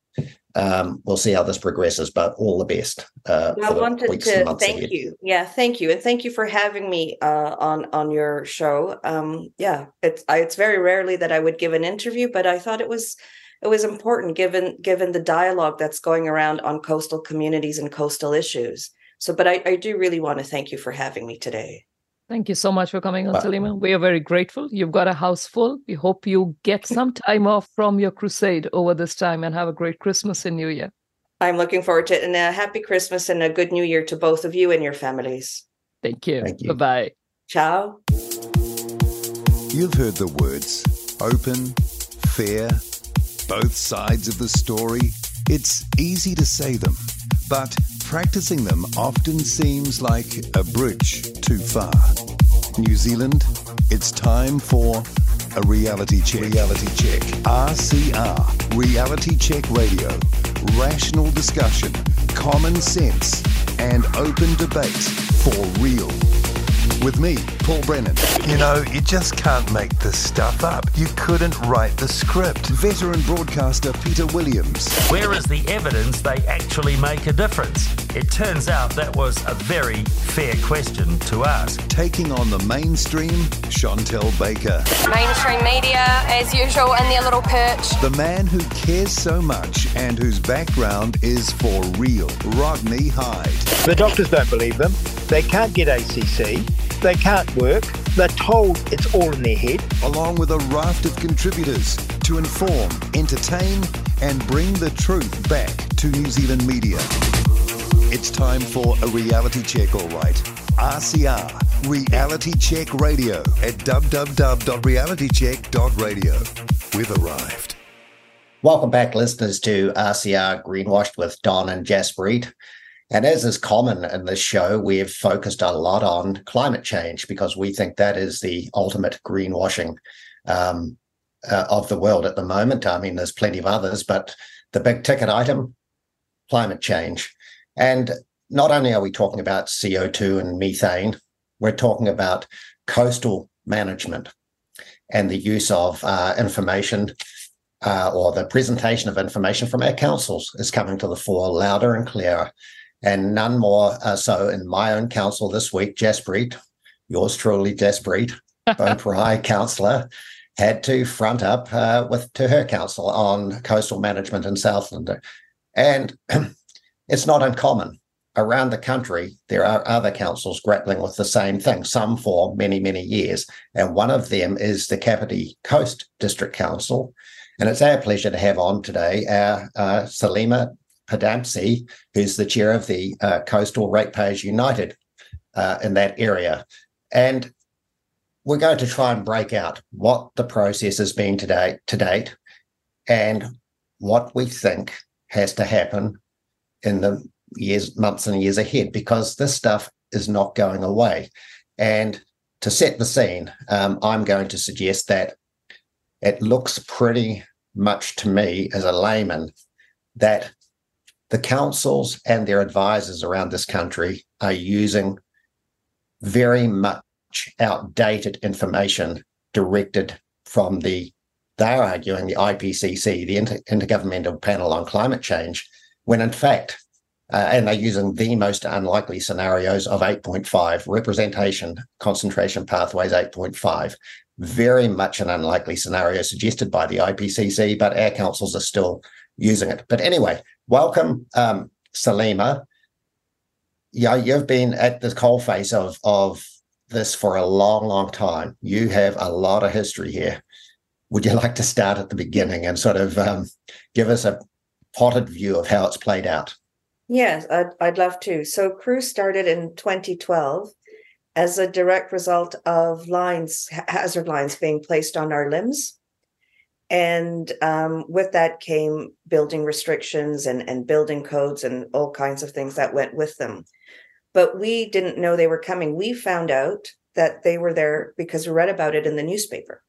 um, we'll see how this progresses, but all the best. Uh, I wanted to thank ahead. you. Yeah, thank you, and thank you for having me uh, on on your show. Um, yeah, it's I, it's very rarely that I would give an interview, but I thought it was it was important given given the dialogue that's going around on coastal communities and coastal issues. So, but I, I do really want to thank you for having me today. Thank you so much for coming on, Wow. Salima. We are very grateful. You've got a house full. We hope you get some time off from your crusade over this time and have a great Christmas and New Year. I'm looking forward to it, and a happy Christmas and a good New Year to both of you and your families. Thank you. Thank you. Bye bye. Ciao. You've heard the words open, fair, both sides of the story. It's easy to say them, but practicing them often seems like a bridge too far. New Zealand, it's time for a reality check. Reality check. RCR, Reality Check Radio. Rational discussion, common sense, and open debate for real. With me, Paul Brennan. You know, you just can't make this stuff up. You couldn't write the script. Veteran broadcaster Peter Williams. Where is the evidence they actually make a difference? It turns out that was a very fair question to ask. Taking on the mainstream, Chantelle Baker. Mainstream media, as usual, in their little perch. The man who cares so much and whose background is for real, Rodney Hide. The doctors don't believe them. They can't get ACC. They can't work. They're told it's all in their head. Along with a raft of contributors to inform, entertain, and bring the truth back to New Zealand media. It's time for a reality check, all right. RCR, Reality Check Radio at www.realitycheck.radio. We've arrived. Welcome back, listeners, to RCR Greenwashed with Don and Jaspreet. And as is common in this show, we have focused a lot on climate change because we think that is the ultimate greenwashing um, uh, of the world at the moment. I mean, there's plenty of others, but the big ticket item, climate change. And not only are we talking about CO2 and methane, we're talking about coastal management and the use of uh, information uh, or the presentation of information from our councils is coming to the fore louder and clearer. And none more uh, so in my own council this week, Jaspreet, yours truly, Jaspreet, Boparai councillor, had to front up uh, with to her council on coastal management in Southland. And it's not uncommon. Around the country, there are other councils grappling with the same thing, some for many, many years. And one of them is the Kapiti Coast District Council. And it's our pleasure to have on today our uh, Salima Padamsi, who's the chair of the uh, Coastal Ratepayers United uh, in that area. And we're going to try and break out what the process has been today to date and what we think has to happen in the years, months and years ahead, because this stuff is not going away. And to set the scene, um, I'm going to suggest that it looks pretty much to me as a layman that the councils and their advisors around this country are using very much outdated information directed from the they're arguing the IPCC, the Inter- Intergovernmental Panel on Climate Change, when in fact, uh, and they're using the most unlikely scenarios of 8.5 representation concentration pathways 8.5 very much an unlikely scenario suggested by the IPCC, but our councils are still using it. But anyway, welcome, um, Salima. Yeah, you've been at the coalface of of this for a long, long time. You have a lot of history here. Would you like to start at the beginning and sort of um, give us a potted view of how it's played out? Yes, I'd, I'd love to. So, CREW started in 2012 as a direct result of lines, hazard lines being placed on our LIMs. And um, with that came building restrictions and, and building codes and all kinds of things that went with them. But we didn't know they were coming. We found out that they were there because we read about it in the newspaper.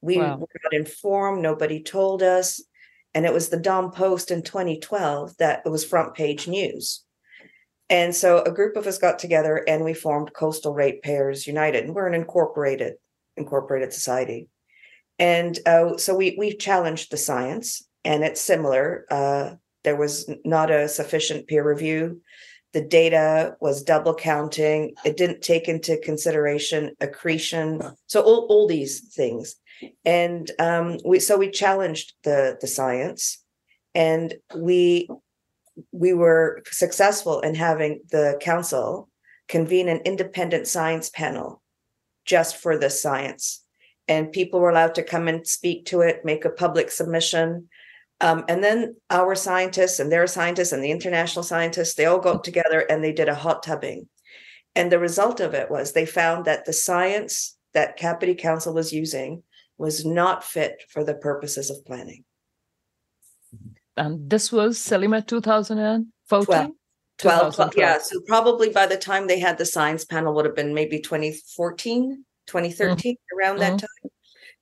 We wow. were not informed, nobody told us. And it was the Dom Post in 2012 that it was front page news. And so a group of us got together and we formed Coastal Ratepayers United. And we're an incorporated incorporated society. And uh, so we we challenged the science, and it's similar. Uh, there was not a sufficient peer review. The data was double counting. It didn't take into consideration accretion. So all, all these things, and um, we so we challenged the the science, and we we were successful in having the council convene an independent science panel just for the science. And people were allowed to come and speak to it, make a public submission. Um, and then our scientists and their scientists and the international scientists, they all got together and they did a hot tubbing. And the result of it was they found that the science that Kapiti Council was using was not fit for the purposes of planning and this was Salima 2014? 12, 12, yeah. So probably by the time they had the science panel would have been maybe 2014, 2013, mm-hmm. around that mm-hmm. time.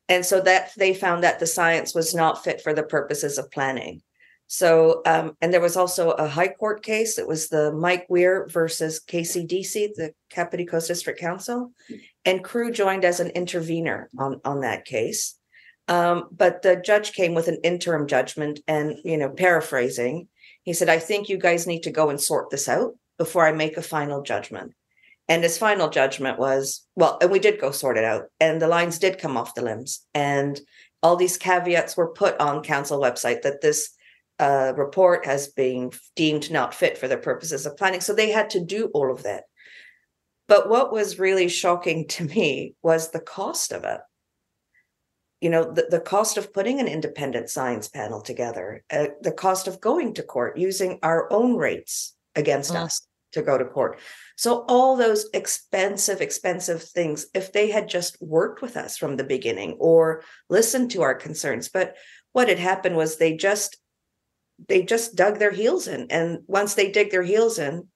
And so that they found that the science was not fit for the purposes of planning. So, um, and there was also a high court case. It was the Mike Weir versus KCDC, the Kapiti Coast District Council, and CREW joined as an intervener on on that case. Um, but the judge came with an interim judgment and, you know, paraphrasing, he said, I think you guys need to go and sort this out before I make a final judgment. And his final judgment was, well, and we did go sort it out, and the lines did come off the LIMs. And all these caveats were put on council website that this uh, report has been deemed not fit for the purposes of planning. So they had to do all of that. But what was really shocking to me was the cost of it you know the, the cost of putting an independent science panel together uh, the cost of going to court using our own rates against us to go to court so all those expensive expensive things if they had just worked with us from the beginning or listened to our concerns. But what had happened was they just they just dug their heels in. And once they dig their heels in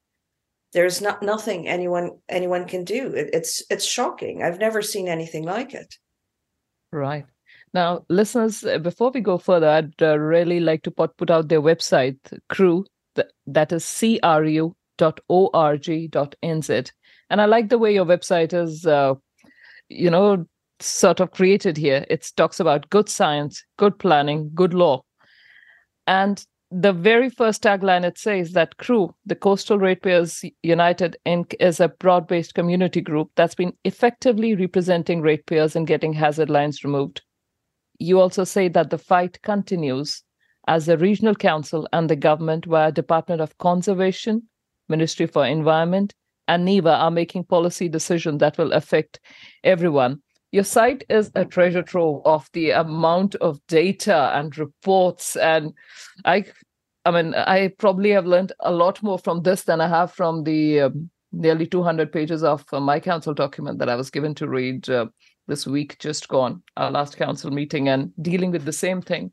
there's not nothing anyone anyone can do. It, it's it's shocking. I've never seen anything like it. Right. Now, listeners, uh, before we go further, I'd uh, really like to put, put out their website, CRU, that is cru.org.nz. And I like the way your website is, uh, you know, sort of created here. It talks about good science, good planning, good law. And the very first tagline it says that CREW, the Coastal Ratepayers United Inc., is a broad based community group that's been effectively representing ratepayers and getting hazard lines removed. You also say that the fight continues as the regional council and the government via Department of Conservation, Ministry for Environment, and NEVA are making policy decisions that will affect everyone. Your site is a treasure trove of the amount of data and reports, and I, I mean, I probably have learned a lot more from this than I have from the um, nearly 200 pages of uh, my council document that I was given to read uh, this week just gone, our last council meeting, and dealing with the same thing.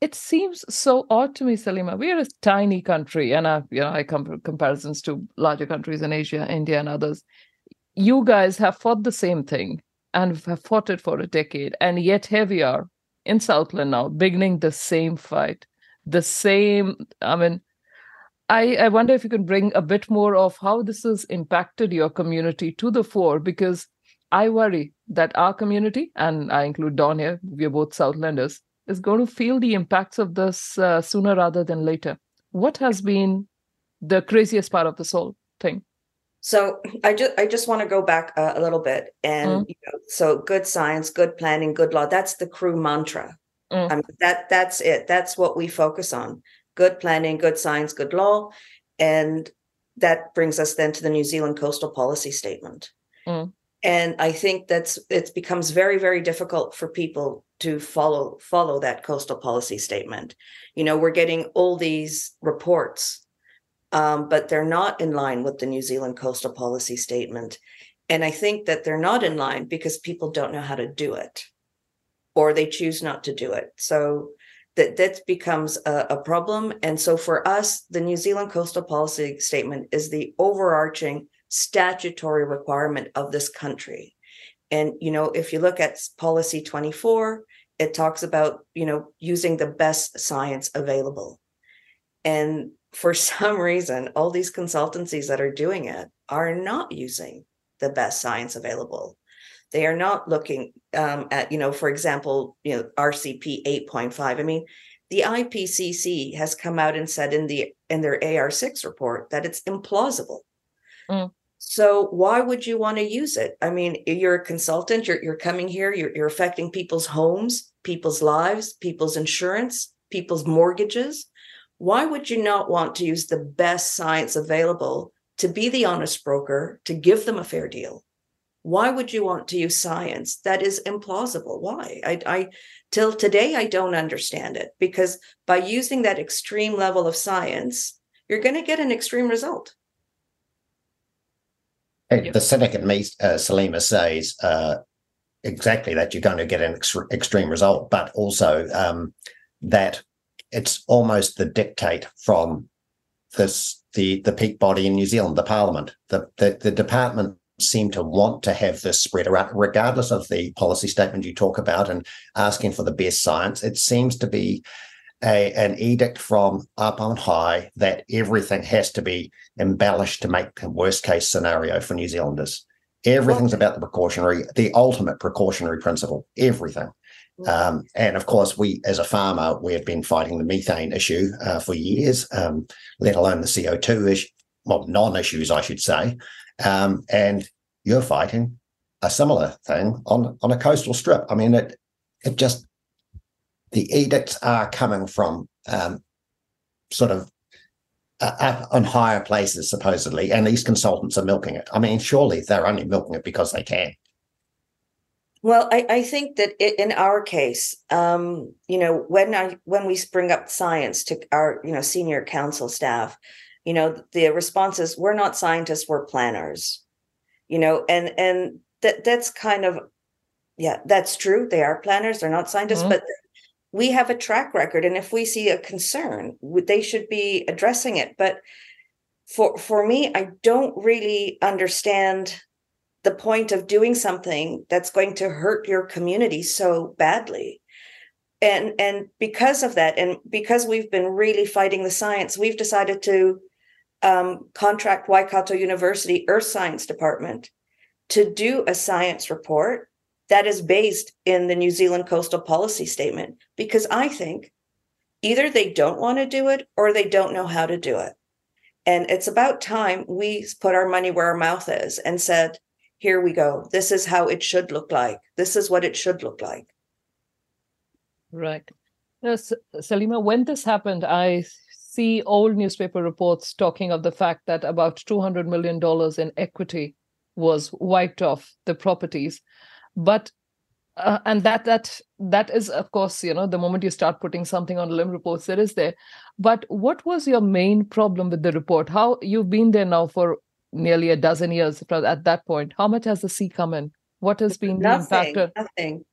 It seems so odd to me, Salima. We are a tiny country, and I, you know, I come comparisons to larger countries in Asia, India, and others. You guys have fought the same thing and have fought it for a decade, and yet here we are in Southland now, beginning the same fight, the same. I mean, I, I wonder if you can bring a bit more of how this has impacted your community to the fore, because I worry that our community, and I include Don here, we're both Southlanders, is going to feel the impacts of this uh, sooner rather than later. What has been the craziest part of this whole thing? So I just I just want to go back a, a little bit, and mm. you know, so good science, good planning, good law. That's the crew mantra. Mm. I mean, that that's it. That's what we focus on: good planning, good science, good law, and that brings us then to the New Zealand Coastal Policy Statement. Mm and i think that's it becomes very very difficult for people to follow follow that coastal policy statement. You know we're getting all these reports um, but they're not in line with the new zealand coastal policy statement. And i think that they're not in line because people don't know how to do it or they choose not to do it. So that that becomes a, a problem. And so for us the new zealand coastal policy statement is the overarching statutory requirement of this country. And, you know, if you look at policy 24, it talks about, you know, using the best science available. And for some reason, all these consultancies that are doing it are not using the best science available. They are not looking um, at, you know, for example, you know, RCP 8.5. I mean, the IPCC has come out and said in the in their AR6 report that it's implausible. Mm. So why would you want to use it? I mean, you're a consultant, you're, you're coming here, you're, you're affecting people's homes, people's lives, people's insurance, people's mortgages. Why would you not want to use the best science available to be the honest broker, to give them a fair deal? Why would you want to use science that is implausible? Why? I, I till today I don't understand it because by using that extreme level of science, you're going to get an extreme result. Yep. The cynic in me, uh, Salima, says uh, exactly that you're going to get an ex- extreme result, but also um, that it's almost the dictate from this the the peak body in New Zealand, the Parliament. The the, the department seem to want to have this spread around, regardless of the policy statement you talk about and asking for the best science. It seems to be a, an edict from up on high that everything has to be embellished to make the worst case scenario for New Zealanders. Everything's about the precautionary, the ultimate precautionary principle, everything. Um, and of course, we as a farmer, we have been fighting the methane issue uh, for years, um, let alone the CO2 issue, well, non issues, I should say. Um, and you're fighting a similar thing on, on a coastal strip. I mean, it, it just the edicts are coming from um, sort of uh, up on higher places, supposedly, and these consultants are milking it. I mean, surely they're only milking it because they can. Well, I, I think that in our case, um, you know, when I when we bring up science to our you know senior council staff, you know, the response is we're not scientists, we're planners, you know, and and that that's kind of yeah, that's true. They are planners, they're not scientists, mm-hmm. but we have a track record and if we see a concern they should be addressing it. But for for me i don't really understand the point of doing something that's going to hurt your community so badly. And and because of that and because we've been really fighting the science we've decided to um, contract waikato university earth science department to do a science report that is based in the new zealand coastal policy statement because i think either they don't want to do it or they don't know how to do it and it's about time we put our money where our mouth is and said here we go. This is how it should look like. This is what it should look like. Right. Yes, Salima, when this happened, I see old newspaper reports talking of the fact that about $200 million in equity was wiped off the properties. But uh, and that that that is of course you know the moment you start putting something on LIM reports there is there but what was your main problem with the report how you've been there now for nearly a dozen years at that point. How much has the sea come in? What has been nothing, the impact? Nothing,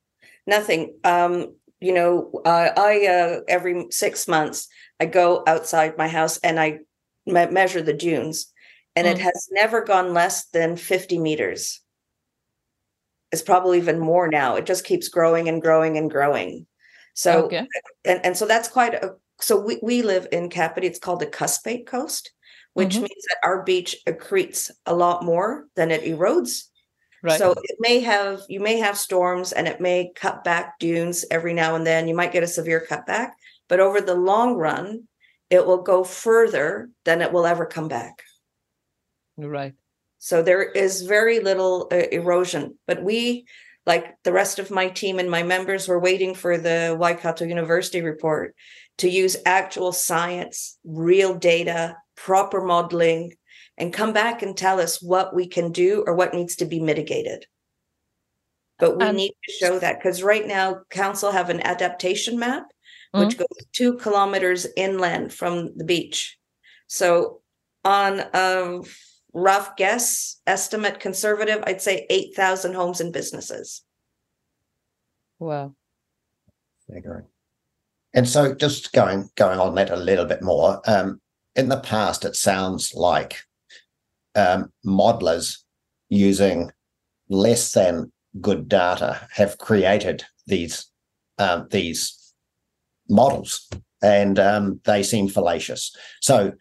nothing. Um, you know, uh, I uh, every six months I go outside my house and I me- measure the dunes, and mm. it has never gone less than fifty meters. It's probably even more now. It just keeps growing and growing and growing. So, okay. and, and so that's quite a. So we, we live in Kapiti. It's called the Cuspate Coast which mm-hmm. means that our beach accretes a lot more than it erodes. Right. So it may have you may have storms and it may cut back dunes every now and then. You might get a severe cutback, but over the long run, it will go further than it will ever come back. Right. So there is very little uh, erosion, but we like the rest of my team and my members were waiting for the Waikato University report to use actual science, real data, proper modeling, and come back and tell us what we can do or what needs to be mitigated. But we um, need to show that because right now, council have an adaptation map which mm-hmm. goes two kilometers inland from the beach. So, on a rough guess, estimate conservative, I'd say 8,000 homes and businesses. Wow. And so, just going going on that a little bit more, um, in the past, it sounds like um, modelers using less than good data have created these um, these models, and um, they seem fallacious. So,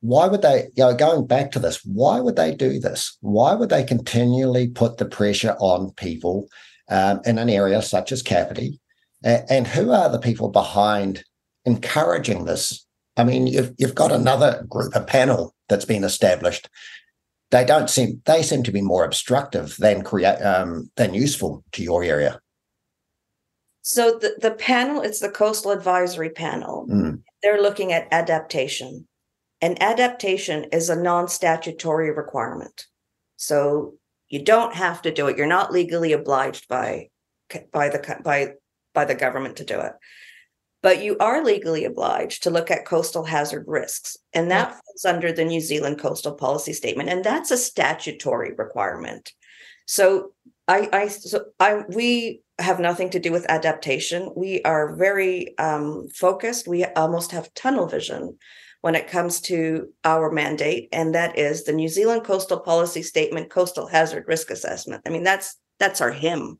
why would they? You know, going back to this, why would they do this? Why would they continually put the pressure on people um, in an area such as Kapiti? and who are the people behind encouraging this I mean, you've you've got another group, a panel that's been established. They don't seem they seem to be more obstructive than create um, than useful to your area. So the, the panel, it's the coastal advisory panel. Mm. They're looking at adaptation. And adaptation is a non-statutory requirement. So you don't have to do it. You're not legally obliged by by the by by the government to do it. But you are legally obliged to look at coastal hazard risks and that falls under the new zealand coastal policy statement and that's a statutory requirement. So i i so i we have nothing to do with adaptation. We are very um, focused. We almost have tunnel vision when it comes to our mandate and that is the new zealand coastal policy statement coastal hazard risk assessment. I mean that's that's our hymn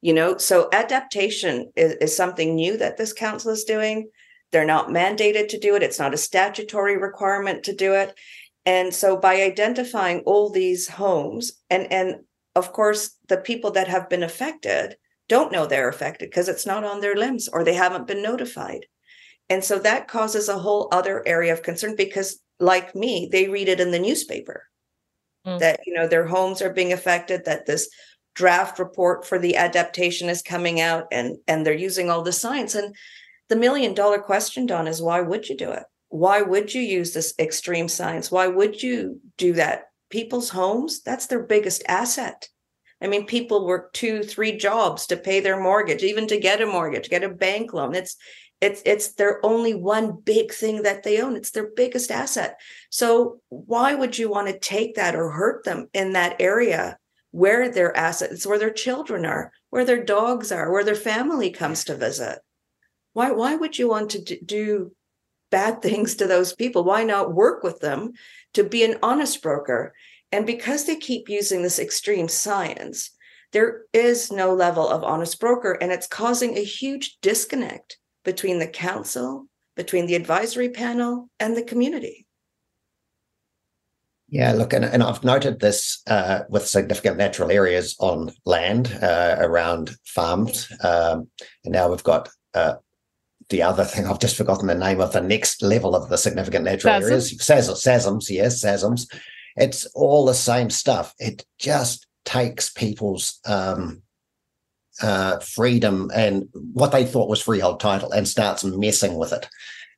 you know? So adaptation is, is something new that this council is doing. They're not mandated to do it. It's not a statutory requirement to do it. And so by identifying all these homes and and of course the people that have been affected don't know they're affected because it's not on their LIMs or they haven't been notified and so that causes a whole other area of concern because like me they read it in the newspaper. Mm. that you know their homes are being affected that this draft report for the adaptation is coming out and and they're using all the science and the million dollar question don is why would you do it? Why would you use this extreme science why would you do that? People's homes that's their biggest asset. I mean people work two three jobs to pay their mortgage even to get a mortgage get a bank loan. It's it's it's their only one big thing that they own it's their biggest asset so why would you want to take that or hurt them in that area where their assets, where their children are, where their dogs are, where their family comes to visit. Why, why would you want to do bad things to those people? Why not work with them to be an honest broker? And because they keep using this extreme science, there is no level of honest broker, and it's causing a huge disconnect between the council, between the advisory panel, and the community. Yeah, look, and, and I've noted this uh, with significant natural areas on land uh, around farms. Um, and now we've got uh, the other thing, I've just forgotten the name of the next level of the significant natural SASM? areas. SASM, SASMs, yes, SASMs. It's all the same stuff. It just takes people's um, uh, freedom and what they thought was freehold title and starts messing with it.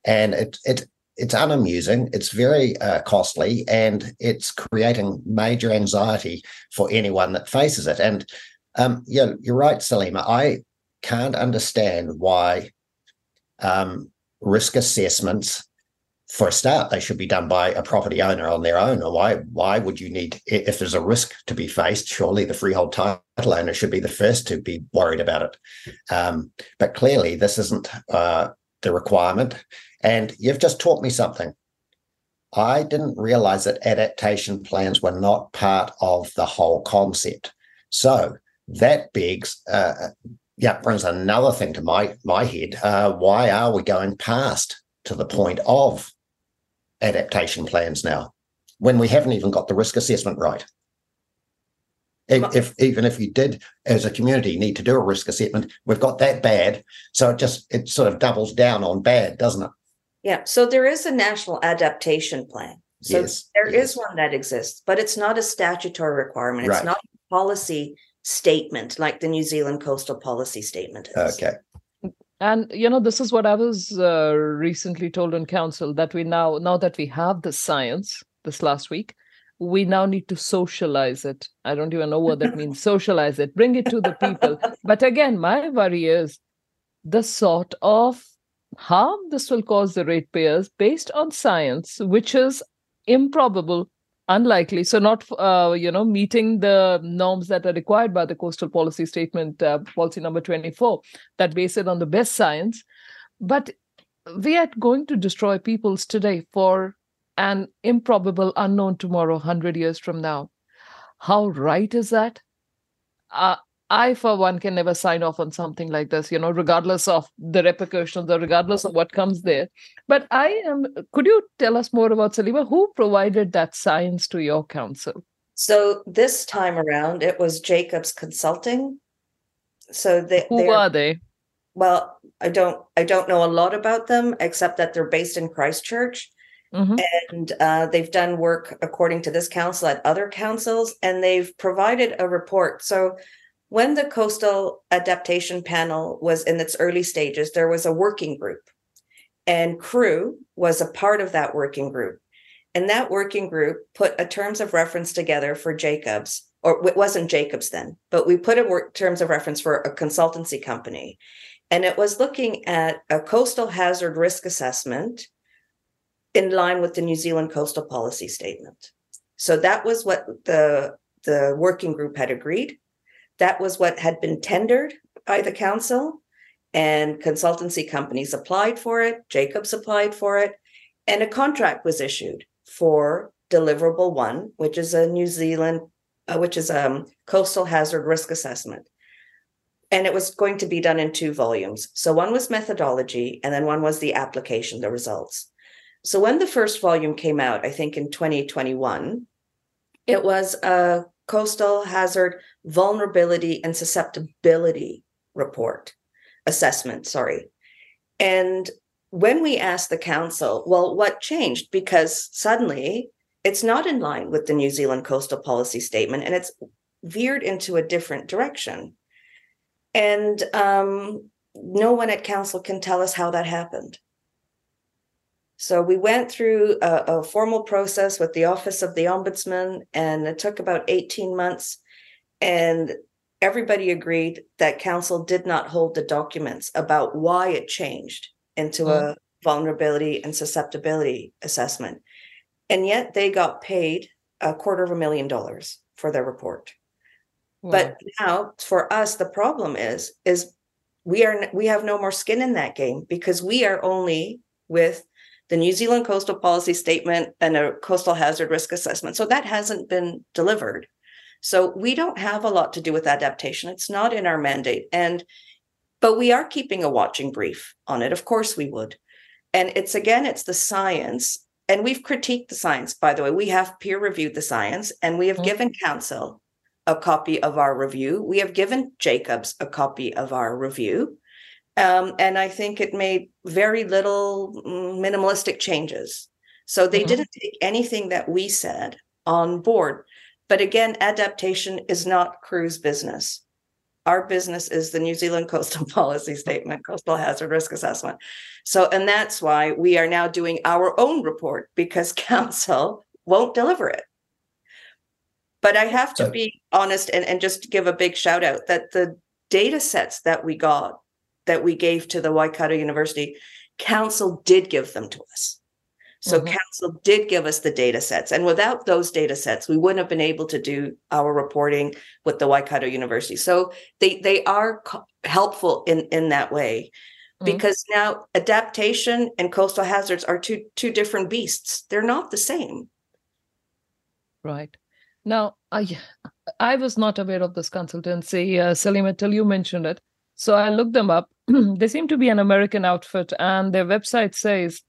And it, it it's unamusing, it's very uh, costly, and it's creating major anxiety for anyone that faces it. And um, yeah, you're right, Salima. I can't understand why um, risk assessments, for a start, they should be done by a property owner on their own. Or why? Why would you need, if there's a risk to be faced? Surely the freehold title owner should be the first to be worried about it. Um, but clearly, this isn't uh, the requirement. And you've just taught me something. I didn't realize that adaptation plans were not part of the whole concept. So that begs, uh, yeah, brings another thing to my my head. Uh, why are we going past to the point of adaptation plans now when we haven't even got the risk assessment right? If, if even if you did as a community need to do a risk assessment, we've got that bad. So it just it sort of doubles down on bad, doesn't it? Yeah. So there is a national adaptation plan. So Yes, there is one that exists, but it's not a statutory requirement. It's Right. not a policy statement like the New Zealand Coastal Policy Statement is. Okay. And you know, this is what I was uh, recently told in council that we now, now that we have the science this last week, we now need to socialize it. I don't even know what that means. Socialize it, bring it to the people. But again, my worry is the sort of harm this will cause the ratepayers based on science, which is improbable, unlikely. So, not uh, you know meeting the norms that are required by the coastal policy statement, uh, policy number twenty-four, that based on the best science. But we are going to destroy peoples today for an improbable unknown tomorrow, hundred years from now. How right is that? Uh, I, for one, can never sign off on something like this, you know, regardless of the repercussions or regardless of what comes there. But I am, could you tell us more about Salima? Who provided that science to your council? So this time around, it was Jacobs Consulting. So they Who they're- they? Well, I don't I don't know a lot about them except that they're based in Christchurch. Mhm. And uh, they've done work according to this council at other councils, and they've provided a report. So, when the coastal adaptation panel was in its early stages, there was a working group, and Crew was a part of that working group. And that working group put a terms of reference together for Jacobs, or it wasn't Jacobs then, but we put a work terms of reference for a consultancy company. And it was looking at a coastal hazard risk assessment in line with the New Zealand coastal policy statement. So that was what the the working group had agreed. That was what had been tendered by the council and consultancy companies applied for it, Jacobs applied for it, and a contract was issued for deliverable 1, which is a New Zealand uh, which is um coastal hazard risk assessment. And it was going to be done in two volumes. So one was methodology and then one was the application, the results. So when the first volume came out, I think in 2021, it was a coastal hazard vulnerability and susceptibility report assessment, sorry. And when we asked the council, well, what changed? Because suddenly it's not in line with the New Zealand coastal policy statement and it's veered into a different direction. And um, no one at council can tell us how that happened. So we went through a, a, formal process with the Office of the Ombudsman, and it took about 18 months. And everybody agreed that council did not hold the documents about why it changed into Mm. a vulnerability and susceptibility assessment. And yet they got paid a quarter of a million dollars for their report. But now for us, the problem is, is we are we have no more skin in that game because we are only with the New Zealand Coastal Policy Statement and a coastal hazard risk assessment. So that hasn't been delivered. So we don't have a lot to do with adaptation. It's not in our mandate. And but we are keeping a watching brief on it. Of course we would. And it's again, it's the science. And we've critiqued the science, by the way. We have peer reviewed the science and we have mm-hmm. given council a copy of our review. We have given Jacobs a copy of our review. Um, and I think it made very little mm, minimalistic changes. So they mm-hmm. didn't take anything that we said on board. But again, adaptation is not Crew's business. Our business is the New Zealand Coastal Policy Statement, Coastal Hazard Risk Assessment. So, and that's why we are now doing our own report because council won't deliver it. But I have to be honest and, and just give a big shout out that the data sets that we got, that we gave to the Waikato University, council did give them to us. So mm-hmm. council did give us the data sets. And without those data sets, we wouldn't have been able to do our reporting with the Waikato University. So they they are co- helpful in in that way. Mm-hmm. Because now adaptation and coastal hazards are two two different beasts. They're not the same. Right. Now, I I was not aware of this consultancy, uh, Salim, until you mentioned it. So I looked them up. they seem to be an American outfit, and their website says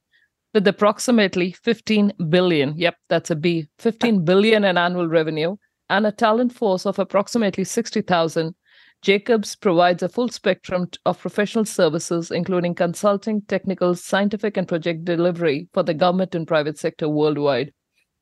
with approximately 15 billion, yep, that's a B, 15 billion in annual revenue and a talent force of approximately 60,000, Jacobs provides a full spectrum of professional services, including consulting, technical, scientific, and project delivery for the government and private sector worldwide.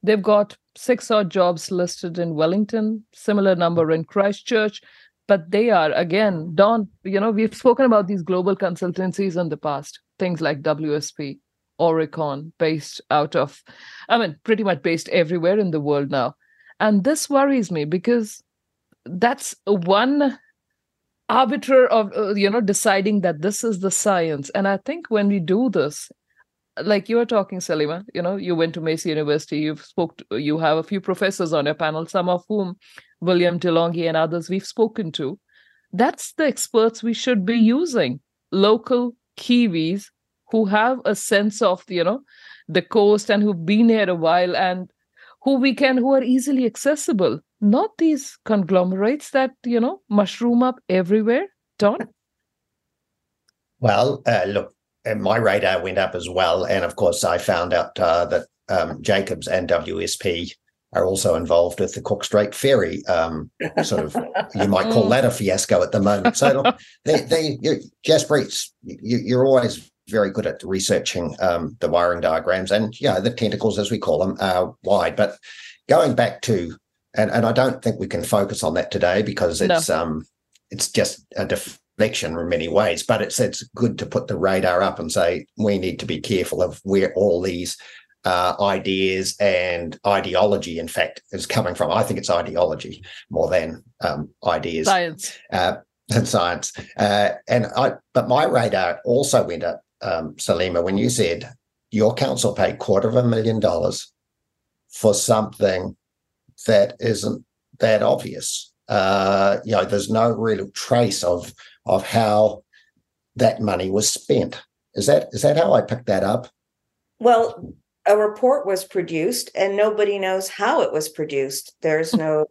They've got six odd jobs listed in Wellington, similar number in Christchurch, but they are, again, Don, you know, we've spoken about these global consultancies in the past, things like WSP, Aurecon, based out of, I mean, pretty much based everywhere in the world now. And this worries me because that's one arbiter of, uh, you know, deciding that this is the science. And I think when we do this, like you were talking, Salima, you know, you went to Massey University, you've spoke, to, you have a few professors on your panel, some of whom Willem de Lange and others we've spoken to. That's the experts we should be using. Local Kiwis who have a sense of you know the coast and who've been here a while and who we can who are easily accessible not these conglomerates that you know mushroom up everywhere don well uh, look my radar went up as well and of course i found out uh, that um, jacobs and wsp are also involved with the Cook Strait Ferry. Um, sort of, you might call that a fiasco at the moment. So, they, they, you, Jaspreet, you, you're always very good at researching um, the wiring diagrams and you know the tentacles as we call them are wide but going back to and, and i don't think we can focus on that today because it's no. um it's just a deflection in many ways but it's it's good to put the radar up and say we need to be careful of where all these uh, ideas and ideology, in fact, is coming from. I think it's ideology more than um, ideas. Science. Uh, and science. Uh, and I, but my radar also went up um, Salima, when you said your council paid quarter of a million dollars for something that isn't that obvious. Uh, you know, there's no real trace of of how that money was spent. Is that is that how I picked that up? Well, a report was produced and nobody knows how it was produced. There's no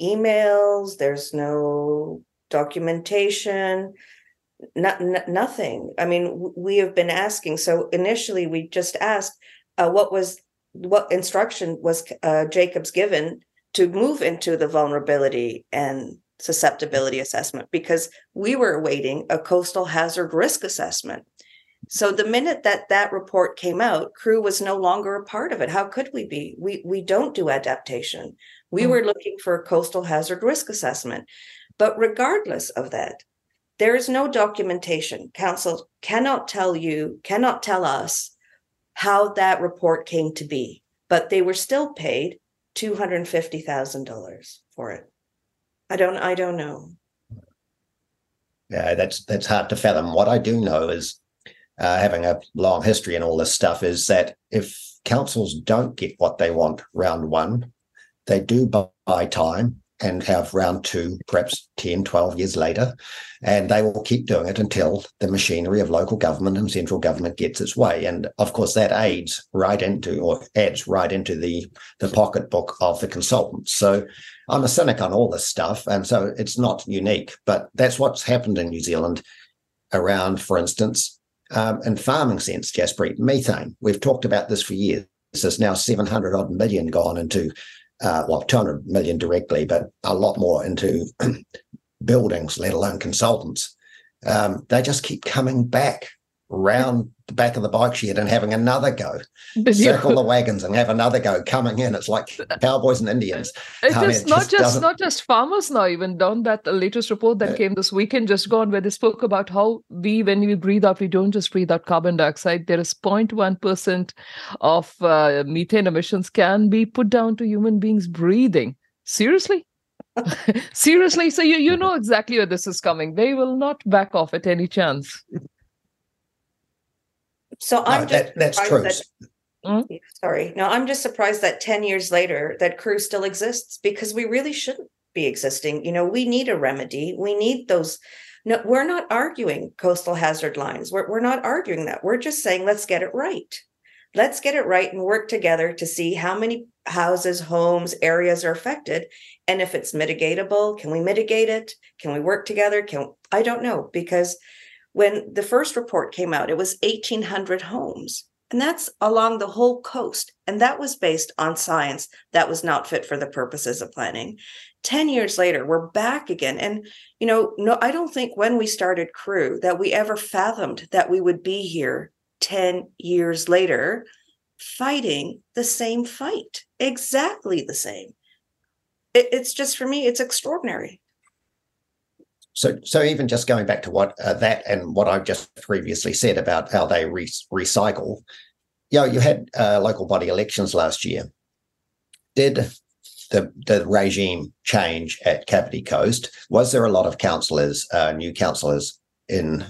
emails, there's no documentation not, nothing. I mean, we have been asking. So initially, we just asked uh, what was what instruction was uh, Jacobs given to move into the vulnerability and susceptibility assessment because we were awaiting a coastal hazard risk assessment. So the minute that that report came out, crew was no longer a part of it. How could we be? We we don't do adaptation. We mm. were looking for a coastal hazard risk assessment. But regardless of that, there is no documentation. Council cannot tell you, cannot tell us how that report came to be, but they were still paid $250,000 for it. I don't I don't know. Yeah, that's that's hard to fathom. What I do know is uh, having a long history and all this stuff is that if councils don't get what they want round one, they do buy time and have round two, perhaps 10, 12 years later. And they will keep doing it until the machinery of local government and central government gets its way. And of course, that aids right into or adds right into the, the pocketbook of the consultants. So I'm a cynic on all this stuff. And so it's not unique, but that's what's happened in New Zealand around, for instance, um, in farming sense, Jaspreet, methane. We've talked about this for years. There's now 700 odd million gone into uh, well, 200 million directly, but a lot more into buildings, let alone consultants. Um, they just keep coming back round the back of the bike shed and having another go, circle the wagons and have another go coming in. It's like cowboys and Indians. It I mean, it not just, just not just farmers now. Even down that the latest report that uh, came this weekend, just gone, where they spoke about how we, when we breathe out, we don't just breathe out carbon dioxide. There is 0.1 percent of uh, methane emissions can be put down to human beings breathing. Seriously. Seriously, so you you know exactly where this is coming. They will not back off at any chance. So I'm just that, that's true. That, mm-hmm. Sorry, no, I'm just surprised that ten years later that crew still exists because we really shouldn't be existing. You know, we need a remedy. We need those. No, we're not arguing coastal hazard lines. We're we're not arguing that. We're just saying let's get it right. Let's get it right and work together to see how many houses, homes, areas are affected, and if it's mitigatable. Can we mitigate it? Can we work together? Can I don't know because when the first report came out, it was 1,800 homes. And that's along the whole coast. And that was based on science that was not fit for the purposes of planning. 10 years later, we're back again. And, you know, no, I don't think when we started Crew that we ever fathomed that we would be here 10 years later fighting the same fight, exactly the same. It, it's just for me, it's extraordinary. So, so even just going back to what uh, that and what I've just previously said about how they re- recycle, you know, you had uh, local body elections last year. Did the the regime change at Kapiti Coast? Was there a lot of councillors, uh, new councillors in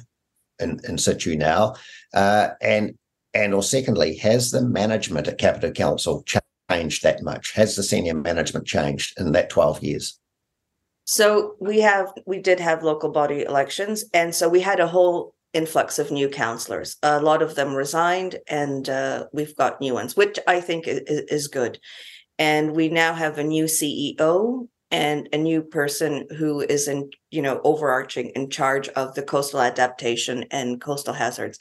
in in situ now? Uh, and and or secondly, has the management at Kapiti Council changed that much? Has the senior management changed in that twelve years? So we have we did have local body elections, and so we had a whole influx of new councillors. A lot of them resigned, and uh, we've got new ones, which I think is, is good. And we now have a new CEO and a new person who is in you know overarching in charge of the coastal adaptation and coastal hazards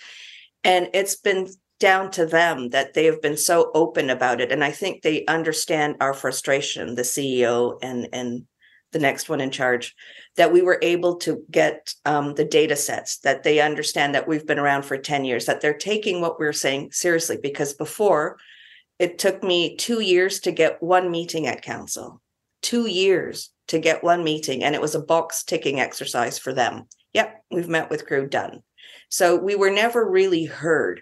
and it's been down to them that they have been so open about it and i think they understand our frustration the ceo and and the next one in charge, that we were able to get um, the data sets, that they understand that we've been around for 10 years, that they're taking what we're saying seriously. Because before, it took me two years to get one meeting at council, two years to get one meeting. And it was a box ticking exercise for them. Yep, we've met with crew, done. So we were never really heard.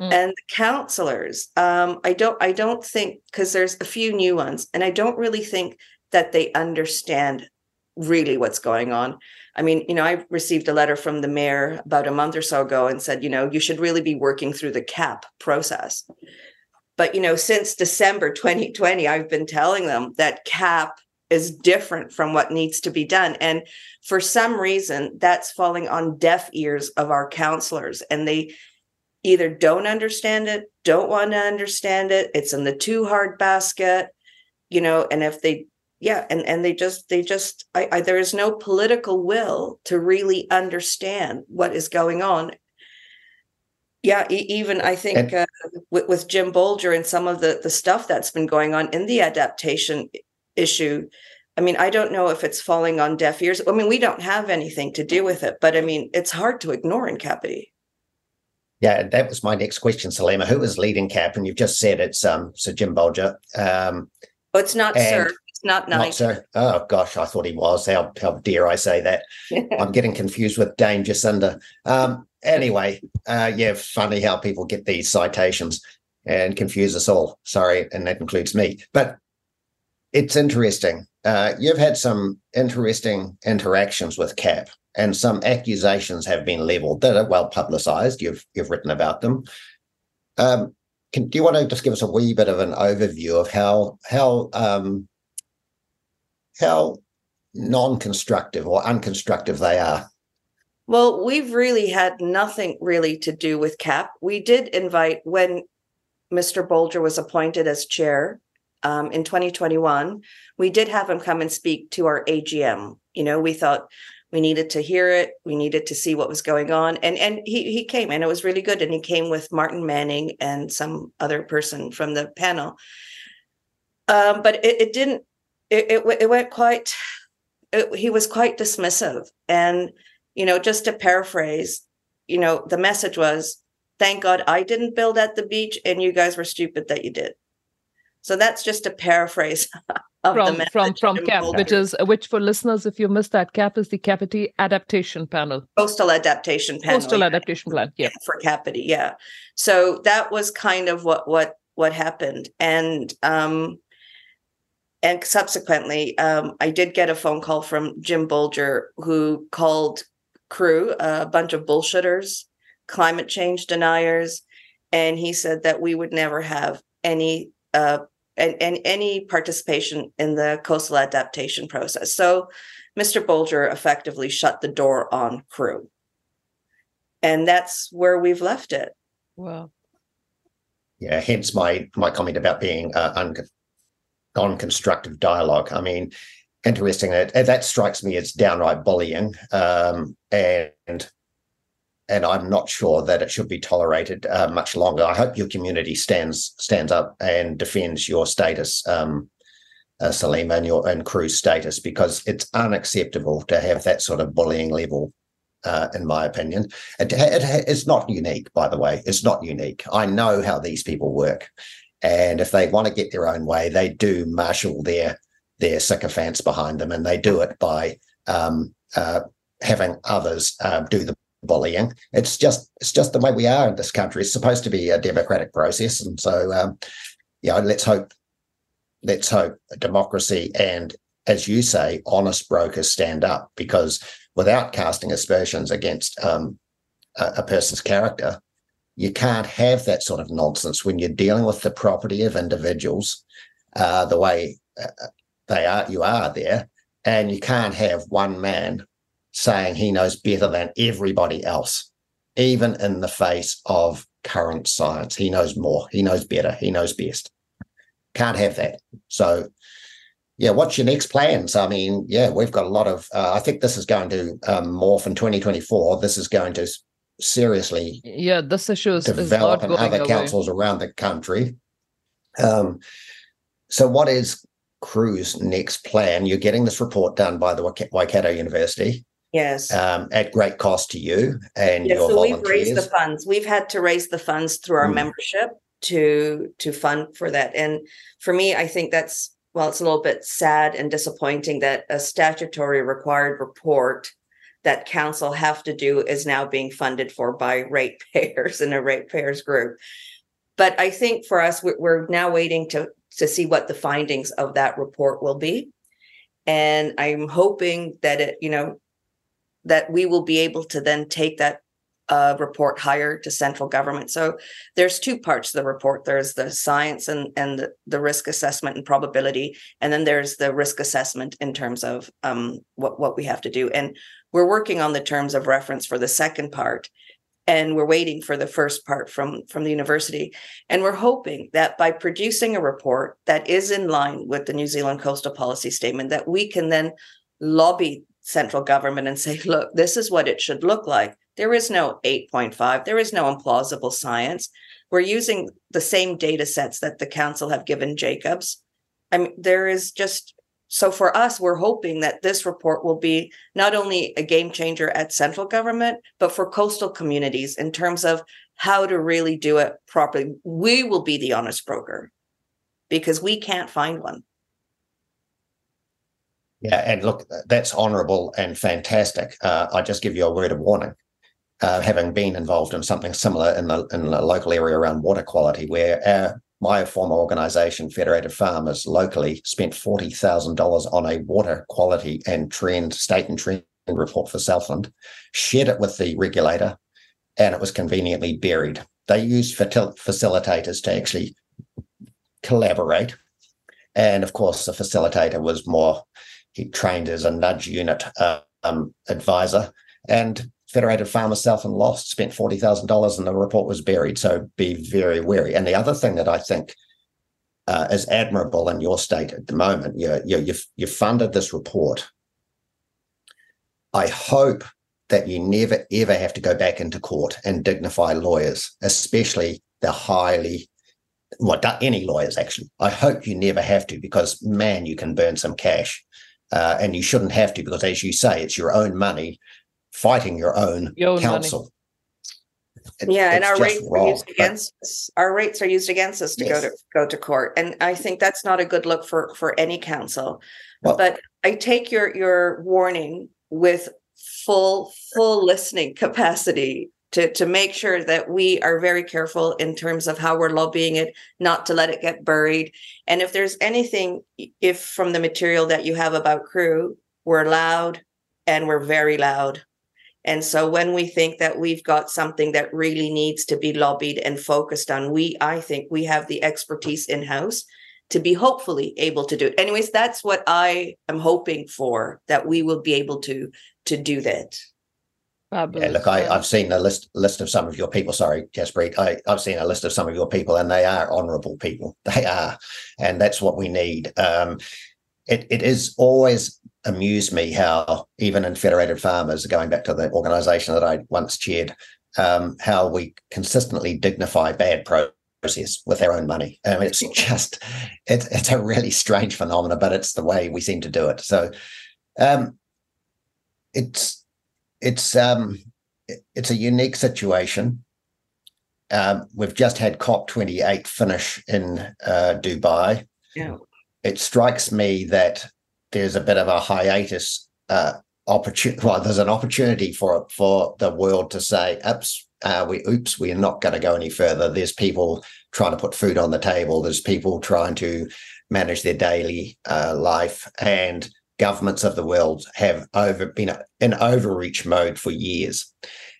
Mm. And the counselors, um, I don't, I don't think because there's a few new ones, and I don't really think that they understand really what's going on. I mean, you know, I received a letter from the mayor about a month or so ago and said, you know, you should really be working through the CAP process. But, you know, since December 2020, I've been telling them that CAP is different from what needs to be done. And for some reason, that's falling on deaf ears of our counselors. And they either don't understand it, don't want to understand it. It's in the too hard basket, you know, and if they yeah and and they just they just I, I, there is no political will to really understand what is going on yeah e- even i think uh, with, with jim bolger and some of the the stuff that's been going on in the adaptation issue i mean i don't know if it's falling on deaf ears i mean we don't have anything to do with it but i mean it's hard to ignore in Kapiti yeah, that was my next question, Salima. Who is leading CAP? And you've just said it's um, Sir Jim Bolger. Um, oh, it's not Sir not nice. Not so. Oh gosh, I thought he was. How how dare I say that? I'm getting confused with Dame Jacinda. Um, anyway, uh, yeah, funny how people get these citations and confuse us all. Sorry, and that includes me. But it's interesting. Uh, you've had some interesting interactions with CAP, and some accusations have been levelled that are well publicised. You've you've written about them. Um, can, do you want to just give us a wee bit of an overview of how how um, how non-constructive or unconstructive they are. Well, we've really had nothing really to do with CAP. We did invite when Mr. Bolger was appointed as chair um, in 2021. We did have him come and speak to our AGM. You know, we thought we needed to hear it, we needed to see what was going on, and and he he came, and it was really good. And he came with Martin Manning and some other person from the panel. Um, but it, it didn't. It, it it went quite. It, he was quite dismissive, and you know, just to paraphrase, you know, the message was, thank God I didn't build at the beach and you guys were stupid that you did. So that's just a paraphrase of from the from from CAP, which is which for listeners, if you missed that, CAP is the Kapiti Adaptation Panel. Coastal Adaptation Panel. Coastal Adaptation Plan, yeah. For Kapiti, yeah. So that was kind of what what what happened, and um, and subsequently, um, I did get a phone call from Jim Bolger, who called CREW a bunch of bullshitters, climate change deniers, and he said that we would never have any uh, and, and any participation in the coastal adaptation process. So Mr. Bolger effectively shut the door on CREW. And that's where we've left it. Wow. Yeah, hence my my comment about being uh, un- non-constructive dialogue. I mean, interesting that that strikes me as downright bullying, um, and and I'm not sure that it should be tolerated uh, much longer. I hope your community stands stands up and defends your status, um, uh, and your and CREW's status because it's unacceptable to have that sort of bullying level. Uh, in my opinion, it, it, it's not unique. By the way, it's not unique. I know how these people work, and if they want to get their own way, they do marshal their their sycophants behind them, and they do it by um, uh, having others uh, do the bullying. It's just it's just the way we are in this country. It's supposed to be a democratic process, and so um, yeah, let's hope let's hope democracy and, as you say, honest brokers stand up because without casting aspersions against um, a, a person's character, you can't have that sort of nonsense when you're dealing with the property of individuals uh, the way uh, they are. You are there, and you can't have one man saying he knows better than everybody else, even in the face of current science. He knows more, he knows better, he knows best. Can't have that. So, yeah, what's your next plans? I mean, yeah, we've got a lot of, uh, I think this is going to um, morph in 2024. This is going to seriously yeah this issue is, develop is in other away. councils around the country um, so what is CREW's next plan you're getting this report done by the Waik- waikato university Yes. um, at great cost to you and Yeah, your so we've raised the funds. We've had to raise the funds through our Mm. membership to to fund for that. And for me, I think that's well, it's a little bit sad and disappointing that a statutory required report that council have to do is now being funded for by ratepayers in a ratepayers group. But I think for us, we're, we're now waiting to to see what the findings of that report will be. And I'm hoping that it, you know, that we will be able to then take that uh, report higher to central government. So there's two parts to the report. There's the science and and the, the risk assessment and probability, and then there's the risk assessment in terms of um, what what we have to do. And we're working on the terms of reference for the second part, and we're waiting for the first part from from the university. And we're hoping that by producing a report that is in line with the New Zealand Coastal Policy Statement, that we can then lobby central government and say, look, this is what it should look like. There is no 8.5, there is no implausible science. We're using the same data sets that the council have given Jacobs. I mean, there is just so for us, we're hoping that this report will be not only a game changer at central government, but for coastal communities in terms of how to really do it properly. We will be the honest broker because we can't find one. Yeah, and look, that's honourable and fantastic. Uh, I just give you a word of warning. Uh, having been involved in something similar in the in the local area around water quality, where our, my former organisation, Federated Farmers, locally spent forty thousand dollars on a water quality and trend state and trend report for Southland, shared it with the regulator, and it was conveniently buried. They used facil- facilitators to actually collaborate, and of course, the facilitator was more he trained as a nudge unit um, advisor, and Federated Farmers South and Lost spent forty thousand dollars, and the report was buried. So be very wary. And the other thing that I think uh, is admirable in your state at the moment, you, you, you've you've funded this report. I hope that you never ever have to go back into court and dignify lawyers, especially the highly well, any lawyers actually. I hope you never have to because man, you can burn some cash, uh, and you shouldn't have to because, as you say, it's your own money fighting your own, your own counsel. It, yeah, and our rates wrong, are used against us. Our rates are used against us to yes. go to go to court, and I think that's not a good look for for any council. Well, but I take your your warning with full full listening capacity to to make sure that we are very careful in terms of how we're lobbying it, not to let it get buried. And if there's anything, if from the material that you have about crew, we're loud and we're very loud and so when we think that we've got something that really needs to be lobbied and focused on, we I think we have the expertise in house to be hopefully able to do it. Anyways, that's what I am hoping for that we will be able to to do that. Yeah, look, I, have seen a list list of some of your people. Sorry, Jaspreet. I, I've seen a list of some of your people, and they are honourable people. They are, and that's what we need. Um, it, it is always amused me how even in Federated Farmers, going back to the organisation that I once chaired, um, how we consistently dignify bad process with our own money. I mean, it's just it's it's a really strange phenomenon, but it's the way we seem to do it. So um, it's it's um, it's a unique situation. Um, we've just had COP28 finish in uh, Dubai. Yeah it strikes me that there's a bit of a hiatus uh, opportunity. Well, there's an opportunity for for the world to say, "Oops, uh, we oops, we're not going to go any further." There's people trying to put food on the table. There's people trying to manage their daily uh, life, and governments of the world have over been in overreach mode for years.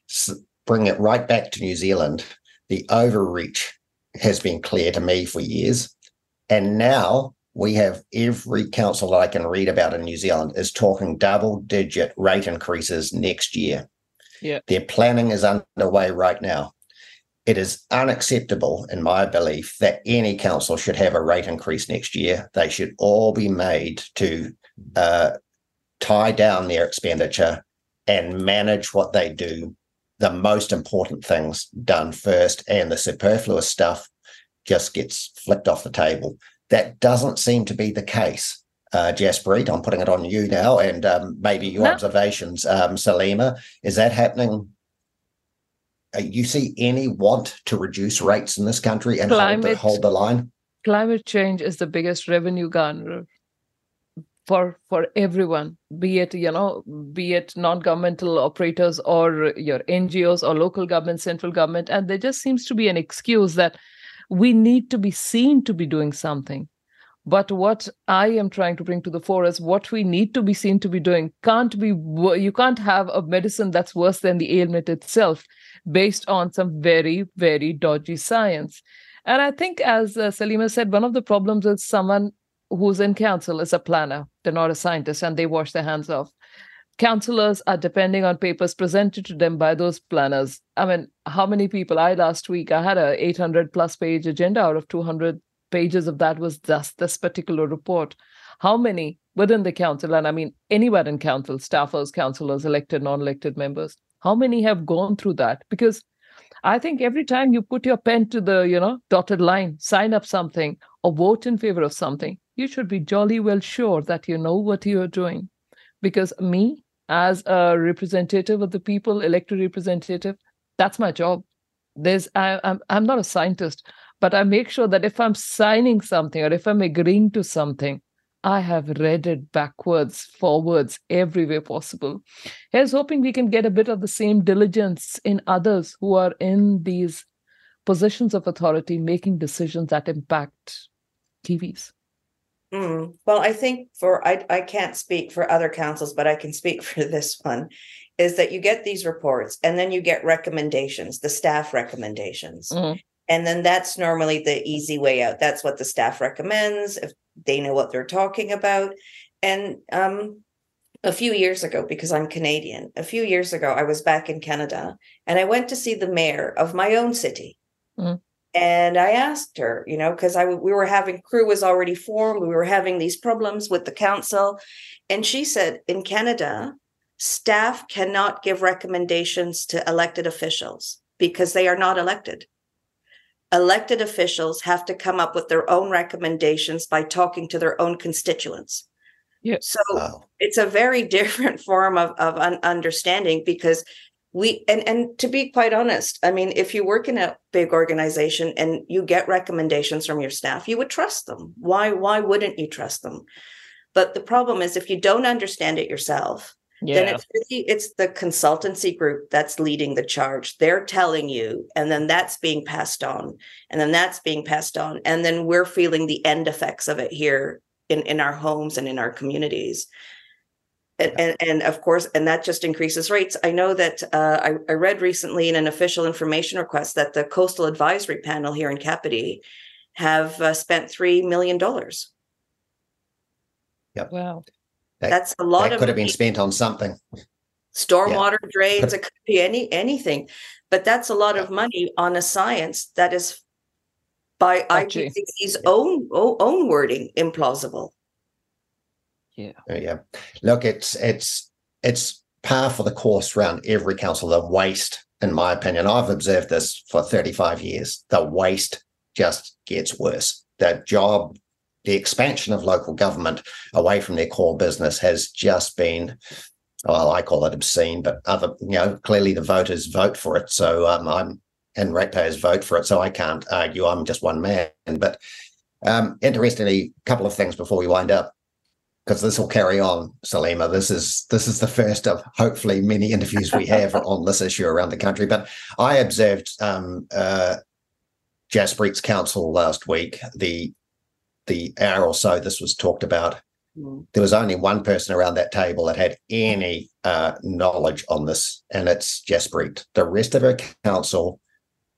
So bring it right back to New Zealand. The overreach has been clear to me for years, and now we have every council that I can read about in New Zealand is talking double digit rate increases next year. Yeah. Their planning is underway right now. It is unacceptable, in my belief, that any council should have a rate increase next year. They should all be made to uh, tie down their expenditure and manage what they do. The most important things done first, and the superfluous stuff just gets flicked off the table. That doesn't seem to be the case. Uh, Jaspreet, I'm putting it on you now, and um, maybe your no. observations, um, Salima. Is that happening? Uh, you see any want to reduce rates in this country and climate, hold, the, hold the line? Climate change is the biggest revenue garnerer for for everyone be it you know be it non-governmental operators or your ngos or local government central government and there just seems to be an excuse that we need to be seen to be doing something. But what I am trying to bring to the fore is what we need to be seen to be doing can't be, you can't have a medicine that's worse than the ailment itself based on some very, very dodgy science. And I think, as uh, Salima said, one of the problems is someone who's in council is a planner. They're not a scientist and they wash their hands off counselors are depending on papers presented to them by those planners. I mean, how many people? I last week I had a 800 plus page agenda out of 200 pages of that was just this particular report. How many within the council, and I mean anywhere in council, staffers, councillors, elected, non-elected members, how many have gone through that? Because I think every time you put your pen to the, you know, dotted line, sign up something or vote in favor of something, you should be jolly well sure that you know what you are doing. Because me, as a representative of the people, elected representative, that's my job. There's I, I'm I'm not a scientist, but I make sure that if I'm signing something or if I'm agreeing to something, I have read it backwards, forwards, every way possible. Here's hoping we can get a bit of the same diligence in others who are in these positions of authority, making decisions that impact Kiwis. Mm. Well, I think for I I can't speak for other councils, but I can speak for this one. Is that you get these reports and then you get recommendations, the staff recommendations. Mm. And then that's normally the easy way out. That's what the staff recommends if they know what they're talking about. and um, a few years ago, because I'm Canadian, a few years ago, I was back in Canada and I went to see the mayor of my own city. Mm. And I asked her, you know, because I we were having crew was already formed, we were having these problems with the council, and she said in Canada, staff cannot give recommendations to elected officials because they are not elected. Elected officials have to come up with their own recommendations by talking to their own constituents. Yeah. So it's a very different form of, of un- understanding because we and and to be quite honest, I mean, if you work in a big organization and you get recommendations from your staff, you would trust them. Why why wouldn't you trust them? But the problem is if you don't understand it yourself, yeah. then it's really it's the consultancy group that's leading the charge. They're telling you, and then that's being passed on, and then that's being passed on, and then we're feeling the end effects of it here in in our homes and in our communities. And, and, and of course, and that just increases rates. I know that uh, I, I read recently in an official information request that the Coastal Advisory Panel here in Kapiti have uh, spent three million dollars. Yep. Wow. That, That's a lot that of could have been spent on something. stormwater drains it could be any anything but that's a lot of money on a science that is by Patchy. IPCC's own own wording implausible Yeah. Yeah. Look, it's it's it's par for the course around every council. The waste, in my opinion, I've observed this for 35 years. The waste just gets worse. The job, the expansion of local government away from their core business has just been well, I call it obscene, but other, you know, clearly the voters vote for it. So um, I'm and ratepayers vote for it. So I can't argue. I'm just one man. But um, interestingly, a couple of things before we wind up because this will carry on, Salima. This is this is the first of hopefully many interviews we have on this issue around the country. But I observed um, uh, Jaspreet's council last week. The the hour or so this was talked about. There was only one person around that table that had any uh, knowledge on this, and it's Jaspreet. The rest of her council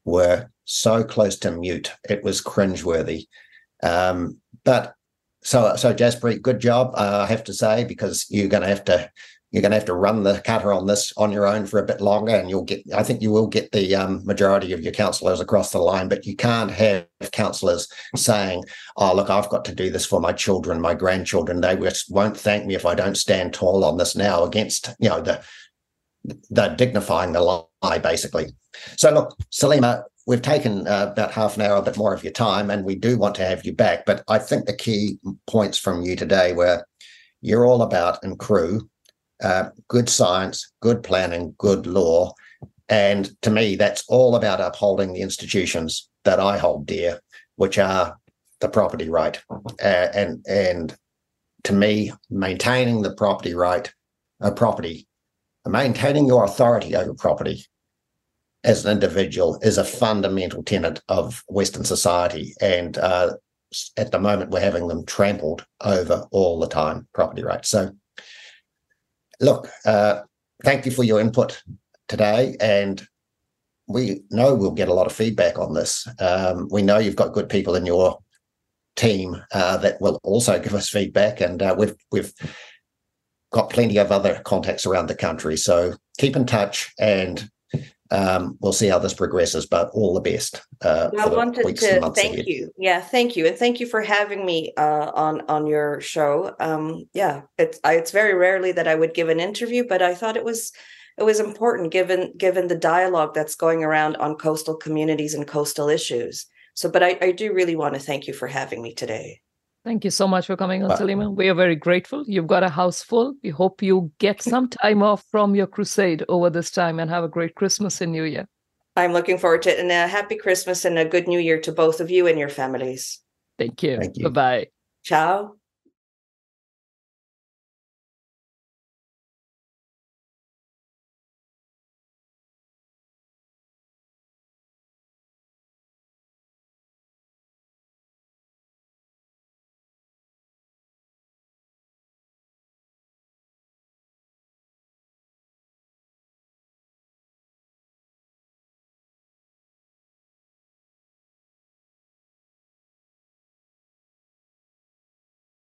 were so close to mute; it was cringeworthy. Um, but so, so Jaspreet, good job, uh, I have to say, because you're going to have to you're going to have to run the cutter on this on your own for a bit longer, and you'll get. I think you will get the um, majority of your councillors across the line, but you can't have councillors saying, "Oh, look, I've got to do this for my children, my grandchildren. They won't thank me if I don't stand tall on this now." Against you know the the dignifying the lie, basically. So, look, Salima, we've taken uh, about half an hour, a bit more of your time, and we do want to have you back. But I think the key points from you today were you're all about and crew, uh, good science, good planning, good law. And to me, that's all about upholding the institutions that I hold dear, which are the property right. Uh, and and to me, maintaining the property right, uh, property, maintaining your authority over property as an individual is a fundamental tenet of Western society. And uh, at the moment, we're having them trampled over all the time, property rights. So, look, uh, thank you for your input today. And we know we'll get a lot of feedback on this. Um, we know you've got good people in your team uh, that will also give us feedback, and uh, we've we've got plenty of other contacts around the country. So keep in touch, and um, we'll see how this progresses. But all the best uh, I wanted to thank ahead. you. Yeah, thank you, and thank you for having me uh, on on your show. Um, yeah, it's I, it's very rarely that I would give an interview, but I thought it was it was important given given the dialogue that's going around on coastal communities and coastal issues. So, but I, I do really want to thank you for having me today. Thank you so much for coming on, Wow. Salima. We are very grateful. You've got a house full. We hope you get some time off from your crusade over this time and have a great Christmas and New Year. I'm looking forward to it, and a happy Christmas and a good New Year to both of you and your families. Thank you. Thank you. Bye bye. Ciao.